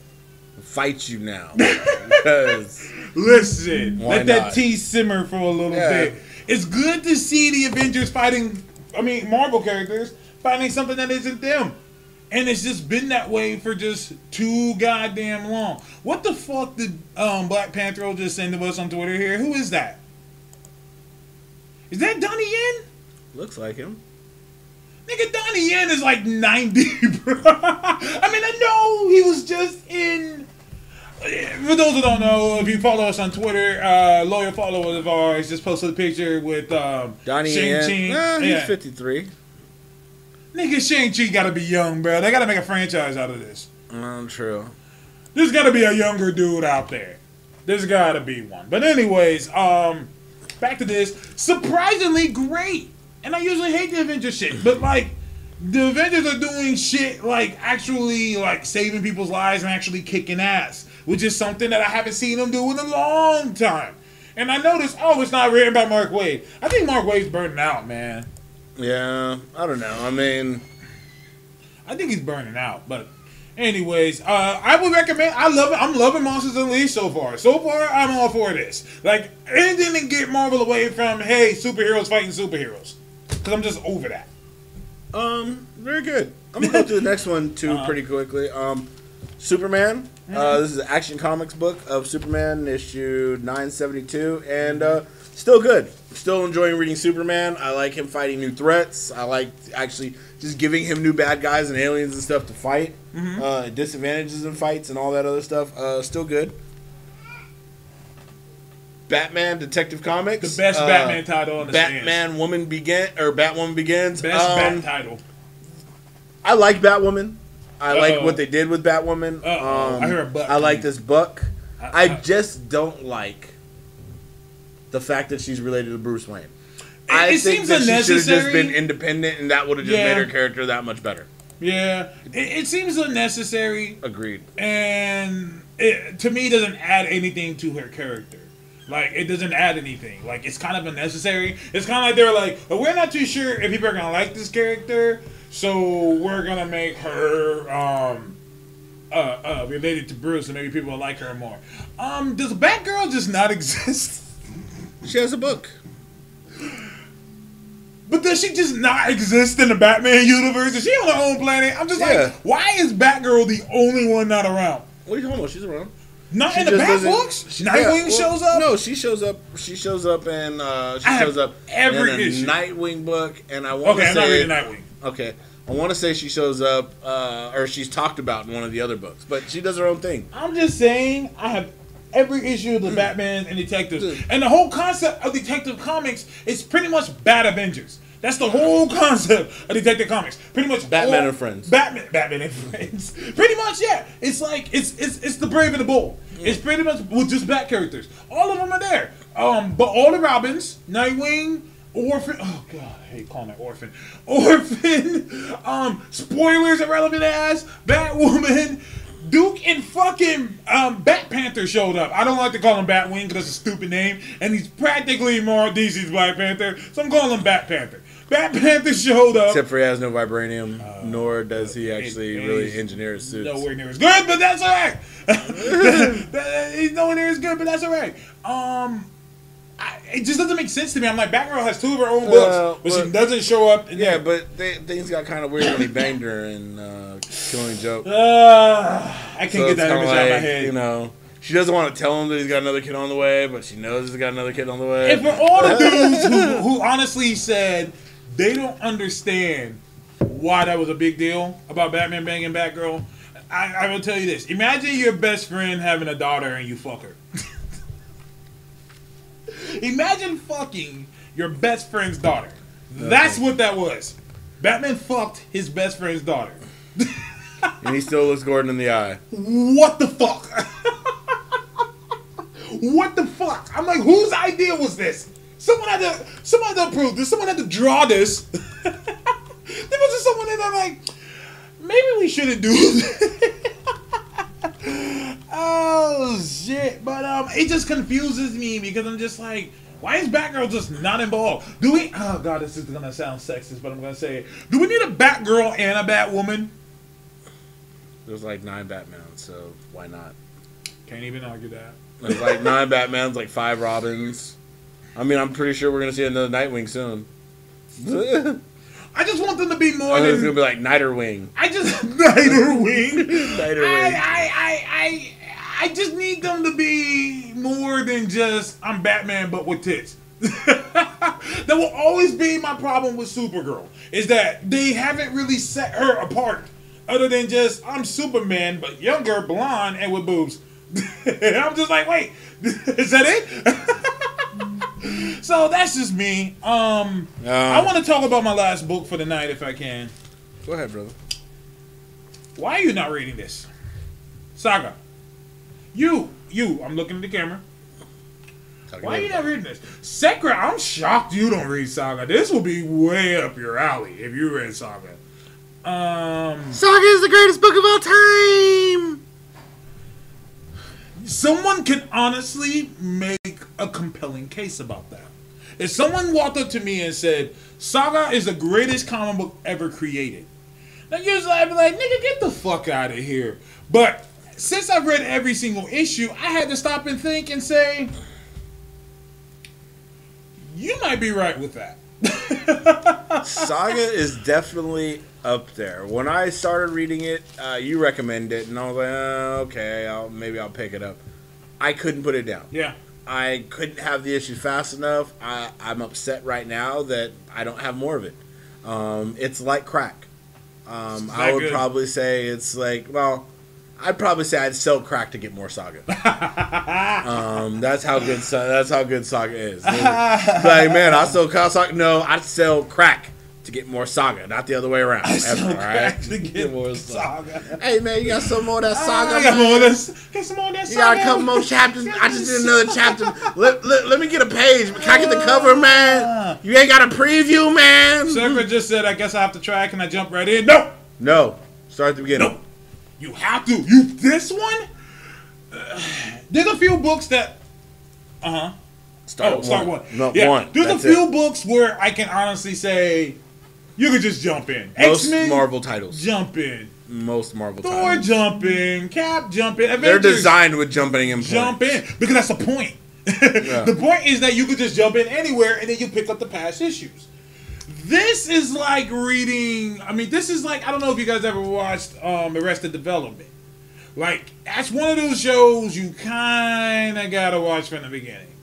fight you now." because Listen, let that tea simmer for a little Yeah. bit. It's good to see the Avengers fighting. I mean, Marvel characters fighting something that isn't them, and it's just been that way for just too goddamn long. What the fuck did um, Black Panther just send to us on Twitter here? Who is that? Is that Donnie Yen? looks like him. Nigga, Donnie Yen is like 90, bro. I mean, I know he was just in. For those who don't know, if you follow us on Twitter, uh, loyal followers of ours just posted a picture with um, Donnie. Yen. Eh, he's Yeah. 53. Nigga, Shang-Chi gotta be young, bro. They gotta make a franchise out of this. Um, true. There's gotta be a younger dude out there. There's gotta be one. But anyways, um, back to this. Surprisingly great. And I usually hate the Avengers shit, but like the Avengers are doing shit like actually like saving people's lives and actually kicking ass, which is something that I haven't seen them do in a long time. And I noticed, oh, it's not written by Mark Waid. I think Mark Waid's burning out, man. Yeah, I don't know. I mean, I think he's burning out. But anyways, uh, I would recommend. I love it. I'm loving Monsters Unleashed so far. So far, I'm all for this. Like anything to get Marvel away from hey superheroes fighting superheroes, because I'm just over that. Um, very good. I'm gonna go to the next one too Uh-huh. pretty quickly. Um, Superman. Uh, this is an Action Comics book of Superman, issue 972, and uh, still good. Still enjoying reading Superman. I like him fighting new threats. I like actually just giving him new bad guys and aliens and stuff to fight. Uh, disadvantages in fights and all that other stuff. Uh, still good. Batman Detective Comics. The best uh, Batman title on the Batman Woman Begin or Batwoman Begins. stands. Best Um, Bat title. I like Batwoman. I like Uh-oh. what they did with Batwoman. Uh-oh. I hear a buck I like this book. I- I, I- just don't like the fact that she's related to Bruce Wayne. It- I it think seems that she should have just been independent, and that would have just Yeah. made her character that much better. Yeah, it, it seems unnecessary, Agreed. and it, to me, it doesn't add anything to her character. Like it doesn't add anything. Like it's kind of unnecessary. It's kind of like they're like, "Oh, we're not too sure if people are gonna like this character, so we're gonna make her um uh, uh related to Bruce, and maybe people will like her more. Um, does Batgirl just not exist? She has a book. But does she just not exist in the Batman universe? Is she on her own planet? I'm just Yeah. like, why is Batgirl the only one not around? What are you talking about? She's around. Not She in the Bat books. she- Nightwing yeah, well, shows up. No, she shows up. She shows up in. Uh, she I shows up every in a issue. Nightwing book, and I want Okay, to I'm not say. reading Nightwing. Okay, I want to say she shows up, uh, or she's talked about in one of the other books, but she does her own thing. I'm just saying, I have every issue of the Batman and Detectives, Mm. and the whole concept of Detective Comics is pretty much Bat Avengers. That's the whole concept of Detective Comics. Pretty much Batman and Friends. Batman, Batman and Friends. Pretty much, yeah. It's like it's it's it's the Brave and the Bold. It's pretty much with just Bat characters. All of them are there. Um, but all the Robins, Nightwing, Orphan. Oh God, I hate calling it Orphan. Orphan. Um, spoilers, irrelevant ass. Batwoman. Duke and fucking um, Bat Panther showed up. I don't like to call him Batwing because that's a stupid name, and he's practically more DC's Black Panther, so I'm calling him Bat Panther. Bat Panther showed up. Except for he has no vibranium, nor does he actually and really engineer his suits. nowhere near as good, but that's alright. He's nowhere near as good, but that's alright. Um, I, it just doesn't make sense to me. I'm like, Batgirl has two of her own books, Well, but she doesn't show up. Yeah, there. but they, things got kind of weird when he banged her in uh, Killing Joke. Uh, I can't So get that image out of my head. You know, she doesn't want to tell him that he's got another kid on the way, but she knows he's got another kid on the way. And for all the dudes who, who honestly said they don't understand why that was a big deal about Batman banging Batgirl, I, I will tell you this: Imagine your best friend having a daughter and you fuck her. Imagine fucking your best friend's daughter. That's what that was. Batman fucked his best friend's daughter. and he still looks Gordon in the eye. What the fuck? what the fuck? I'm like, whose idea was this? Someone had to, someone had to approve this. Someone had to draw this. there was just someone in there like, maybe we shouldn't do this. Oh shit! But um, it just confuses me because I'm just like, why is Batgirl just not involved? Do we? Oh god, this is gonna sound sexist, but I'm gonna say it. Do we need a Batgirl and a Batwoman? There's like nine Batmans, so why not? Can't even argue that. There's like nine Batmans, like five Robins. I mean, I'm pretty sure we're gonna see another Nightwing soon. I just want them to be more think it's gonna be like Nighterwing. I just Nightwing. Nightwing. I, I, I, I, I just need them to be more than just I'm Batman but with tits. that will always be my problem with Supergirl is that they haven't really set her apart other than just I'm Superman but younger, blonde, and with boobs. and I'm just like, wait, is that it? so that's just me. Um, I want to talk about my last book for the night if I can. Go ahead, brother. Why are you not reading this? Saga. You, you, I'm looking at the camera. Talking Why are you not reading this? Sekra, I'm shocked you don't read Saga. This will be way up your alley if you read Saga. Um, Saga is the greatest book of all time. someone can honestly make a compelling case about that. If someone walked up to me and said, Saga is the greatest comic book ever created. Like usually I'd be like, nigga, get the fuck out of here. But since I've read every single issue, I had to stop and think and say, you might be right with that. Saga is definitely up there. When I started reading it, uh, you recommended it, and I was like, uh, okay, I'll, maybe I'll pick it up. I couldn't put it down. Yeah. I couldn't have the issue fast enough. I, I'm upset right now that I don't have more of it. Um, it's like crack. Um, I would good? probably say it's like, well, I'd probably say I'd sell crack to get more Saga. um, that's how good. That's how good Saga is. like, man, I sell crack. Saga. No, I'd sell crack to get more Saga, not the other way around. I ever, all right? to get more saga. Hey man, you got some more of that Saga? I got more of this. Get some more of that You got a couple more chapters. I just did another chapter. Let, let, let me get a page. Can I get the cover, man? You ain't got a preview, man. Sakura just said, I guess I have to try. Can I jump right in? No. No. Start at the beginning. No. You have to. You this one? Uh, there's a few books that. Uh huh. Start Oh, start one. No, yeah. one. There's That's a few it. books where I can honestly say you could just jump in. Most X-Men, Marvel titles. jump in. Most Marvel Thor, titles. jump in. Cap, jump in. They're designed with jumping in. jump points. in because that's the point. the point is that you could just jump in anywhere and then you pick up the past issues. This is like reading. I mean, this is like I don't know if you guys ever watched um, Arrested Development. Like that's one of those shows you kind of gotta watch from the beginning.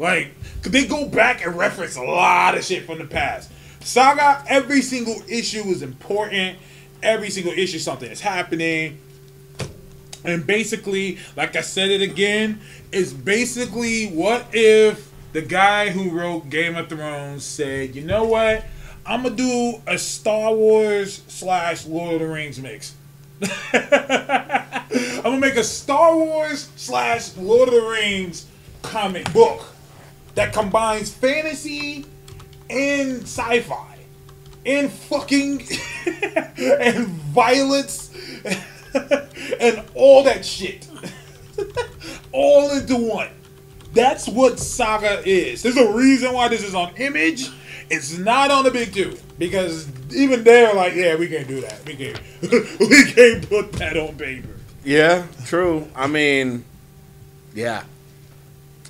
Like, they go back and reference a lot of shit from the past. Saga, every single issue is important. Every single issue, something is happening. And basically, like I said it again, it's basically what if the guy who wrote Game of Thrones said, you know what? I'm gonna do a Star Wars slash Lord of the Rings mix. I'm gonna make a Star Wars slash Lord of the Rings comic book that combines fantasy and sci-fi and fucking and violence and all that shit all into one that's what saga is there's a reason why this is on image it's not on the big two because even they're like yeah we can't do that we can't we can't put that on paper Yeah, true. I mean, yeah.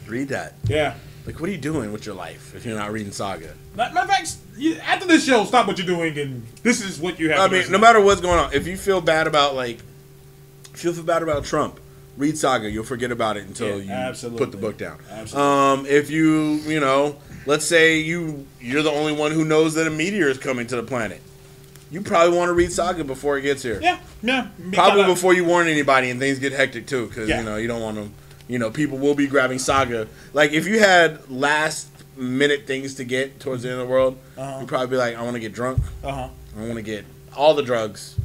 Read that. yeah Like, what are you doing with your life if you're not reading Saga? matter of fact after this show stop what you're doing and this is what you have I mean, no matter what's going on, if you feel bad about like, if you feel bad about Trump, read Saga. You'll forget about it until Yeah, you absolutely. put the book down. Absolutely. Um, if you, you know, let's say you you're the only one who knows that a meteor is coming to the planet, you probably want to read Saga before it gets here. yeah yeah Probably Because- before you warn anybody and things get hectic too, because Yeah. you know you don't want to. You know, people will be grabbing Saga. Like if you had last minute things to get towards the end of the world, Uh-huh. you'd probably be like, I want to get drunk. uh-huh I want to get all the drugs,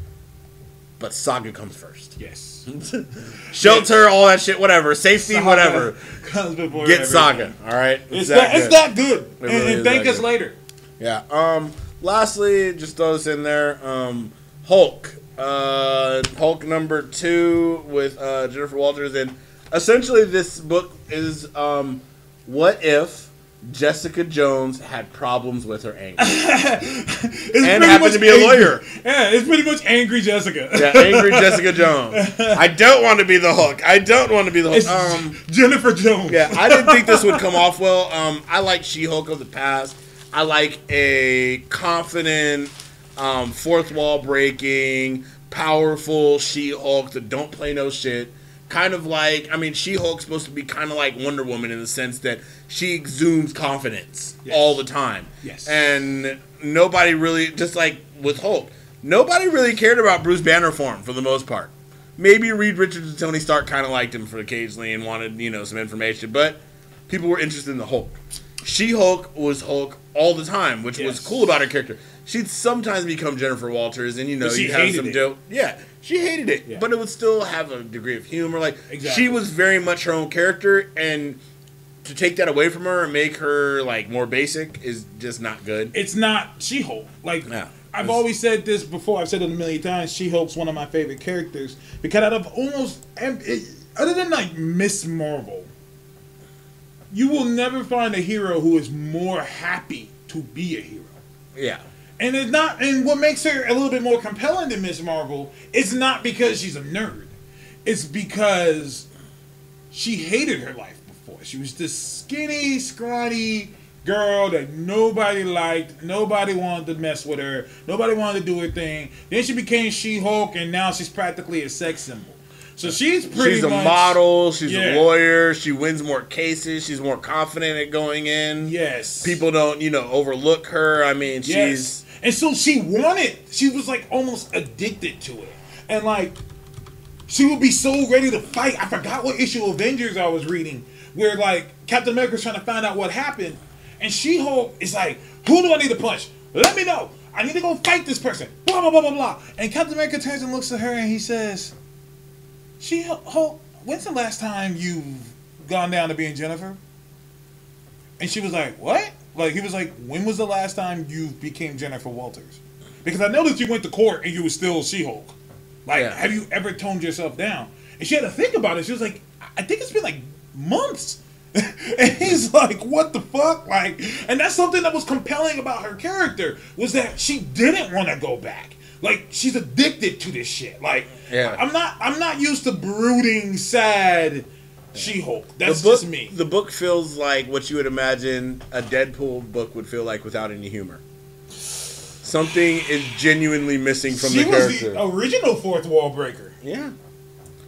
but Saga comes first. yes Shelter, all that shit, whatever. Safety, Saga whatever. comes before Get everything. Saga. All right. It's that, it's that good. and, really and thank us good. later. Yeah. Um. Lastly, just throw this in there. Um. Hulk. Uh. Hulk number two with uh, Jennifer Walters, and essentially this book is um, what if Jessica Jones had problems with her anger It's and pretty happened much to be a angry- lawyer. Yeah, it's pretty much angry Jessica. Yeah, angry Jessica Jones. I don't want to be the Hulk. I don't want to be the. It's Um. Jennifer Jones. Yeah, I didn't think this would come off well. Um, I like She-Hulk of the past. I like a confident, um, fourth wall breaking, powerful She-Hulk that don't play no shit. Kind of like, I mean, She-Hulk's supposed to be kind of like Wonder Woman in the sense that she exudes confidence Yes. all the time. Yes. And nobody really, just like with Hulk, nobody really cared about Bruce Banner for him for the most part. Maybe Reed Richards and Tony Stark kind of liked him for occasionally and wanted, you know, some information, but people were interested in the Hulk. She Hulk was Hulk all the time, which was cool about her character. She'd sometimes become Jennifer Walters, and you know, you have some dope. Yeah, she hated it, Yeah. but it would still have a degree of humor. Like Exactly. she was very much her own character, and to take that away from her and make her like more basic is just not good. It's not She-Hulk. Like Yeah. I've always said this before. I've said it a million times. She-Hulk's one of my favorite characters because out of almost other than like Miss Marvel, you will never find a hero who is more happy to be a hero. Yeah, And it's not and what makes her a little bit more compelling than Miss Marvel is not because she's a nerd. It's because she hated her life before. She was this skinny, scrawny girl that nobody liked. Nobody wanted to mess with her. Nobody wanted to do her thing. Then she became She-Hulk, and now she's practically a sex symbol. So she's pretty She's a much model. She's Yeah. a lawyer. She wins more cases. She's more confident at going in. Yes. People don't, you know, overlook her. I mean, she's Yes. And so she wanted, she was like almost addicted to it. And like, she would be so ready to fight. I forgot what issue of Avengers I was reading, where like Captain America's trying to find out what happened. And She Hulk is like, who do I need to punch? Let me know. I need to go fight this person. Blah, blah, blah, blah, blah. And Captain America turns and looks at her and he says, She Hulk, when's the last time you've gone down to being Jennifer? And she was like, "What?" Like he was like, "When was the last time you became Jennifer Walters?" Because I noticed you went to court and you were still She-Hulk. Like, Yeah. have you ever toned yourself down? And she had to think about it. She was like, "I think it's been like months." and he's like, "What the fuck?" Like, and that's something that was compelling about her character was that she didn't want to go back. Like, she's addicted to this shit. Like, Yeah. I'm not. I'm not used to brooding, sad She-Hulk. That's the book, just me. The book feels like what you would imagine a Deadpool book would feel like without any humor. Something is genuinely missing from she the was character. the original fourth wall breaker. yeah.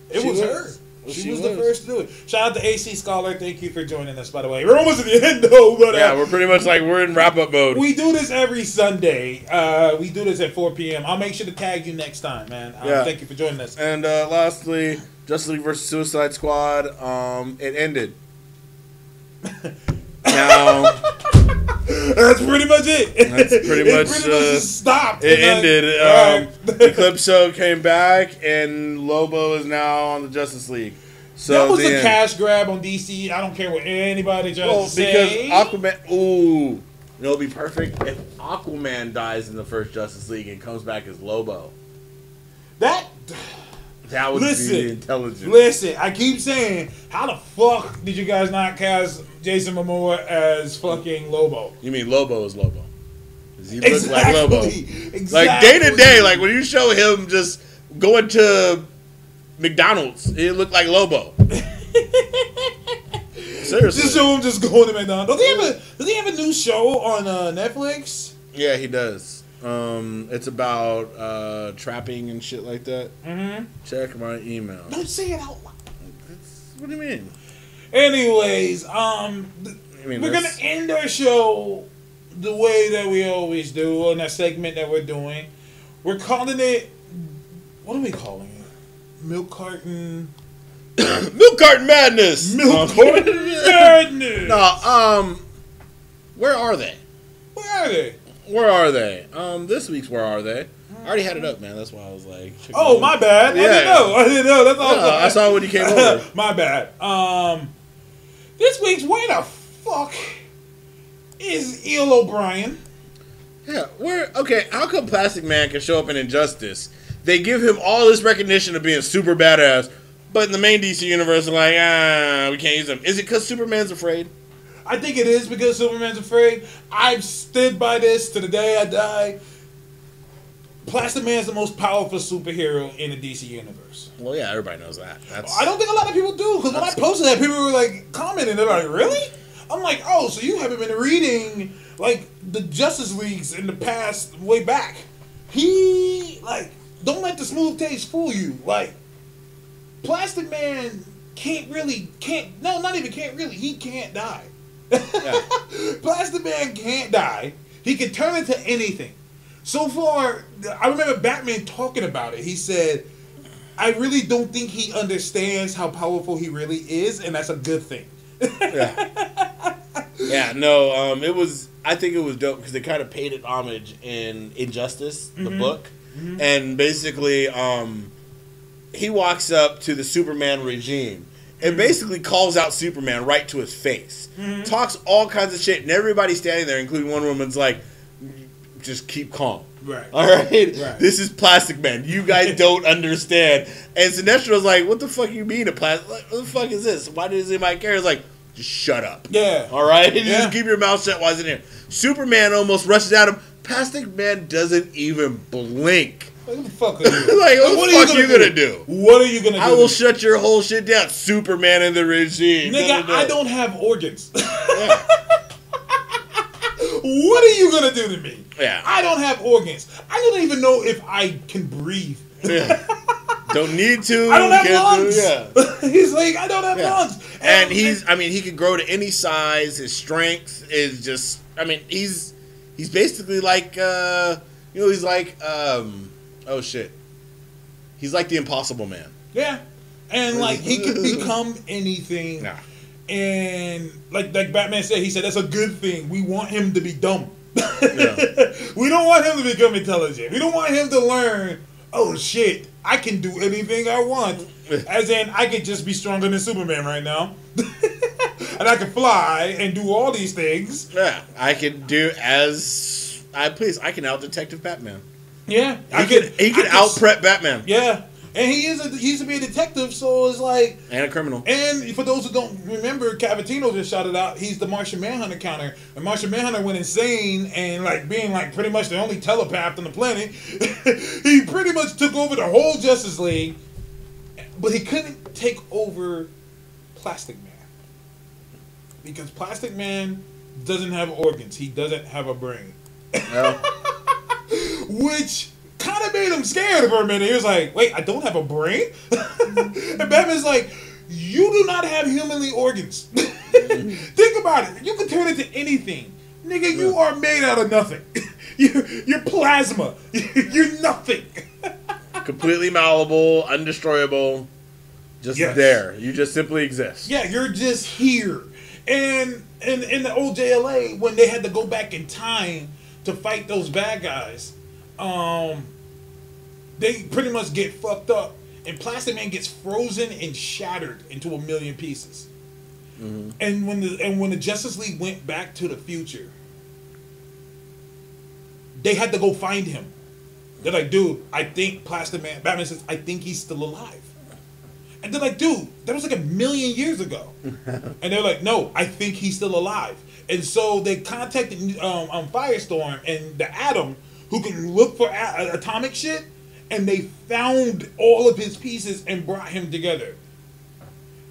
It She was, was. her. She, She was, the first to do it. Shout out to AC Scholar. Thank you for joining us, by the way. We're almost at the end, though. But uh, Yeah, we're pretty much like we're in wrap up mode. we do this every Sunday. Uh, we do this at 4 p.m. I'll make sure to tag you next time, man. Um, Yeah. Thank you for joining us. and uh, lastly, Justice League versus Suicide Squad. Um, it ended. now That's pretty much it. That's pretty it much, pretty uh, just stopped. it And, uh, ended. Um, Eclipso came back, and Lobo is now on the Justice League. So that was the a cash grab on DC. I don't care what anybody just Well, to because say. Aquaman. Ooh, it'll be perfect if Aquaman dies in the first Justice League and comes back as Lobo. that That would Listen, be intelligent. Listen, I keep saying, how the fuck did you guys not cast Jason Momoa as fucking Lobo? You mean Lobo is Lobo? Does he look like Lobo? Exactly. Like day to day, like when you show him just going to McDonald's, it looked like Lobo. Seriously. Just show him just going to McDonald's. Does he have a Does he have a new show on uh, Netflix? Yeah, he does. Um, it's about uh, trapping and shit like that. Mm-hmm. Check my email. Don't say it out loud. What do you mean? Anyways, um, I mean, we're gonna end our show the way that we always do on that segment that we're doing. We're calling it. What are we calling it? Milk carton. Milk carton madness. Milk carton madness. no, um, where are they? Where are they? Where are they? Um, this week's where are they? I already had it up, man. That's why I was like, Oh, my bad. I didn't know. I didn't know. That's all. No, I saw when you came over. my bad. Um, this week's where the fuck is Eel O'Brien? Yeah, where? Okay, how come Plastic Man can show up in Injustice? They give him all this recognition of being super badass, but in the main DC universe, they're like, ah, we can't use him. Is it because Superman's afraid? I think it is because Superman's afraid. I've stood by this to the day I die. Plastic Man is the most powerful superhero in the DC universe. Well, yeah, everybody knows that. That's I don't think a lot of people do because when I posted that, people were like commenting. They're like, "Really?" I'm like, "Oh, so you haven't been reading like the Justice Leagues in the past, way back?" He like, don't let the smooth taste fool you. Like, Plastic Man can't really can't no, not even can't really. He can't die. Yeah. Plastic Man can't die. He can turn into anything. So far, I remember Batman talking about it. He said, I really don't think he understands how powerful he really is, and that's a good thing. yeah. yeah, no, um, it was. I think it was dope because they kind of paid it homage in Injustice, the book, and basically, um, he walks up to the Superman regime and basically calls out Superman right to his face, talks all kinds of shit, and everybody standing there, including one woman's like, "Just keep calm." Right. All right? Right. this is Plastic Man. You guys don't understand. And Sinestro's like, "What the fuck you mean a plastic? What the fuck is this? Why does anybody care?" It's like, just shut up. Yeah. All right, Yeah. just keep your mouth shut while he's in here. Superman almost rushes at him, Plastic Man doesn't even blink. What the fuck are you? Like, what the fuck you gonna do? What are you gonna do? I will shut your whole shit down. Superman in the regime. Nigga, Da, da, da. I don't have organs. Yeah. What are you gonna do to me? Yeah. I don't have organs. I don't even know if I can breathe. Yeah. Don't need to. I don't have do- lungs. yeah. he's like, I don't have Yeah. lungs. And he's, I mean, he can grow to any size. His strength is just, I mean, he's, he's basically like, uh, you know, he's like, um, oh shit, he's like the Impossible Man. yeah, and like he could become anything. Nah. And like like Batman said, he said that's a good thing. We want him to be dumb. Yeah. we don't want him to become intelligent. We don't want him to learn. Oh shit! I can do anything I want. As in, I could just be stronger than Superman right now, and I can fly and do all these things. Yeah, I can do as I please. I can out Detective Batman. Yeah, He can, he can out prep Batman Yeah, and he is a he used to be a detective, so it's like and a criminal. And for those who don't remember, Cavatino just shouted out he's the Martian Manhunter counter. And Martian Manhunter went insane and like being like pretty much the only telepath on the planet. he pretty much took over the whole Justice League, but he couldn't take over Plastic Man because Plastic Man doesn't have organs. He doesn't have a brain, Well, which kind of made him scared for a minute. He was like, "Wait, I don't have a brain," and Batman's like, "You do not have humanly organs. Think about it. You can turn into anything, nigga. You are made out of nothing. you're, you're plasma. you're nothing." completely malleable, undestroyable, just Yes. there. You just simply exist. Yeah, you're just here. And in in the old JLA, when they had to go back in time to fight those bad guys, um, they pretty much get fucked up, and Plastic Man gets frozen and shattered into a million pieces. And when the and when the Justice League went back to the future, they had to go find him. They're like, dude, I think Plastic Man. Batman says, I think he's still alive. And they're like, dude, that was like a million years ago. and they're like, no, I think he's still alive. And so they contacted um, um, Firestorm and the Atom, who can look for a- atomic shit, and they found all of his pieces and brought him together.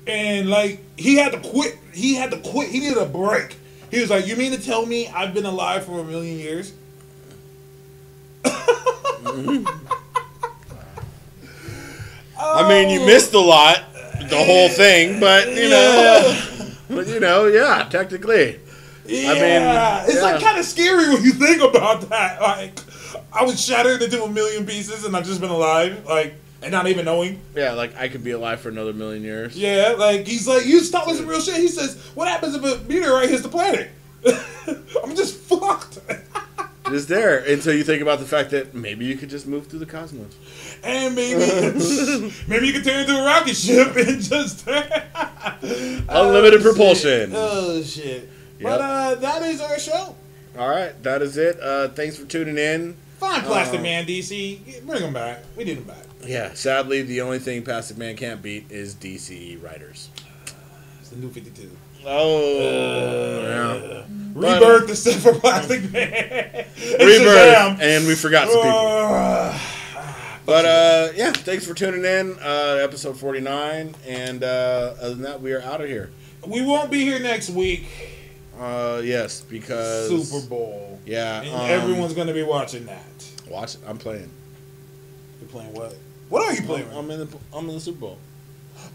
And like he had to quit. He had to quit. He needed a break. He was like, "You mean to tell me I've been alive for a million years?" I mean, you missed a lot, the whole thing, but you know, but you know, yeah, technically. Yeah, mean, it's like kind of scary when you think about that. Like, I was shattered into a million pieces, and I've just been alive, like, and not even knowing. Yeah, like I could be alive for another million years. Yeah, like he's like, you stop with some real shit. He says, "What happens if a meteorite hits the planet?" I'm just fucked. Just there until you think about the fact that maybe you could just move through the cosmos. and maybe, maybe you could turn into a rocket ship and just Unlimited Oh, propulsion. shit. Oh shit! Yep. But uh, that is our show. All right, that is it. Uh, thanks for tuning in. Fine, Plastic Uh, Man, DC, bring them back. We need them back. Yeah, sadly, the only thing Plastic Man can't beat is DC writers. It's the new Fifty Two. Oh, yeah. Rebirth except for Plastic Man. Rebirth, and we forgot some people. Uh, But uh, yeah, thanks for tuning in. Uh, episode forty nine, and uh, other than that, we are out of here. we won't be here next week. Uh, yes, because Super Bowl. Yeah, And um, everyone's going to be watching that. Watch it. I'm playing. You're playing what? What are you playing? I'm in the I'm in the Super Bowl.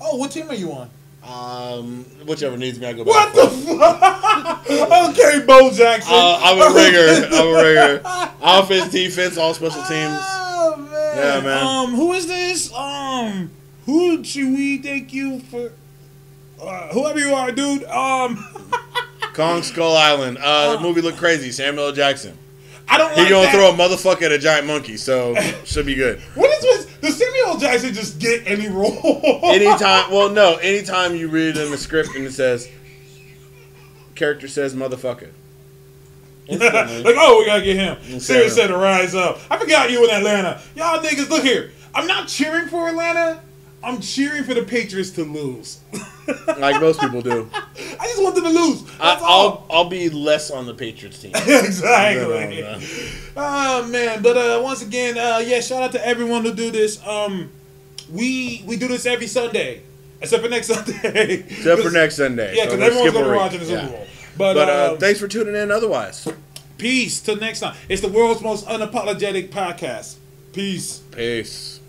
oh, what team are you on? Um, whichever needs me, I go back. What the fuck? okay, Bo Jackson. Uh, I'm a ringer. I'm a ringer. Offense, defense, all special teams. Oh man. Yeah, man. Um, who is this? Um, who should we thank you for? Uh, whoever you are, dude. Um, Kong Skull Island. Uh, the movie looked crazy. Samuel L. Jackson. I don't He like gonna that. throw a motherfucker at a giant monkey, so should be good. What is this? Does Samuel L. Jackson just get any role? Anytime, well, no, anytime you read in the script and it says, character says motherfucker. Like, oh, we gotta get him. Sarah. Sirius said to rise up. I forgot you in Atlanta. Y'all niggas, look here. I'm not cheering for Atlanta. I'm cheering for the Patriots to lose. like most people do. I just want them to lose. I, That's all. I'll I'll be less on the Patriots team. exactly. No, no, no. Oh man, but uh, once again, uh, yeah, shout out to everyone who do this. Um, we we do this every Sunday, except for next Sunday. Except for next Sunday. Yeah, because we'll everyone's gonna be watching the Super Yeah. Bowl. But, But uh, um, thanks for tuning in. Otherwise, peace till next time. It's the world's most unapologetic podcast. Peace. peace.